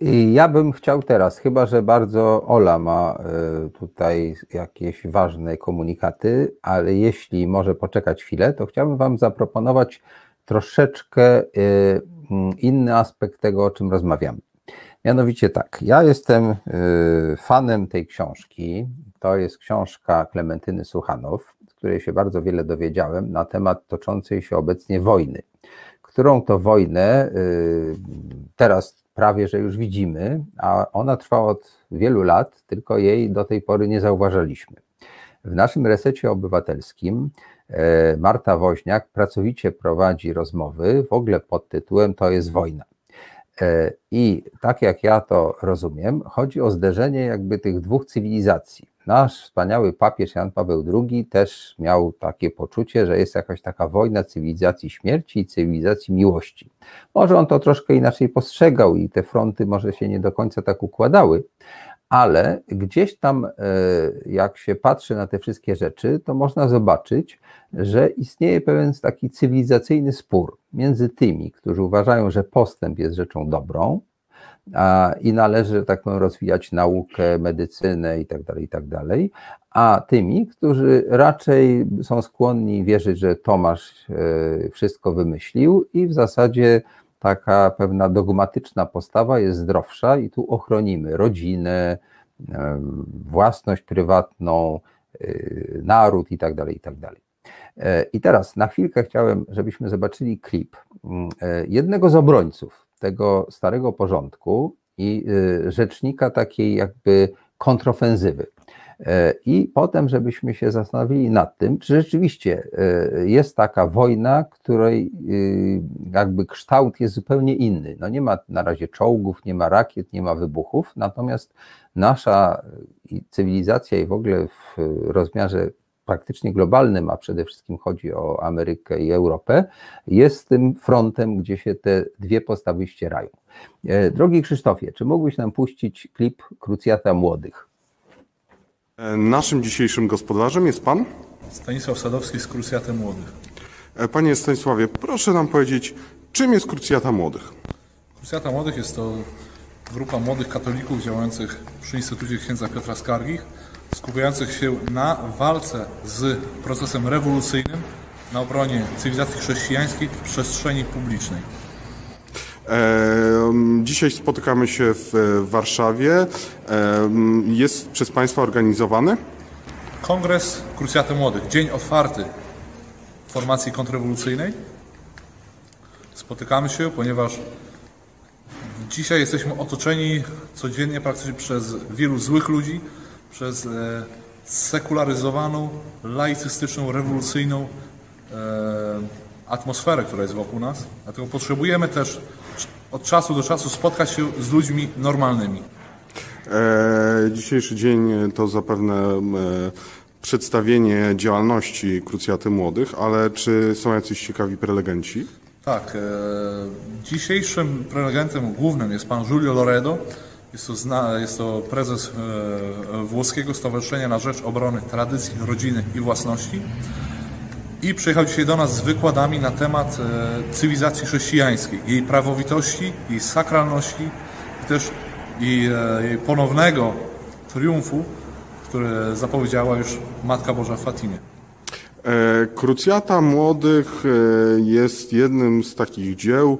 I ja bym chciał teraz, chyba że bardzo Ola ma y, tutaj jakieś ważne komunikaty, ale jeśli może poczekać chwilę, to chciałbym Wam zaproponować troszeczkę mm, inny aspekt tego, o czym rozmawiamy. Mianowicie tak, ja jestem y, fanem tej książki. To jest książka Klementyny Suchanow, z której się bardzo wiele dowiedziałem na temat toczącej się obecnie wojny, którą to wojnę y, teraz prawie że już widzimy, a ona trwa od wielu lat, tylko jej do tej pory nie zauważaliśmy. W naszym resecie obywatelskim e, Marta Woźniak pracowicie prowadzi rozmowy w ogóle pod tytułem To jest wojna. E, I tak jak ja to rozumiem, chodzi o zderzenie jakby tych dwóch cywilizacji. Nasz wspaniały papież Jan Paweł II też miał takie poczucie, że jest jakaś taka wojna cywilizacji śmierci i cywilizacji miłości. Może on to troszkę inaczej postrzegał i te fronty może się nie do końca tak układały, ale gdzieś tam, e, jak się patrzy na te wszystkie rzeczy, to można zobaczyć, że istnieje pewien taki cywilizacyjny spór między tymi, którzy uważają, że postęp jest rzeczą dobrą a, i należy, tak powiem, rozwijać naukę, medycynę itd., tak itd., tak a tymi, którzy raczej są skłonni wierzyć, że Tomasz e, wszystko wymyślił i w zasadzie taka pewna dogmatyczna postawa jest zdrowsza i tu ochronimy rodzinę, własność prywatną, y, naród i tak dalej, i tak. E, I teraz na chwilkę chciałem, żebyśmy zobaczyli klip mm, e, jednego z obrońców tego starego porządku i y, rzecznika takiej jakby kontrofensywy. E, I potem, żebyśmy się zastanowili nad tym, czy rzeczywiście e, jest taka wojna, której y, jakby kształt jest zupełnie inny. No nie ma na razie czołgów, nie ma rakiet, nie ma wybuchów, natomiast nasza cywilizacja i w ogóle w rozmiarze praktycznie globalnym, a przede wszystkim chodzi o Amerykę i Europę, jest tym frontem, gdzie się te dwie postawy ścierają. E, drogi Krzysztofie, czy mógłbyś nam puścić klip Krucjata Młodych? E, naszym dzisiejszym gospodarzem jest pan? Stanisław Sadowski z Krucjatem Młodych. E, panie Stanisławie, proszę nam powiedzieć, czym jest Krucjata Młodych? Krucjata Młodych jest to grupa młodych katolików działających przy Instytucie Księdza Piotra Skargich, skupiających się na walce z procesem rewolucyjnym, na obronie cywilizacji chrześcijańskiej w przestrzeni publicznej. Dzisiaj spotykamy się w Warszawie. Jest przez Państwa organizowany? Kongres Krucjaty Młodych, dzień otwarty formacji kontrrewolucyjnej. Spotykamy się, ponieważ dzisiaj jesteśmy otoczeni codziennie praktycznie przez wielu złych ludzi, przez e, sekularyzowaną, laicystyczną, rewolucyjną e, atmosferę, która jest wokół nas. Dlatego potrzebujemy też od czasu do czasu spotkać się z ludźmi normalnymi. E, dzisiejszy dzień to zapewne e, przedstawienie działalności Krucjaty Młodych, ale czy są jacyś ciekawi prelegenci? Tak. E, dzisiejszym prelegentem głównym jest pan Giulio Loredo. Jest to, zna, jest to prezes e, Włoskiego Stowarzyszenia na Rzecz Obrony Tradycji, Rodziny i Własności i przyjechał dzisiaj do nas z wykładami na temat e, cywilizacji chrześcijańskiej, jej prawowitości, jej sakralności i też jej, e, ponownego triumfu, który zapowiedziała już Matka Boża w Fatimie. E, Krucjata Młodych jest jednym z takich dzieł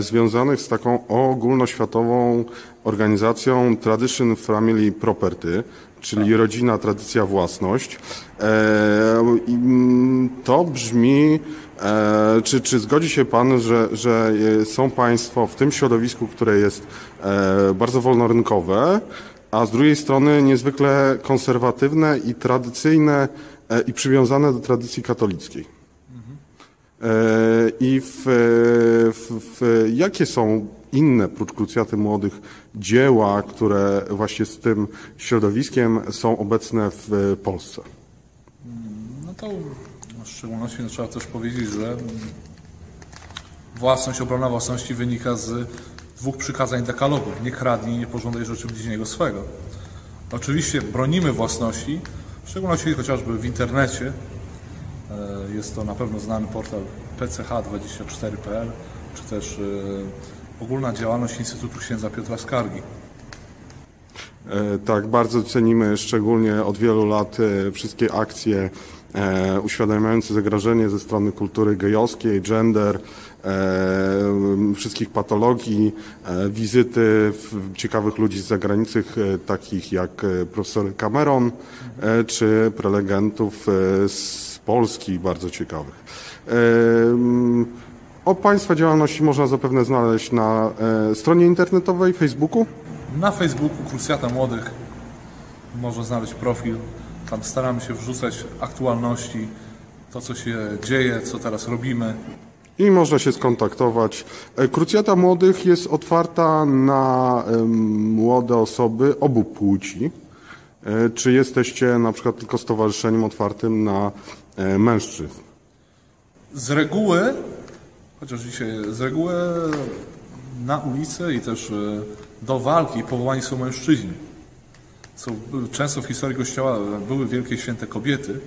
związanych z taką ogólnoświatową organizacją Tradition Family Property, czyli rodzina, tradycja, własność. I, mm, To brzmi, czy, czy zgodzi się Pan, że, że są Państwo w tym środowisku, które jest bardzo wolnorynkowe, a z drugiej strony niezwykle konserwatywne i tradycyjne e, i przywiązane do tradycji katolickiej. E, I w, w, w, jakie są inne, prócz krucjaty młodych, dzieła, które właśnie z tym środowiskiem są obecne w Polsce? No to w szczególności no, trzeba też powiedzieć, że własność, obrona własności wynika z dwóch przykazań dekalogu. Nie kradnij, nie pożądaj rzeczy bliźniego swego. Oczywiście bronimy własności, w szczególności chociażby w internecie. E, jest to na pewno znany portal pch24.pl, czy też e, ogólna działalność Instytutu Księdza Piotra Skargi. E, tak, bardzo cenimy szczególnie od wielu lat wszystkie akcje uświadamiające zagrożenie ze strony kultury gejowskiej, gender, E, wszystkich patologii, e, wizyty ciekawych ludzi z zagranicy, e, takich jak profesor Cameron, czy prelegentów z Polski bardzo ciekawych. O Państwa działalności można zapewne znaleźć na stronie internetowej, Facebooku? Na Facebooku Krucjata Młodych można znaleźć profil. Tam staramy się wrzucać aktualności, to co się dzieje, co teraz robimy i można się skontaktować. E, Krucjata Młodych jest otwarta na młode osoby obu płci. E, czy jesteście na przykład tylko stowarzyszeniem otwartym na e, mężczyzn? Z reguły, chociaż dzisiaj z reguły na ulicy i też do walki powołani są mężczyźni. Często w historii Kościoła były wielkie święte kobiety,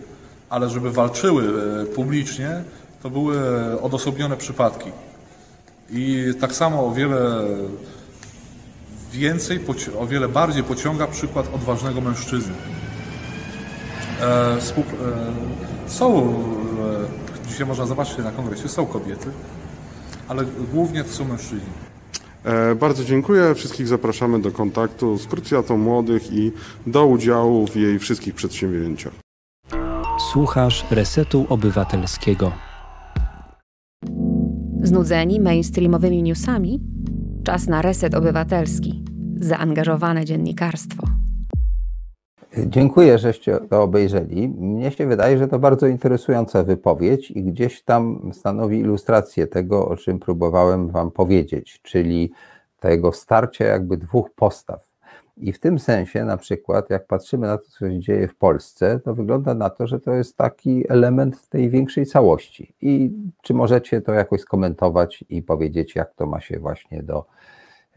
ale żeby walczyły publicznie, to były odosobnione przypadki. I tak samo o wiele więcej, o wiele bardziej pociąga przykład odważnego mężczyzny. E, e, są, e, dzisiaj można zobaczyć na kongresie, są kobiety, ale głównie to są mężczyźni. Bardzo dziękuję. Wszystkich zapraszamy do kontaktu z Krucjatą Młodych i do udziału w jej wszystkich przedsięwzięciach. Słuchasz Resetu Obywatelskiego. Znudzeni mainstreamowymi newsami? Czas na reset obywatelski. Zaangażowane dziennikarstwo. Dziękuję, żeście to obejrzeli. Mnie się wydaje, że to bardzo interesująca wypowiedź i gdzieś tam stanowi ilustrację tego, o czym próbowałem Wam powiedzieć, czyli tego starcia jakby dwóch postaw i w tym sensie, na przykład, jak patrzymy na to, co się dzieje w Polsce, to wygląda na to, że to jest taki element tej większej całości. I czy możecie to jakoś skomentować i powiedzieć, jak to ma się właśnie do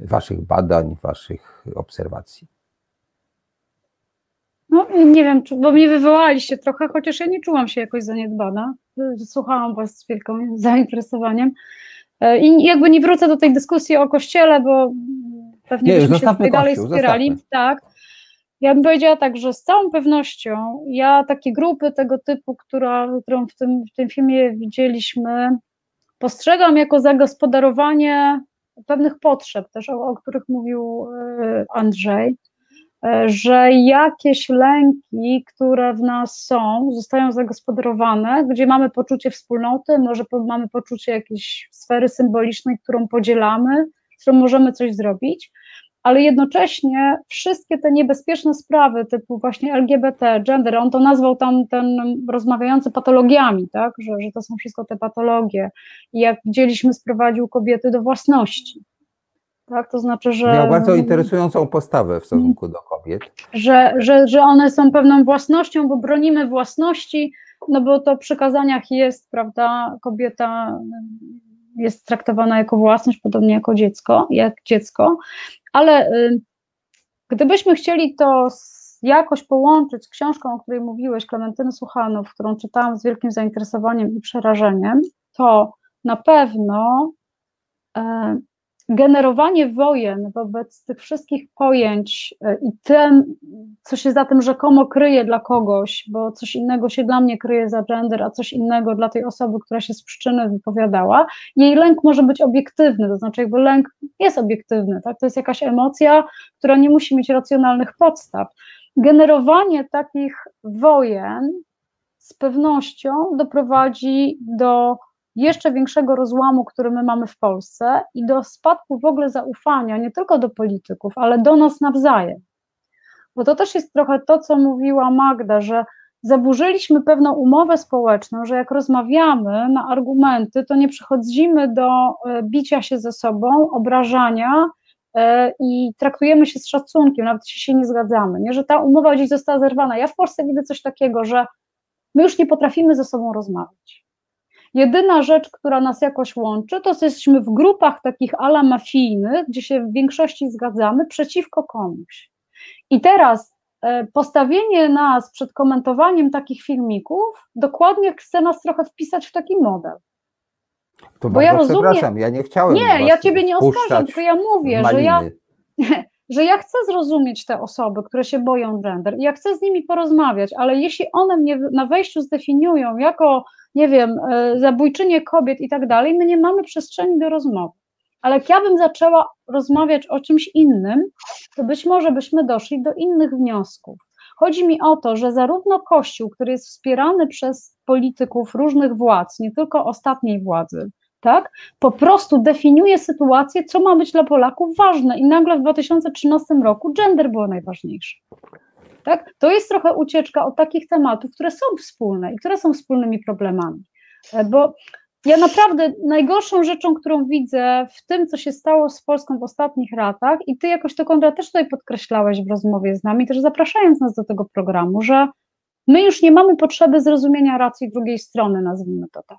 Waszych badań, Waszych obserwacji? No, nie wiem, bo mnie wywołaliście trochę, chociaż ja nie czułam się jakoś zaniedbana. Słuchałam Was z wielkim zainteresowaniem. E, I jakby nie wrócę do tej dyskusji o kościele, bo pewnie nie, byśmy się tutaj dalej wspierali. Zostawmy. Tak. Ja bym powiedziała tak, że z całą pewnością ja takie grupy tego typu, która, którą w tym, w tym filmie widzieliśmy, postrzegam jako zagospodarowanie pewnych potrzeb, też o, o których mówił e, Andrzej, że jakieś lęki, które w nas są, zostają zagospodarowane, gdzie mamy poczucie wspólnoty, może mamy poczucie jakiejś sfery symbolicznej, którą podzielamy, z którą możemy coś zrobić, ale jednocześnie wszystkie te niebezpieczne sprawy typu właśnie LGBT, gender, on to nazwał tam ten rozmawiający patologiami, tak, że, że to są wszystko te patologie. I jak widzieliśmy sprowadził kobiety do własności, tak, to znaczy, że... Miał bardzo interesującą postawę w stosunku do kobiet. Że, że, że one są pewną własnością, bo bronimy własności, no bo to w przykazaniach jest, prawda, kobieta jest traktowana jako własność, podobnie jako dziecko, jak dziecko, ale y, gdybyśmy chcieli to jakoś połączyć z książką, o której mówiłeś, Klementyny Suchanów, którą czytałam z wielkim zainteresowaniem i przerażeniem, to na pewno e, generowanie wojen wobec tych wszystkich pojęć e, i tym, co się za tym rzekomo kryje dla kogoś, bo coś innego się dla mnie kryje za gender, a coś innego dla tej osoby, która się z przyczyny wypowiadała, jej lęk może być obiektywny, to znaczy jakby lęk jest obiektywny, tak? to jest jakaś emocja, która nie musi mieć racjonalnych podstaw. Generowanie takich wojen z pewnością doprowadzi do jeszcze większego rozłamu, który my mamy w Polsce i do spadku w ogóle zaufania nie tylko do polityków, ale do nas nawzajem. Bo to też jest trochę to, co mówiła Magda, że zaburzyliśmy pewną umowę społeczną, że jak rozmawiamy na argumenty, to nie przechodzimy do e, bicia się ze sobą, obrażania e, i traktujemy się z szacunkiem, nawet jeśli się nie zgadzamy, nie? że ta umowa gdzieś została zerwana. Ja w Polsce widzę coś takiego, że my już nie potrafimy ze sobą rozmawiać. Jedyna rzecz, która nas jakoś łączy, to jesteśmy w grupach takich ala mafijnych, gdzie się w większości zgadzamy przeciwko komuś. I teraz e, postawienie nas przed komentowaniem takich filmików dokładnie chce nas trochę wpisać w taki model. To Bo ja rozumiem, przepraszam, ja nie chciałem. Nie, ja ciebie nie oskarżam, tylko ja mówię, że ja, że ja chcę zrozumieć te osoby, które się boją gender ja chcę z nimi porozmawiać, ale jeśli one mnie na wejściu zdefiniują jako nie wiem, e, zabójczynie kobiet i tak dalej, my nie mamy przestrzeni do rozmowy. Ale jak ja bym zaczęła rozmawiać o czymś innym, to być może byśmy doszli do innych wniosków. Chodzi mi o to, że zarówno Kościół, który jest wspierany przez polityków różnych władz, nie tylko ostatniej władzy, tak, po prostu definiuje sytuację, co ma być dla Polaków ważne i nagle w 2013 roku gender było najważniejsze. Tak? To jest trochę ucieczka od takich tematów, które są wspólne i które są wspólnymi problemami. E, bo ja naprawdę najgorszą rzeczą, którą widzę w tym, co się stało z Polską w ostatnich latach, i ty jakoś to Konrad też tutaj podkreślałeś w rozmowie z nami, też zapraszając nas do tego programu, że my już nie mamy potrzeby zrozumienia racji drugiej strony, nazwijmy to tak.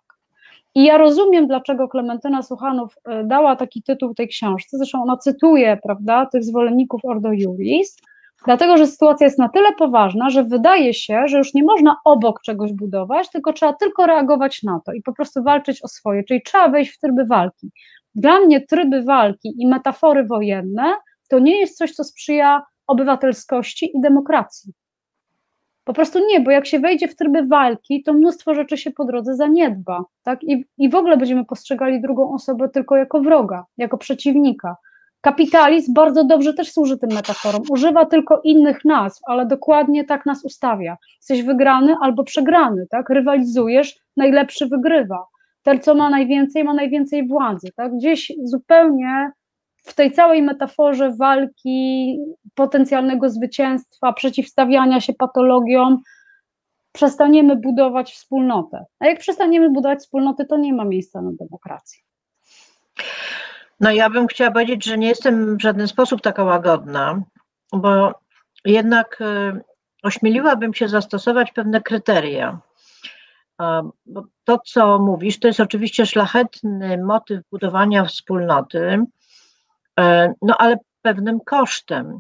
I ja rozumiem, dlaczego Klementyna Suchanów e, dała taki tytuł tej książce, zresztą ona cytuje, prawda, tych zwolenników Ordo Juris, Dlatego, że sytuacja jest na tyle poważna, że wydaje się, że już nie można obok czegoś budować, tylko trzeba tylko reagować na to i po prostu walczyć o swoje, czyli trzeba wejść w tryby walki. Dla mnie tryby walki i metafory wojenne to nie jest coś, co sprzyja obywatelskości i demokracji. Po prostu nie, bo jak się wejdzie w tryby walki, to mnóstwo rzeczy się po drodze zaniedba, tak? I, i w ogóle będziemy postrzegali drugą osobę tylko jako wroga, jako przeciwnika. Kapitalizm bardzo dobrze też służy tym metaforom. Używa tylko innych nazw, ale dokładnie tak nas ustawia. Jesteś wygrany albo przegrany, tak? Rywalizujesz, najlepszy wygrywa. Ten, co ma najwięcej, ma najwięcej władzy, tak? Gdzieś zupełnie w tej całej metaforze walki, potencjalnego zwycięstwa, przeciwstawiania się patologiom, przestaniemy budować wspólnotę. A jak przestaniemy budować wspólnotę, to nie ma miejsca na demokrację. No ja bym chciała powiedzieć, że nie jestem w żaden sposób taka łagodna, bo jednak y, ośmieliłabym się zastosować pewne kryteria. To, co mówisz, to jest oczywiście szlachetny motyw budowania wspólnoty, e, no ale pewnym kosztem.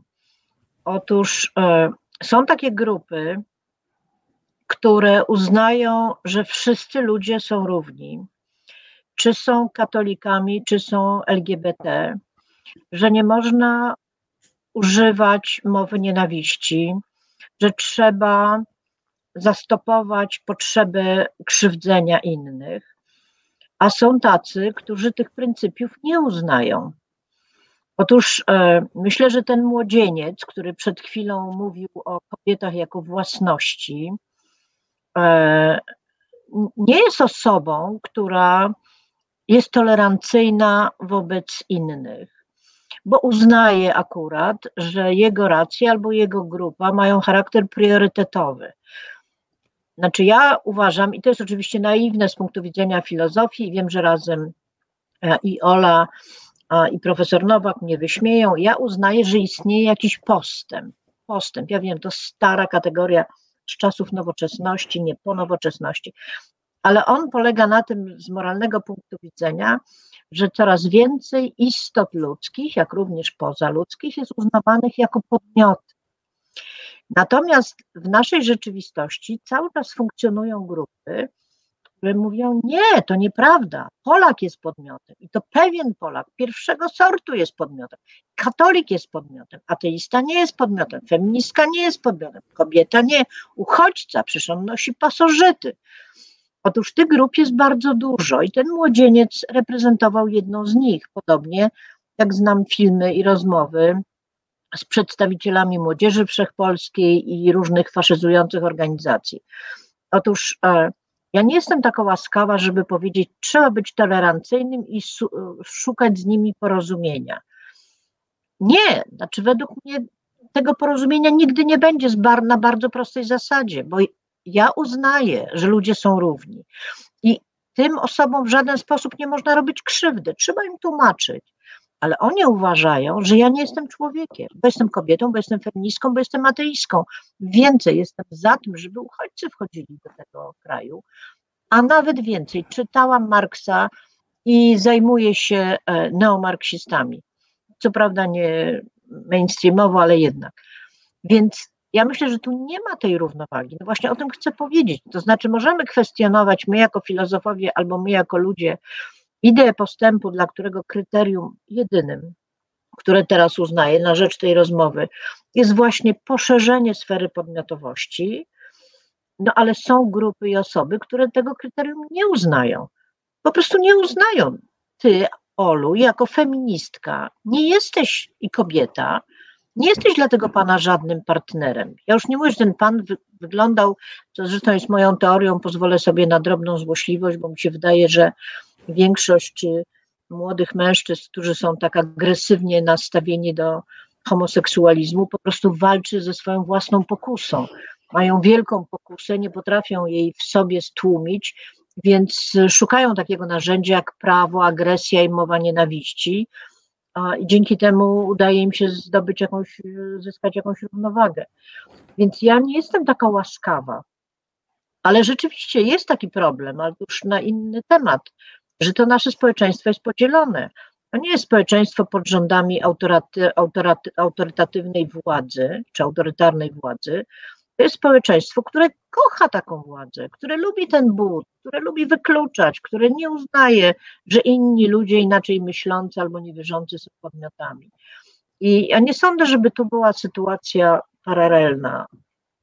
Otóż e, są takie grupy, które uznają, że wszyscy ludzie są równi, czy są katolikami, czy są LGBT, że nie można używać mowy nienawiści, że trzeba zastopować potrzebę krzywdzenia innych, a są tacy, którzy tych pryncypiów nie uznają. Otóż e, myślę, że ten młodzieniec, który przed chwilą mówił o kobietach jako własności, e, nie jest osobą, która jest tolerancyjna wobec innych, bo uznaje akurat, że jego racje albo jego grupa mają charakter priorytetowy. Znaczy, ja uważam, i to jest oczywiście naiwne z punktu widzenia filozofii, wiem, że razem e, i Ola, i profesor Nowak mnie wyśmieją, ja uznaję, że istnieje jakiś postęp. Postęp, ja wiem, to stara kategoria z czasów nowoczesności, nie po nowoczesności, ale on polega na tym z moralnego punktu widzenia, że coraz więcej istot ludzkich, jak również pozaludzkich, jest uznawanych jako podmioty. Natomiast w naszej rzeczywistości cały czas funkcjonują grupy, które mówią: Nie, to nieprawda. Polak jest podmiotem i to pewien Polak pierwszego sortu jest podmiotem. Katolik jest podmiotem, ateista nie jest podmiotem, feministka nie jest podmiotem, kobieta nie, uchodźca, przecież on nosi pasożyty. Otóż tych grup jest bardzo dużo i ten młodzieniec reprezentował jedną z nich. Podobnie jak znam filmy i rozmowy z przedstawicielami młodzieży wszechpolskiej i różnych faszyzujących organizacji. Otóż e, ja nie jestem taka łaskawa, żeby powiedzieć, trzeba być tolerancyjnym i szukać z nimi porozumienia. Nie, znaczy według mnie tego porozumienia nigdy nie będzie na bardzo prostej zasadzie, bo ja uznaję, że ludzie są równi i tym osobom w żaden sposób nie można robić krzywdy, trzeba im tłumaczyć. Ale oni uważają, że ja nie jestem człowiekiem, bo jestem kobietą, bo jestem feministką, bo jestem ateistką. Więcej jestem za tym, żeby uchodźcy wchodzili do tego kraju, a nawet więcej. Czytałam Marksa i zajmuję się e, neomarksistami. Co prawda nie mainstreamowo, ale jednak. Więc ja myślę, że tu nie ma tej równowagi. No właśnie o tym chcę powiedzieć. To znaczy, możemy kwestionować my jako filozofowie albo my jako ludzie ideę postępu, dla którego kryterium jedynym, które teraz uznaję na rzecz tej rozmowy, jest właśnie poszerzenie sfery podmiotowości. No ale są grupy i osoby, które tego kryterium nie uznają. Po prostu nie uznają. Ty, Olu, jako feministka, nie jesteś i kobieta, nie jesteś dla tego pana żadnym partnerem. Ja już nie mówię, że ten pan wy, wyglądał, co zresztą jest moją teorią, pozwolę sobie na drobną złośliwość, bo mi się wydaje, że większość młodych mężczyzn, którzy są tak agresywnie nastawieni do homoseksualizmu, po prostu walczy ze swoją własną pokusą. Mają wielką pokusę, nie potrafią jej w sobie stłumić, więc szukają takiego narzędzia jak prawo, agresja i mowa nienawiści i dzięki temu udaje im się zdobyć jakąś, zyskać jakąś równowagę. Więc ja nie jestem taka łaskawa, ale rzeczywiście jest taki problem, ale już na inny temat, że to nasze społeczeństwo jest podzielone. To nie jest społeczeństwo pod rządami autorytatywnej władzy czy autorytarnej władzy. To jest społeczeństwo, które kocha taką władzę, które lubi ten but, które lubi wykluczać, które nie uznaje, że inni ludzie inaczej myślący albo niewierzący są podmiotami. I ja nie sądzę, żeby tu była sytuacja paralelna,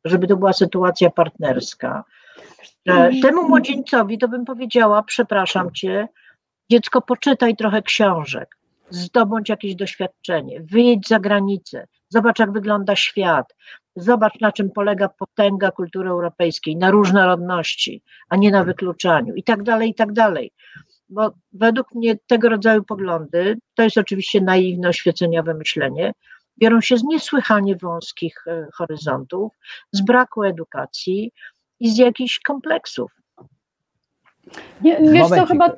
żeby to była sytuacja partnerska. Temu młodzieńcowi to bym powiedziała, przepraszam cię, dziecko, poczytaj trochę książek, zdobądź jakieś doświadczenie, wyjedź za granicę, zobacz jak wygląda świat, zobacz na czym polega potęga kultury europejskiej, na różnorodności, a nie na wykluczaniu i tak dalej, i tak dalej. Bo według mnie tego rodzaju poglądy, to jest oczywiście naiwne, oświeceniowe myślenie, biorą się z niesłychanie wąskich e, horyzontów, z braku edukacji, i z jakichś kompleksów. Nie, wiesz co, chyba...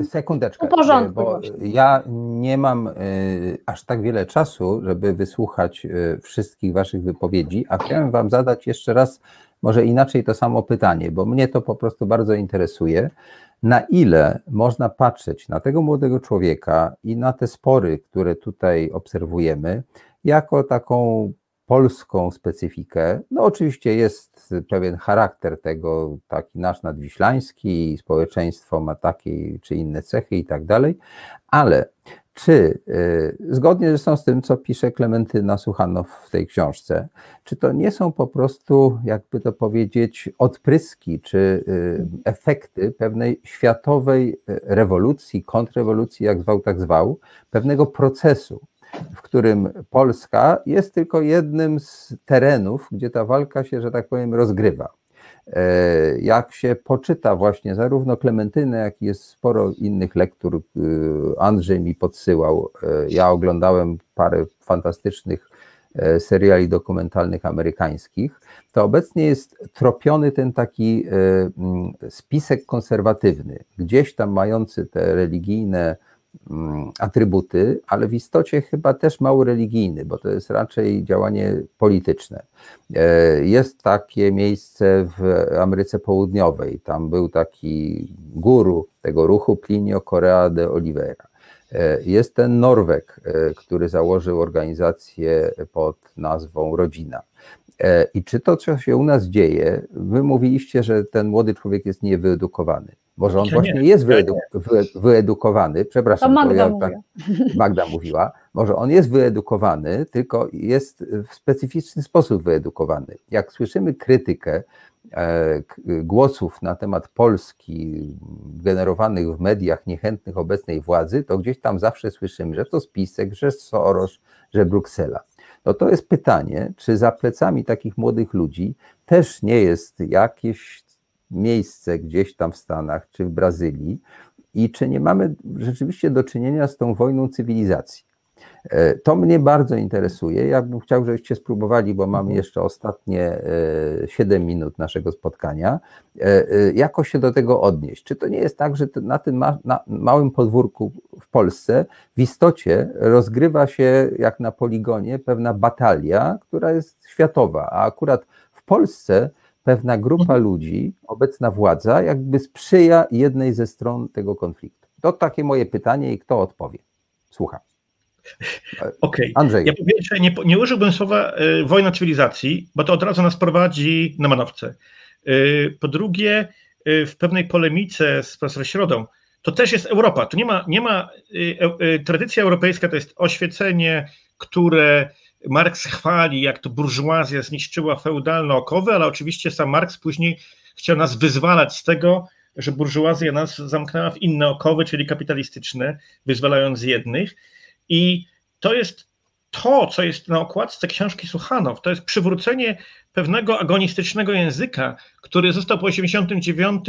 E, sekundeczkę, bo ja nie mam y, aż tak wiele czasu, żeby wysłuchać y, wszystkich waszych wypowiedzi, a chciałem wam zadać jeszcze raz może inaczej to samo pytanie, bo mnie to po prostu bardzo interesuje. Na ile można patrzeć na tego młodego człowieka i na te spory, które tutaj obserwujemy, jako taką polską specyfikę. No oczywiście jest pewien charakter tego, taki nasz nadwiślański, społeczeństwo ma takie czy inne cechy i tak dalej, ale czy y, zgodnie zresztą z tym, co pisze Klementyna Suchanow w tej książce, czy to nie są po prostu, jakby to powiedzieć, odpryski czy y, efekty pewnej światowej y, rewolucji, kontrrewolucji, jak zwał, tak zwał, pewnego procesu, w którym Polska jest tylko jednym z terenów, gdzie ta walka się, że tak powiem, rozgrywa. E, jak się poczyta właśnie zarówno Klementynę, jak i jest sporo innych lektur, y, Andrzej mi podsyłał. E, ja oglądałem parę fantastycznych e, seriali dokumentalnych amerykańskich, to obecnie jest tropiony ten taki spisek konserwatywny, gdzieś tam mający te religijne atrybuty, ale w istocie chyba też mało religijny, bo to jest raczej działanie polityczne. E, jest takie miejsce w Ameryce Południowej, tam był taki guru tego ruchu Plinio Correa de Oliveira. E, jest ten Norweg, e, który założył organizację pod nazwą Rodzina. E, I czy to, co się u nas dzieje, wy mówiliście, że ten młody człowiek jest niewyedukowany. Może on Ja właśnie nie, jest wyedu- wy- wyedukowany, przepraszam, To Magda ja mówiła. Magda mówiła, może on jest wyedukowany, tylko jest w specyficzny sposób wyedukowany. Jak słyszymy krytykę e, głosów na temat Polski generowanych w mediach niechętnych obecnej władzy, to gdzieś tam zawsze słyszymy, że to spisek, że Soros, że Bruksela. No to jest pytanie, czy za plecami takich młodych ludzi też nie jest jakieś miejsce gdzieś tam w Stanach czy w Brazylii i czy nie mamy rzeczywiście do czynienia z tą wojną cywilizacji. E, To mnie bardzo interesuje. Ja bym chciał, żebyście spróbowali, bo mamy jeszcze ostatnie e, 7 minut naszego spotkania, e, e, jakoś się do tego odnieść. Czy to nie jest tak, że na tym ma, na małym podwórku w Polsce w istocie rozgrywa się jak na poligonie pewna batalia, która jest światowa, a akurat w Polsce pewna grupa ludzi, obecna władza, jakby sprzyja jednej ze stron tego konfliktu. To takie moje pytanie i kto odpowie? Słucham. Okej. Andrzej. Ja po pierwsze nie, nie użyłbym słowa y, wojna cywilizacji, bo to od razu nas prowadzi na manowce. Y, po drugie, y, w pewnej polemice z profesorem Środą, to też jest Europa. Tu nie ma, nie ma y, y, tradycja europejska to jest oświecenie, które Marks chwali, jak to burżuazja zniszczyła feudalne okowy, ale oczywiście sam Marks później chciał nas wyzwalać z tego, że burżuazja nas zamknęła w inne okowy, czyli kapitalistyczne, wyzwalając z jednych. I to jest to, co jest na okładce książki Suchanow, to jest przywrócenie pewnego agonistycznego języka, który został po 89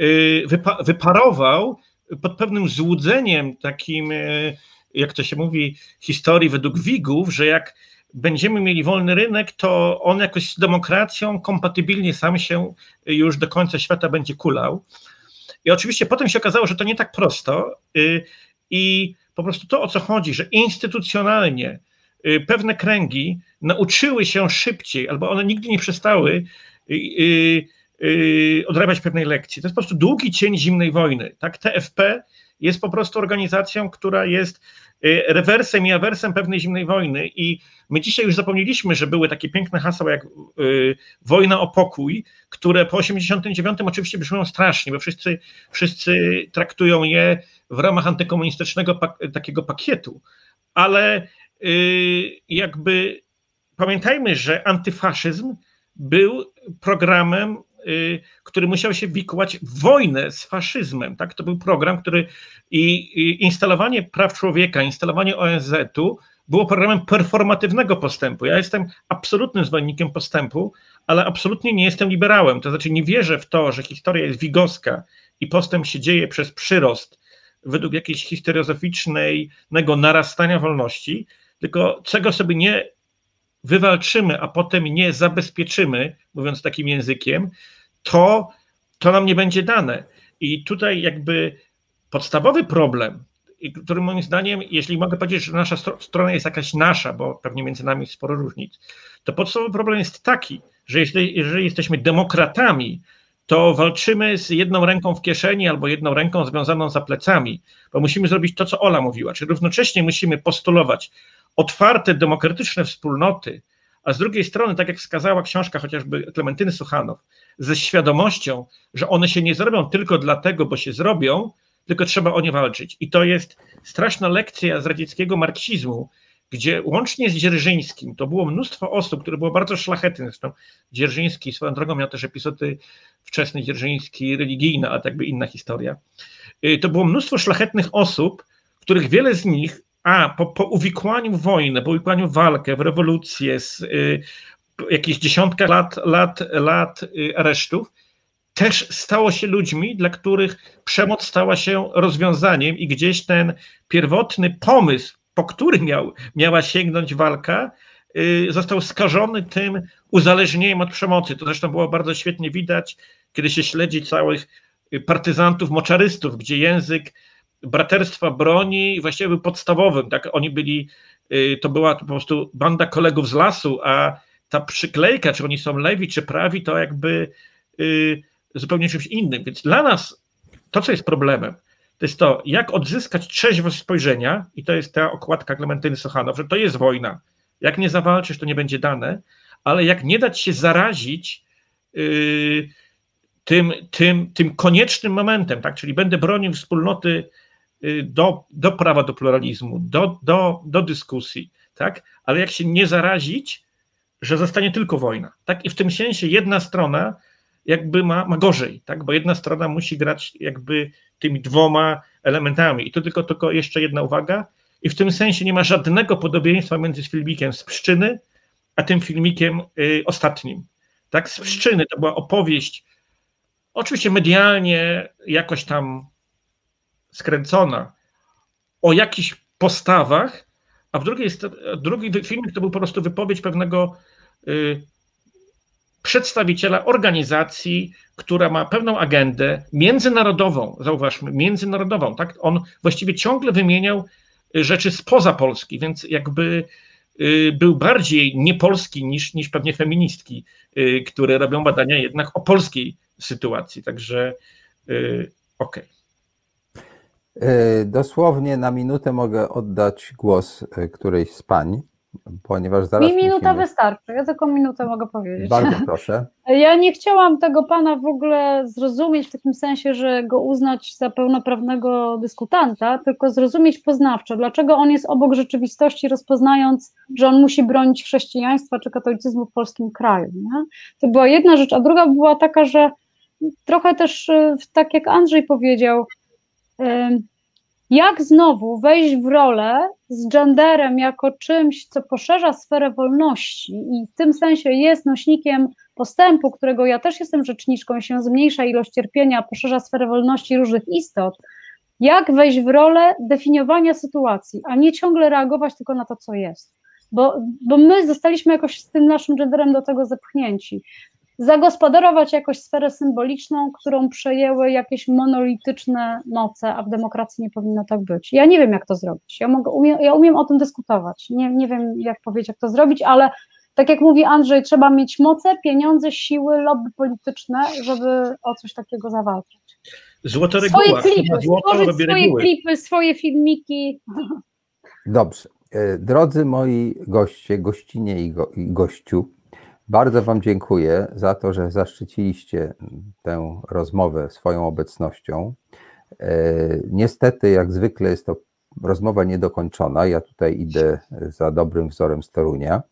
y, wypa- wyparował pod pewnym złudzeniem takim, y, jak to się mówi, historii według Wigów, że jak będziemy mieli wolny rynek, to on jakoś z demokracją kompatybilnie sam się już do końca świata będzie kulał. I oczywiście potem się okazało, że to nie tak prosto y, i po prostu to, o co chodzi, że instytucjonalnie y, pewne kręgi nauczyły się szybciej, albo one nigdy nie przestały y, y, odrabiać pewnej lekcji. To jest po prostu długi cień zimnej wojny. Tak, TFP jest po prostu organizacją, która jest y, rewersem i awersem pewnej zimnej wojny. I my dzisiaj już zapomnieliśmy, że były takie piękne hasła jak y, wojna o pokój, które po 89 oczywiście brzmią strasznie, bo wszyscy, wszyscy traktują je w ramach antykomunistycznego pak takiego pakietu, ale y, jakby pamiętajmy, że antyfaszyzm był programem, który musiał się wikłać w wojnę z faszyzmem. Tak? To był program, który i, i instalowanie praw człowieka, instalowanie ONZ-u było programem performatywnego postępu. Ja jestem absolutnym zwolennikiem postępu, ale absolutnie nie jestem liberałem. To znaczy nie wierzę w to, że historia jest wigowska i postęp się dzieje przez przyrost według jakiejś historiozoficznego narastania wolności, tylko czego sobie nie wywalczymy, a potem nie zabezpieczymy, mówiąc takim językiem, to, to nam nie będzie dane. I tutaj jakby podstawowy problem, który moim zdaniem, jeśli mogę powiedzieć, że nasza stro- strona jest jakaś nasza, bo pewnie między nami jest sporo różnic, to podstawowy problem jest taki, że jeśli, jeżeli jesteśmy demokratami, to walczymy z jedną ręką w kieszeni albo jedną ręką związaną za plecami, bo musimy zrobić to, co Ola mówiła, czyli równocześnie musimy postulować otwarte, demokratyczne wspólnoty, a z drugiej strony, tak jak wskazała książka chociażby Klementyny Suchanow, ze świadomością, że one się nie zrobią tylko dlatego, bo się zrobią, tylko trzeba o nie walczyć. I to jest straszna lekcja z radzieckiego marksizmu, gdzie łącznie z Dzierżyńskim to było mnóstwo osób, które było bardzo szlachetne. Zresztą Dzierżyński swoją drogą miał też epizody wczesny Dzierżyński religijne, a tak by inna historia. Y, To było mnóstwo szlachetnych osób, których wiele z nich, a po, po uwikłaniu w wojnę, po uwikłaniu walkę, w rewolucję, z y, jakieś dziesiątka lat, lat, lat y, aresztów, też stało się ludźmi, dla których przemoc stała się rozwiązaniem i gdzieś ten pierwotny pomysł, po który miał, miała sięgnąć walka, y, został skażony tym uzależnieniem od przemocy. To zresztą było bardzo świetnie widać, kiedy się śledzi całych y, partyzantów, moczarystów, gdzie język braterstwa broni właściwie był podstawowym. Tak? Oni byli, y, to była po prostu banda kolegów z lasu, a ta przyklejka, czy oni są lewi, czy prawi, to jakby zupełnie czymś innym. Więc dla nas to, co jest problemem, to jest to, jak odzyskać trzeźwość spojrzenia, i to jest ta okładka Klementyny Sochanow, że to jest wojna. Jak nie zawalczysz, to nie będzie dane, ale jak nie dać się zarazić yy, tym, tym, tym koniecznym momentem, tak? czyli będę bronił wspólnoty yy, do, do prawa do pluralizmu, do, do, do dyskusji, tak? ale jak się nie zarazić, że zostanie tylko wojna. Tak? I w tym sensie jedna strona jakby ma, ma gorzej, tak? bo jedna strona musi grać jakby tymi dwoma elementami. I to tylko, tylko jeszcze jedna uwaga. I w tym sensie nie ma żadnego podobieństwa między filmikiem z Pszczyny, a tym filmikiem y, ostatnim. Tak, z Pszczyny to była opowieść, oczywiście medialnie jakoś tam skręcona, o jakichś postawach, a w drugiej, drugi filmik to był po prostu wypowiedź pewnego y, przedstawiciela organizacji, która ma pewną agendę międzynarodową, zauważmy, międzynarodową, tak? On właściwie ciągle wymieniał rzeczy spoza Polski, więc jakby y, był bardziej niepolski niż, niż pewnie feministki, y, które robią badania jednak o polskiej sytuacji. Także y, okej. Okay. Dosłownie na minutę mogę oddać głos którejś z pań ponieważ zaraz. Mi minuta musimy... wystarczy, ja tylko minutę mogę powiedzieć. Bardzo proszę. Ja nie chciałam tego pana w ogóle zrozumieć w takim sensie, że go uznać za pełnoprawnego dyskutanta, tylko zrozumieć poznawczo, dlaczego on jest obok rzeczywistości, rozpoznając, że on musi bronić chrześcijaństwa czy katolicyzmu w polskim kraju. Nie? To była jedna rzecz, a druga była taka, że trochę też, y, tak jak Andrzej powiedział, jak znowu wejść w rolę z genderem jako czymś, co poszerza sferę wolności i w tym sensie jest nośnikiem postępu, którego ja też jestem rzeczniczką, się zmniejsza ilość cierpienia, poszerza sferę wolności różnych istot, jak wejść w rolę definiowania sytuacji, a nie ciągle reagować tylko na to, co jest. Bo, bo my zostaliśmy jakoś z tym naszym genderem do tego zepchnięci zagospodarować jakoś sferę symboliczną, którą przejęły jakieś monolityczne moce, a w demokracji nie powinno tak być. Ja nie wiem, jak to zrobić. Ja, mogę, umiem, ja umiem o tym dyskutować. Nie, nie wiem, jak powiedzieć, jak to zrobić, ale tak jak mówi Andrzej, trzeba mieć moce, pieniądze, siły, lobby polityczne, żeby o coś takiego zawalczyć. Złote swoje klipy, stworzyć swoje reguły. klipy, swoje filmiki. Dobrze. E, drodzy moi goście, gościnie i, go, i gościu, bardzo Wam dziękuję za to, że zaszczyciliście tę rozmowę swoją obecnością. E, niestety, jak zwykle, jest to rozmowa niedokończona. Ja tutaj idę za dobrym wzorem z Torunia.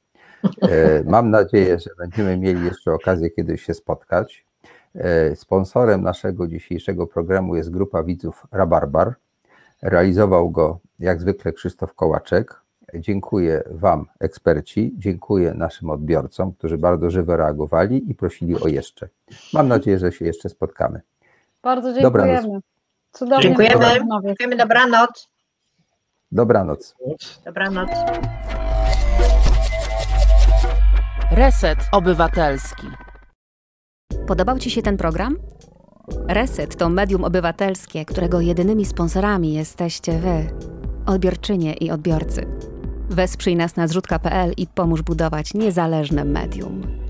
E, mam nadzieję, że będziemy mieli jeszcze okazję kiedyś się spotkać. E, sponsorem naszego dzisiejszego programu jest grupa widzów Rabarbar. Realizował go jak zwykle Krzysztof Kołaczek. Dziękuję Wam, eksperci, dziękuję naszym odbiorcom, którzy bardzo żywo reagowali i prosili o jeszcze. Mam nadzieję, że się jeszcze spotkamy. Bardzo dziękujemy. Dobranoc. Cudownie. Dziękujemy. Dziękujemy. Dobranoc. Dobranoc. Dobranoc. Reset Obywatelski. Podobał Ci się ten program? Reset to medium obywatelskie, którego jedynymi sponsorami jesteście Wy, odbiorczynie i odbiorcy. Wesprzyj nas na zrzutka.pl i pomóż budować niezależne medium.